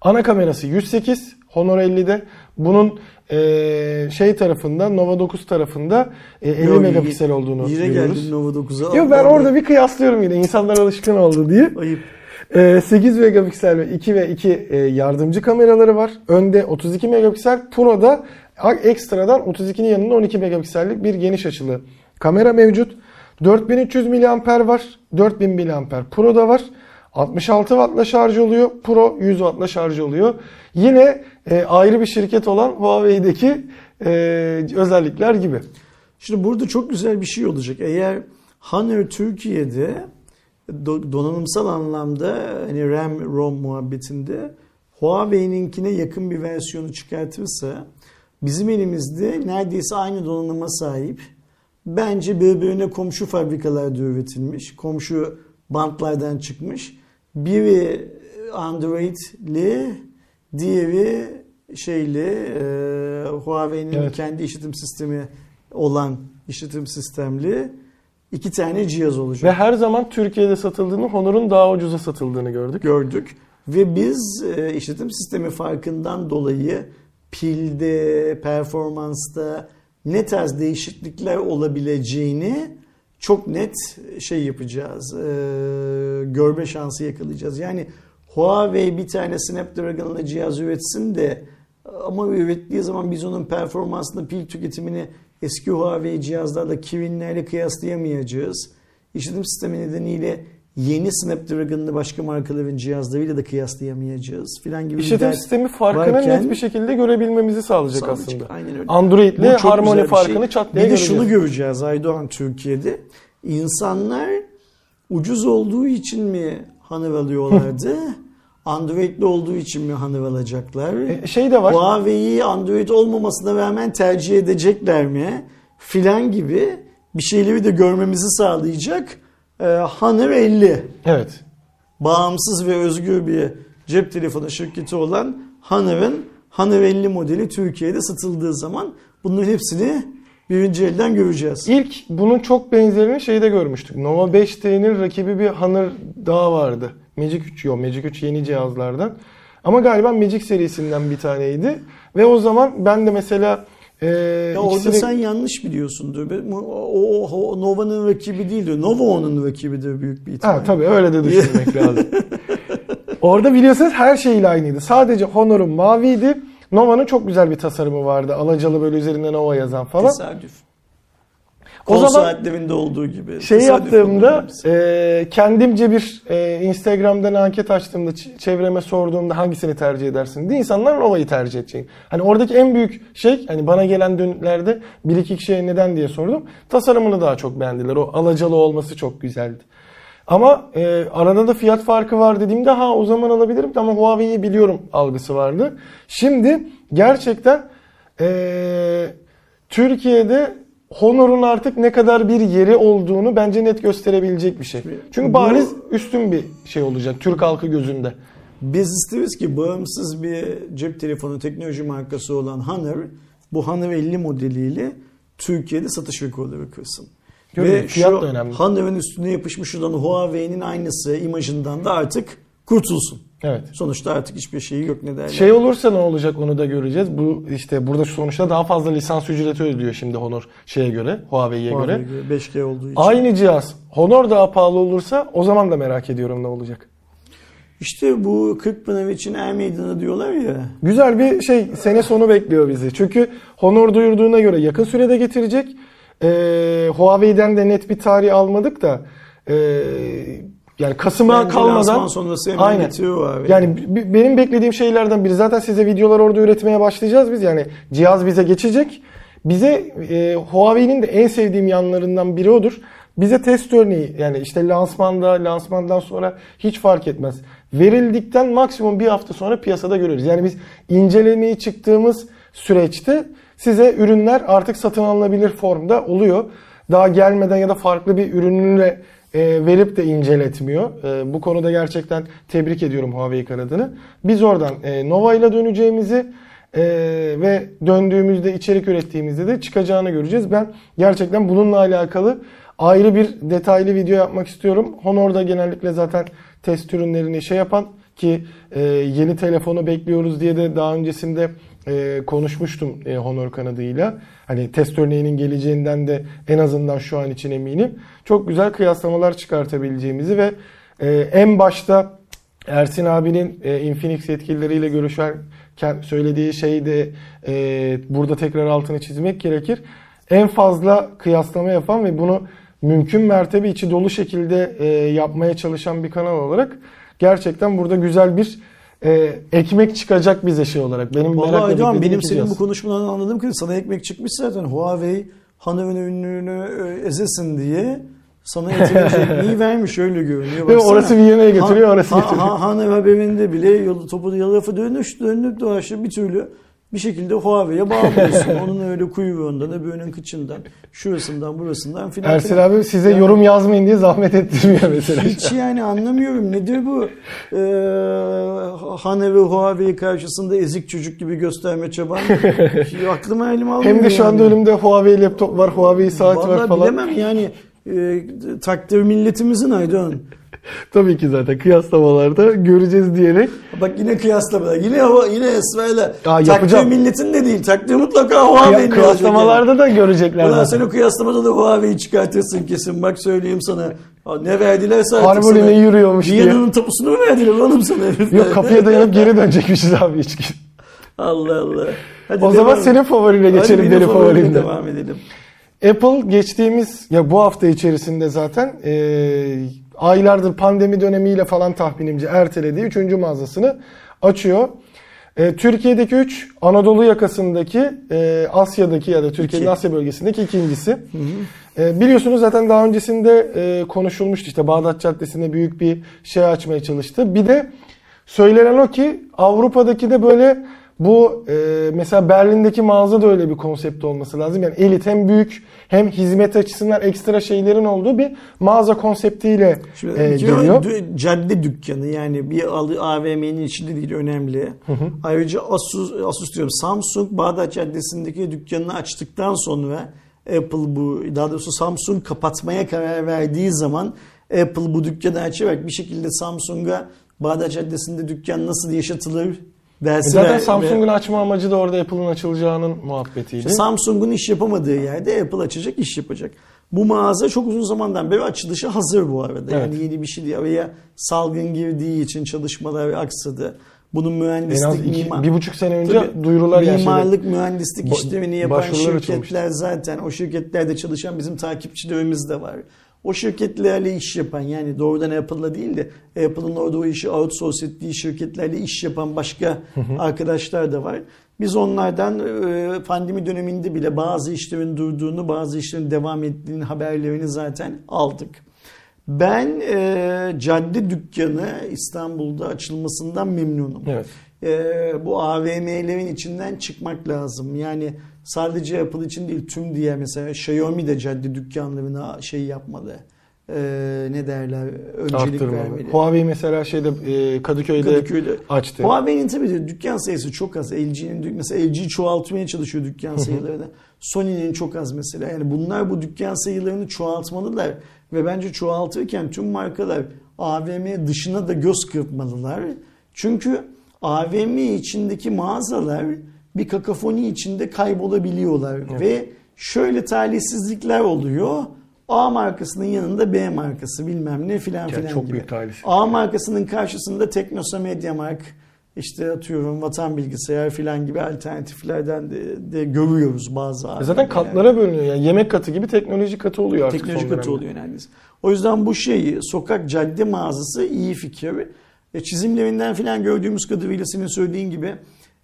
Ana kamerası 108 Honor 50'de. Bunun e, şey tarafında Nova 9 tarafında e, 50 Yo, megapiksel olduğunu Yine görüyoruz. geldin Nova 9'a. Yok ben orada bir kıyaslıyorum yine insanlar alışkın oldu diye. Ayıp. Ee, 8 megapiksel ve 2 ve 2 e, yardımcı kameraları var. Önde 32 megapiksel. Pro'da ekstradan 32'nin yanında 12 megapiksellik bir geniş açılı kamera mevcut. 4300 mAh var. 4000 mAh Pro'da var. 66 wattla şarj oluyor. Pro 100 wattla şarj oluyor. Yine e, ayrı bir şirket olan Huawei'deki e, özellikler gibi. Şimdi burada çok güzel bir şey olacak. Eğer Honor Türkiye'de do- donanımsal anlamda hani RAM, ROM muhabbetinde Huawei'ninkine yakın bir versiyonu çıkartırsa bizim elimizde neredeyse aynı donanıma sahip bence birbirine komşu fabrikalarda üretilmiş, komşu bantlardan çıkmış. Biri Android'li, diğeri şeyli e, Huawei'nin Evet. kendi işletim sistemi olan işletim sistemli iki tane cihaz olacak. Ve her zaman Türkiye'de satıldığını, Honor'un daha ucuza satıldığını gördük. gördük. Ve biz e, işletim sistemi farkından dolayı pilde, performansta ne tarz değişiklikler olabileceğini çok net şey yapacağız. e, görme şansı yakalayacağız. Yani Huawei bir tane Snapdragon'la cihaz üretsin de ama ürettiği zaman biz onun performansını, pil tüketimini eski Huawei cihazlarla, Kirin'lerle kıyaslayamayacağız. İşletim sistemi nedeniyle yeni Snapdragon'lı başka markaların cihazlarıyla da kıyaslayamayacağız filan gibi bir İşletim dert sistemi farkını varken- net bir şekilde görebilmemizi sağlayacak, Sağlayacak, aslında. Aynen öyle. Çok güzel harmoni bir farkını şey. çat diye Bir de göreceğiz. şunu göreceğiz Aydoğan Türkiye'de. İnsanlar ucuz olduğu için mi hanır alıyorlardı? <laughs> Android'li olduğu için mi hanır alacaklar? E, şey de var. Huawei'yi Android olmamasına rağmen tercih edecekler mi? Filan gibi bir şeyleri de görmemizi sağlayacak. Ee, Honor 50 Evet. bağımsız ve özgür bir cep telefonu şirketi olan Honor'ın Honor 50 modeli Türkiye'de satıldığı zaman bunların hepsini birinci elden göreceğiz. İlk bunun çok benzerini şeyde görmüştük. Nova 5T'nin rakibi bir Honor daha vardı. Magic 3 yok. Magic 3 yeni cihazlardan. Ama galiba Magic serisinden bir taneydi. Ve o zaman ben de mesela e, Ya orada sen yanlış biliyorsundur. O, o, o Nova'nın rakibi değildir. Nova onun rakibidir büyük bir ihtimalle. Ha tabii öyle de düşünmek <laughs> lazım. Orada biliyorsunuz her şeyle aynıydı. Sadece Honor'un maviydi. Nova'nın çok güzel bir tasarımı vardı. Alacalı böyle üzerinde Nova yazan falan. Tesadüf. O Kol zaman saatlerinde olduğu gibi. şey yaptığımda e, kendimce bir e, Instagram'dan anket açtığımda çevreme sorduğumda hangisini tercih edersin diye insanlar Nova'yı tercih edecek. Hani oradaki en büyük şey hani bana gelen dönütlerde bir iki kişiye neden diye sordum. Tasarımını daha çok beğendiler. O alacalı olması çok güzeldi. Ama e, arada da fiyat farkı var dediğimde ha o zaman alabilirim ama Huawei'yi biliyorum algısı vardı. Şimdi gerçekten e, Türkiye'de Honor'un artık ne kadar bir yeri olduğunu bence net gösterebilecek bir şey. Çünkü Bu- bariz üstün bir şey olacak Türk halkı gözünde. Biz isteriz ki bağımsız bir cep telefonu teknoloji markası olan Honor bu Honor 50 modeliyle Türkiye'de satış rekorları kırsın. Ve fiyat şu da önemli. Honor'ın üstüne yapışmış olan Huawei'nin aynısı imajından da artık kurtulsun. Evet. Sonuçta artık hiçbir şeyi yok ne derler. Şey olursa ne olacak onu da göreceğiz. Bu işte burada sonuçta daha fazla lisans ücreti ödüyor şimdi Honor şeye göre, Huawei'ye göre. Huawei gibi 5G olduğu için. Aynı cihaz Honor daha pahalı olursa o zaman da merak ediyorum ne olacak. İşte bu 40 bin ev için er meydanı diyorlar ya. Güzel bir şey sene sonu bekliyor bizi. Çünkü Honor duyurduğuna göre yakın sürede getirecek. Ee, Huawei'den de net bir tarih almadık da ee, yani Kasım'a Bence kalmadan sonrası hemen Aynen. getiriyor Huawei. yani b- benim beklediğim şeylerden biri zaten size videolar orada üretmeye başlayacağız biz. Yani cihaz bize geçecek. Bize e, Huawei'nin de en sevdiğim yanlarından biri odur. Bize test örneği yani işte lansmanda, lansmandan sonra hiç fark etmez. Verildikten maksimum bir hafta sonra piyasada görürüz. Yani biz incelemeye çıktığımız süreçte size ürünler artık satın alınabilir formda oluyor. Daha gelmeden ya da farklı bir ürünüyle e, verip de inceletmiyor. E, bu konuda gerçekten tebrik ediyorum Huawei kanadını. Biz oradan e, Nova ile döneceğimizi e, ve döndüğümüzde içerik ürettiğimizde de çıkacağını göreceğiz. Ben gerçekten bununla alakalı ayrı bir detaylı video yapmak istiyorum. Honor'da genellikle zaten test ürünlerini şey yapan ki e, yeni telefonu bekliyoruz diye de daha öncesinde e, konuşmuştum e, Honor kanadıyla. Hani test örneğinin geleceğinden de en azından şu an için eminim. Çok güzel kıyaslamalar çıkartabileceğimizi ve e, en başta Ersin abinin e, Infinix yetkilileriyle görüşürken söylediği şeyi de e, burada tekrar altını çizmek gerekir. En fazla kıyaslama yapan ve bunu mümkün mertebe içi dolu şekilde e, yapmaya çalışan bir kanal olarak gerçekten burada güzel bir e, ekmek çıkacak bize şey olarak. Benim Vallahi Aydoğan beklediğim benim senin bu konuşmadan anladığım kadarıyla sana ekmek çıkmış zaten. Huawei Hanover'ın ünlüğünü e, ezesin diye sana yeterince ekmeği <laughs> vermiş öyle görünüyor. Baksana. orası Viyana'ya götürüyor, orası ha- getiriyor. ha- Hanover haberinde bile yolu topu lafı dönüş dönüp dolaşıp bir türlü bir şekilde Huawei'ye bağlıyorsun. Onun öyle kuyruğundan, öbürünün kıçından, şurasından, burasından filan. Ersin abi size Yani- yorum yazmayın diye zahmet ettirmiyor mesela. Hiç yani anlamıyorum. Nedir bu? Ee, Hane ve Huawei karşısında ezik çocuk gibi gösterme çaban. Aklıma elime almıyor. Hem de şu anda yani. önümde Huawei laptop var, Huawei saat var Vallahi falan. bilemem yani. E, takdir milletimizin Aydoğan. Tabii ki zaten kıyaslamalarda göreceğiz diyerek. Bak yine kıyaslama. Yine hava, yine Esra'yla. Aa, Takdir milletin de değil. Takdir mutlaka Kıya- Huawei'nin yani. kıyaslamalarda da görecekler Ulan sen o kıyaslamada da Huawei'yi çıkartırsın kesin. Bak söyleyeyim sana. Ha, Ne verdilerse artık Harmony sana. yürüyormuş diye. Viyana'nın tapusunu mu verdiler oğlum sana? <laughs> Yok kapıya dayanıp geri dönecekmişiz abi içki. Allah Allah. Hadi O zaman devam. senin favorine geçelim benim favorimle. devam edelim. Apple geçtiğimiz ya bu hafta içerisinde zaten e, aylardır pandemi dönemiyle falan tahminimce ertelediği 3. mağazasını açıyor. E, Türkiye'deki 3, Anadolu yakasındaki, e, Asya'daki ya da Türkiye'nin. Asya bölgesindeki ikincisi. E, biliyorsunuz zaten daha öncesinde e, konuşulmuştu işte Bağdat Caddesi'nde büyük bir şey açmaya çalıştı. Bir de söylenen o ki Avrupa'daki de böyle bu e, mesela Berlin'deki mağaza da öyle bir konsept olması lazım. Yani elit hem büyük hem hizmet açısından ekstra şeylerin olduğu bir mağaza konseptiyle Şimdi e, geliyor. dü- cadde dükkanı yani bir AVM'nin içinde değil önemli. Ayrıca Asus, Asus diyorum Samsung Bağdat Caddesi'ndeki dükkanını açtıktan sonra Apple bu daha doğrusu Samsung kapatmaya karar verdiği zaman Apple bu dükkanı açarak bir şekilde Samsung'a Bağdat Caddesi'nde dükkan nasıl yaşatılır dersi Zaten ver- Samsung'un açma amacı da orada Apple'ın açılacağının muhabbetiydi. Samsung'un iş yapamadığı yerde Apple açacak, iş yapacak. Bu mağaza çok uzun zamandan beri açılışı hazır bu arada. Yani Evet. yeni bir şey değil. Araya salgın girdiği için çalışmalar aksadı. Bunun En mühendislik, iki, mimar- bir buçuk sene önce Tabii, duyurular yani mimarlık, mühendislik Ba- işlemini yapan şirketler zaten o şirketlerde çalışan bizim takipçilerimiz de var. O şirketlerle iş yapan yani doğrudan Apple'la değil de Apple'ın orada o işi outsource ettiği şirketlerle iş yapan başka arkadaşlar da var. Biz onlardan e, pandemi döneminde bile bazı işlerin durduğunu, bazı işlerin devam ettiğinin haberlerini zaten aldık. Ben e, cadde dükkanı İstanbul'da açılmasından memnunum. Evet. E, bu AVM'lerin içinden çıkmak lazım. Yani sadece Apple için değil tüm diye mesela Xiaomi de cadde dükkanlarına şey yapmalı. E, ne derler? Öncelik Arttırmalı. vermeli. Huawei mesela şeyde e, Kadıköy'de, Kadıköy'de. açtı. Huawei'nin tabii de dükkan sayısı çok az. LG'nin mesela LG çoğaltmaya çalışıyor dükkan sayılarını. Sony'nin çok az mesela. Yani bunlar bu dükkan sayılarını çoğaltmalılar ve bence çoğaltırken tüm markalar AVM dışına da göz kırpmalılar. Çünkü AVM içindeki mağazalar bir kakafoni içinde kaybolabiliyorlar ve şöyle talihsizlikler oluyor. A markasının yanında B markası bilmem ne filan Yani filan çok gibi. büyük talihsizlik. A markasının karşısında Teknosa Mediamark, işte atıyorum Vatan Bilgisayar filan gibi alternatiflerden de, de görüyoruz bazı E Zaten katlara bölünüyor. Yani yemek katı gibi teknoloji katı oluyor artık Teknoloji katı dönemde. oluyor neredeyse. O yüzden bu şeyi sokak cadde mağazası iyi fikir. E, çizimlerinden filan gördüğümüz kadarıyla senin söylediğin gibi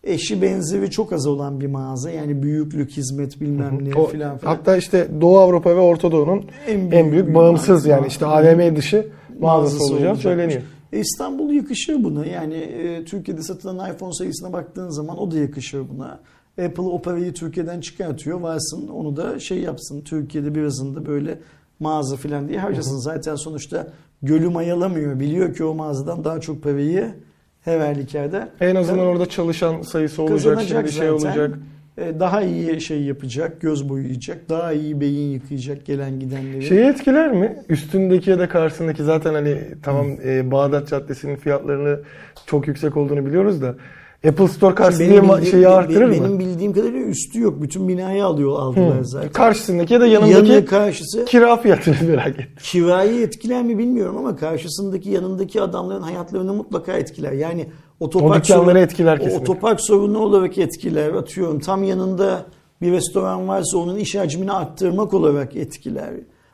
eşi benzeri çok az olan bir mağaza. Yani büyüklük, hizmet bilmem ne filan filan. Hatta işte Doğu Avrupa ve Orta Doğu'nun en büyük, bir bağımsız mağaza. yani işte AVM dışı mağazası mağazası olacağı söyleniyor. E, İstanbul yakışır buna. Yani e, Türkiye'de satılan iPhone sayısına baktığın zaman o da yakışır buna. Apple o parayı Türkiye'den çıkartıyor. Varsın onu da şey yapsın. Türkiye'de birazında böyle mağaza falan diye harcasın. Zaten sonuçta gölü mayalamıyor. Biliyor ki o mağazadan daha çok parayı her halükarda En azından Tabii. orada çalışan sayısı olacak, şimdi şey olacak. E, Daha iyi şey yapacak, göz boyayacak, daha iyi beyin yıkayacak gelen gidenleri. Şeyi etkiler mi? Üstündeki ya da karşısındaki zaten hani tamam e, Bağdat Caddesi'nin fiyatlarını çok yüksek olduğunu biliyoruz da Apple Store karşısında Benim bildiğim- şeyi arttırır benim mı? bildiğim kadarıyla üstü yok. Bütün binayı alıyor aldılar Hı. zaten. Karşısındaki ya da yanındaki Yanı karşısı kira fiyatını <laughs> merak ettim. kirayı etkiler mi bilmiyorum ama karşısındaki yanındaki adamların hayatlarını mutlaka etkiler. Yani otopark sorunu- etkiler kesinlikle. Otopark sorunu olarak etkiler. Atıyorum tam yanında bir restoran varsa onun iş hacmini arttırmak olarak etkiler.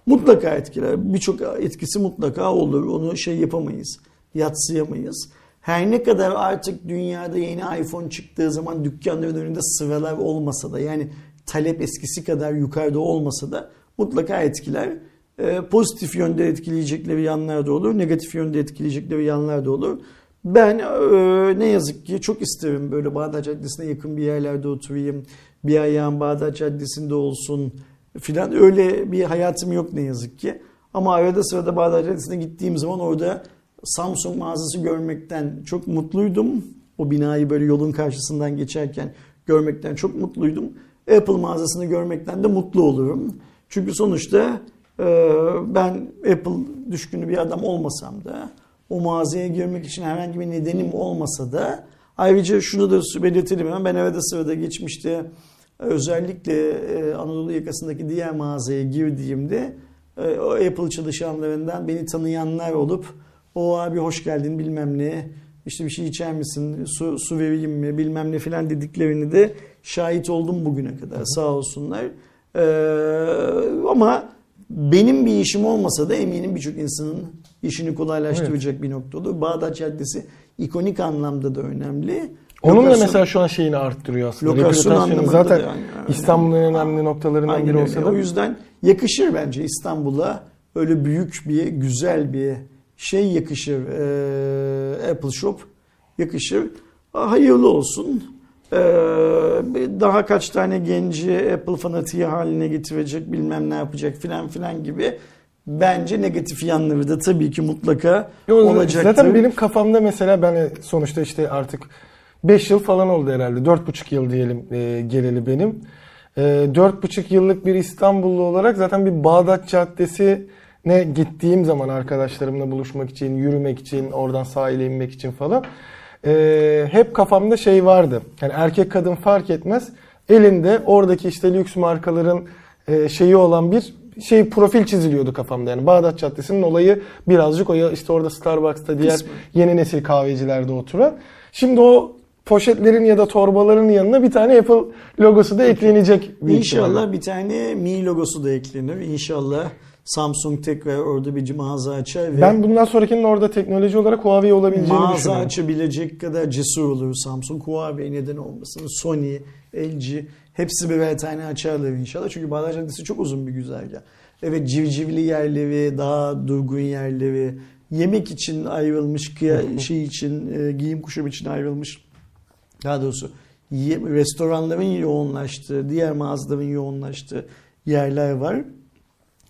Mutlaka etkiler. Birçok etkisi mutlaka olur. Onu şey yapamayız. Yatsıyamayız. Her ne kadar artık dünyada yeni iPhone çıktığı zaman dükkanların önünde sıralar olmasa da yani talep eskisi kadar yukarıda olmasa da mutlaka etkiler. Ee, pozitif yönde etkileyecekleri yanlar da olur, negatif yönde etkileyecekleri yanlar da olur. Ben e, ne yazık ki çok isterim böyle Bağdat Caddesi'ne yakın bir yerlerde oturayım. Bir ayağım Bağdat Caddesi'nde olsun filan. Öyle bir hayatım yok ne yazık ki. Ama arada sırada Bağdat Caddesi'ne gittiğim zaman orada Samsung mağazası görmekten çok mutluydum. O binayı böyle yolun karşısından geçerken görmekten çok mutluydum. Apple mağazasını görmekten de mutlu olurum. Çünkü sonuçta e, ben Apple düşkünü bir adam olmasam da o mağazaya girmek için herhangi bir nedenim olmasa da ayrıca şunu da belirtelim hemen ben arada sırada geçmişte özellikle e, Anadolu yakasındaki diğer mağazaya girdiğimde e, Apple çalışanlarından beni tanıyanlar olup o abi hoş geldin bilmem ne işte bir şey içer misin su, su vereyim mi bilmem ne filan dediklerini de şahit oldum bugüne kadar sağ olsunlar. Ee, ama benim bir işim olmasa da eminim birçok insanın işini kolaylaştıracak bir nokta olur. Bağdat Caddesi ikonik anlamda da önemli. Onun da mesela şu an şeyini arttırıyor aslında. Lokasyon anlamında zaten yani. İstanbul'un önemli noktalarından Aynen biri olsa da O yüzden yakışır bence İstanbul'a öyle büyük bir güzel bir şey yakışır. Ee, Apple Shop yakışır. Hayırlı olsun. Ee, daha kaç tane genci Apple fanatiği haline getirecek bilmem ne yapacak filan filan gibi bence negatif yanları da tabii ki mutlaka Yo, olacaktır. Zaten benim kafamda mesela ben sonuçta işte artık 5 yıl falan oldu herhalde. 4,5 yıl diyelim e, geleli benim. E, 4,5 yıllık bir İstanbullu olarak zaten bir Bağdat Caddesi'ne gittiğim zaman arkadaşlarımla buluşmak için, yürümek için, oradan sahile inmek için falan e, hep kafamda şey vardı. Yani erkek kadın fark etmez. Elinde oradaki işte lüks markaların e, şeyi olan bir şey profil çiziliyordu kafamda. Yani Bağdat Caddesi'nin olayı birazcık o ya işte orada Starbucks'ta diğer Kısmen. yeni nesil kahvecilerde oturan. Şimdi o poşetlerin ya da torbaların yanına bir tane Apple logosu da eklenecek. İnşallah ihtimalle. bir tane Mi logosu da eklenir. İnşallah Samsung tekrar orada bir mağaza açar ve Ben bundan sonrakinin orada teknoloji olarak Huawei olabileceğini mağaza düşünüyorum. açabilecek kadar cesur olur Samsung. Huawei neden olmasın? Sony, LG hepsi birer tane açarlar inşallah. Çünkü Bağdat Caddesi çok uzun bir güzergah. Evet civcivli yerleri, daha durgun yerleri, yemek için ayrılmış, şey için, e, giyim kuşam için ayrılmış daha doğrusu restoranların yoğunlaştığı, diğer mağazaların yoğunlaştığı yerler var.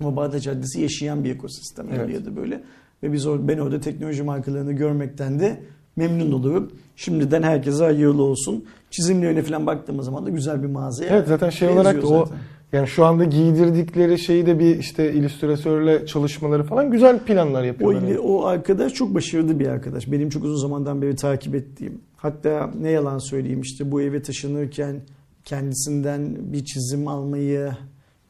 Ama Bağdat Caddesi yaşayan bir ekosistem Evet. ya da böyle. Ve biz or- ben orada teknoloji markalarını görmekten de memnun olurum. Şimdiden herkese hayırlı olsun. Çizimlerine falan baktığımız zaman da güzel bir mağazaya Evet zaten şey olarak da o zaten. yani şu anda giydirdikleri şeyi de bir işte illüstratörle çalışmaları falan güzel planlar O, yapıyorlar. ili- o arkadaş çok başarılı bir arkadaş. Benim çok uzun zamandan beri takip ettiğim. Hatta ne yalan söyleyeyim işte bu eve taşınırken kendisinden bir çizim almayı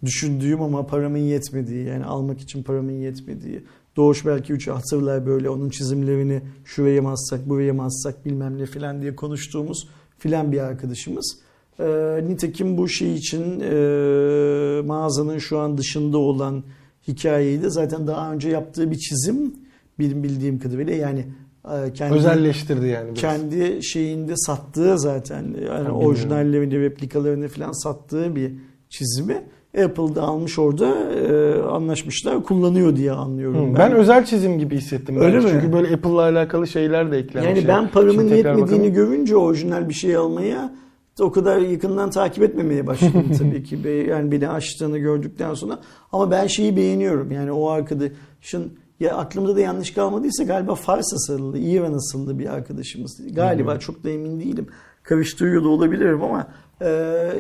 düşündüğüm ama paramın yetmediği yani almak için paramın yetmediği. Doğuş belki üç hatırlar böyle onun çizimlerini şuraya mı assak buraya mı assak bilmem ne filan diye konuştuğumuz filan bir arkadaşımız. Ee, nitekim bu şey için e, mağazanın şu an dışında olan hikayeyi de zaten daha önce yaptığı bir çizim bildiğim kadarıyla yani e, kendi Özelleştirdi yani. biraz. kendi şeyinde sattığı zaten yani orijinallerini replikalarını falan sattığı bir çizimi Apple'da almış orada e, anlaşmışlar kullanıyor diye anlıyorum. Hı, ben özel çizim gibi hissettim. Öyle mi? Çünkü böyle Apple'la alakalı şeyler de eklenmiş. Yani ben paramın yetmediğini bakalım. görünce orijinal bir şey almaya o kadar yakından takip etmemeye başladım <laughs> tabii ki. Yani beni açtığını gördükten sonra. Ama ben şeyi beğeniyorum. Yani o arkadaşın ya aklımda da yanlış kalmadıysa galiba Fars asıllı, İran asıllı bir arkadaşımız. Galiba çok da emin değilim. Karıştırıyor da olabilirim ama e,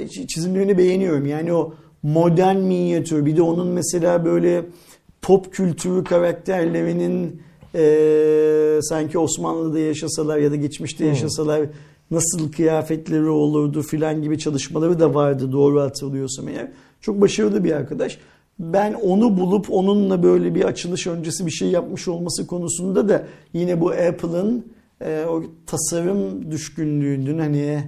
çi- çizimlerini beğeniyorum. Yani o modern minyatür bir de onun mesela böyle pop kültürü karakterlerinin e, sanki Osmanlı'da yaşasalar ya da geçmişte yaşasalar nasıl kıyafetleri olurdu filan gibi çalışmaları da vardı doğru hatırlıyorsam eğer. Çok başarılı bir arkadaş. Ben onu bulup onunla böyle bir açılış öncesi bir şey yapmış olması konusunda da yine bu Apple'ın e, o tasarım düşkünlüğünün hani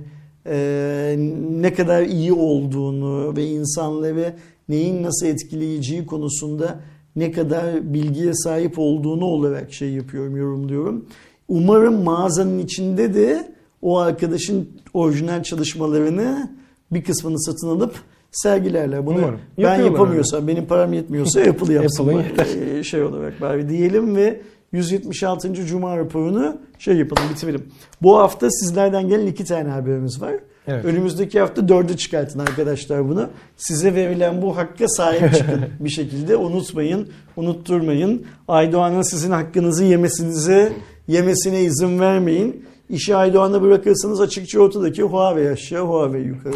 e, ne kadar iyi olduğunu ve insanları neyin nasıl etkileyeceği konusunda ne kadar bilgiye sahip olduğunu olarak şey yapıyorum, yorumluyorum. Umarım mağazanın içinde de o arkadaşın orijinal çalışmalarını bir kısmını satın alıp sergilerler. Bunu Umarım. ben yapamıyorsam, benim param yetmiyorsa Apple yapsın. <laughs> Apple'ın Ee, şey olarak bari diyelim ve 176. Cuma raporunu şey yapalım, bitirelim. Bu hafta sizlerden gelen iki tane haberimiz var. Evet. Önümüzdeki hafta dördü çıkartın arkadaşlar bunu. Size verilen bu hakka sahip <laughs> çıkın bir şekilde. Unutmayın, unutturmayın. Aydoğan'ın sizin hakkınızı yemesinize, yemesine izin vermeyin. İşi Aydoğan'a bırakırsanız açıkça ortadaki Huawei aşağı, Huawei yukarı.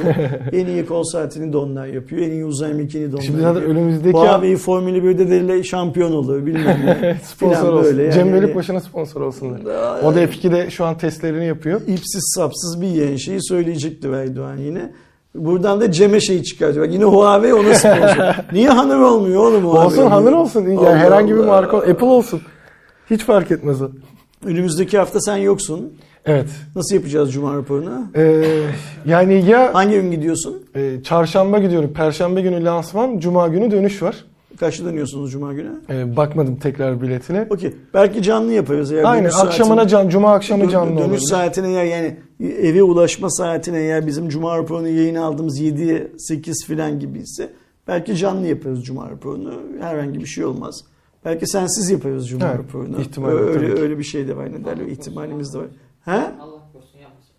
<laughs> en iyi kol saatini de onlar yapıyor. En iyi uzay mekiğini de onlar Şimdi zaten yapıyor. önümüzdeki Huawei Formula 1'de de şampiyon olur bilmem ne. <laughs> sponsor olsun. böyle. Cem Yani Bölük hani- başına sponsor olsunlar. Aa, O da F2'de şu an testlerini yapıyor. ipsiz sapsız bir yeğen şeyi söyleyecekti Erdoğan yine. Buradan da Cem'e şey çıkartıyor. Bak yine Huawei ona sponsor. <laughs> Niye Hanır olmuyor oğlum Huawei? Olsun Hanır olsun. Yani Allah herhangi bir Allah. marka Apple olsun. Hiç fark etmez o. Önümüzdeki hafta sen yoksun. Evet. Nasıl yapacağız Cuma raporunu? Ee, yani ya Hangi gün gidiyorsun? e, çarşamba gidiyorum. Perşembe günü lansman. Cuma günü dönüş var. Kaçta dönüyorsunuz Cuma günü? Ee, bakmadım tekrar biletine. Okey. Belki canlı yaparız. Eğer Aynen akşamına can, cuma akşamı Dön- canlı Dönüş olabilir. saatine eğer yani eve ulaşma saatine eğer bizim Cuma raporunu yayına aldığımız 7-8 filan gibiyse belki canlı yaparız Cuma raporunu. Herhangi bir şey olmaz. Belki sensiz yaparız Cuma Evet, raporunu. öyle, öyle bir şey de var. Ne derler? ihtimalimiz de var. He? Allah korusun yapmasın.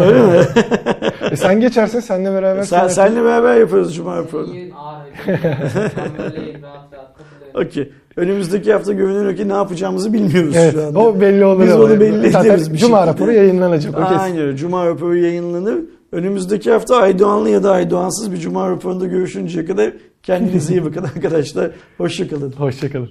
Öyle mi? E sen geçersin seninle beraber. Sen, sen- senle beraber yaparız Cuma <laughs> takılıyorum. Okey. Önümüzdeki hafta görünüyor ki ne yapacağımızı bilmiyoruz Evet, şu anda. o belli olur. Biz onu belli ederiz bir Cuma şekilde. raporu yayınlanacak. O kesin. Aynen öyle. Cuma raporu yayınlanır. Önümüzdeki hafta Aydoğanlı ya da Aydoğansız bir Cuma raporunda görüşünceye kadar kendinize iyi bakın <laughs> arkadaşlar. Hoşçakalın. Hoşçakalın.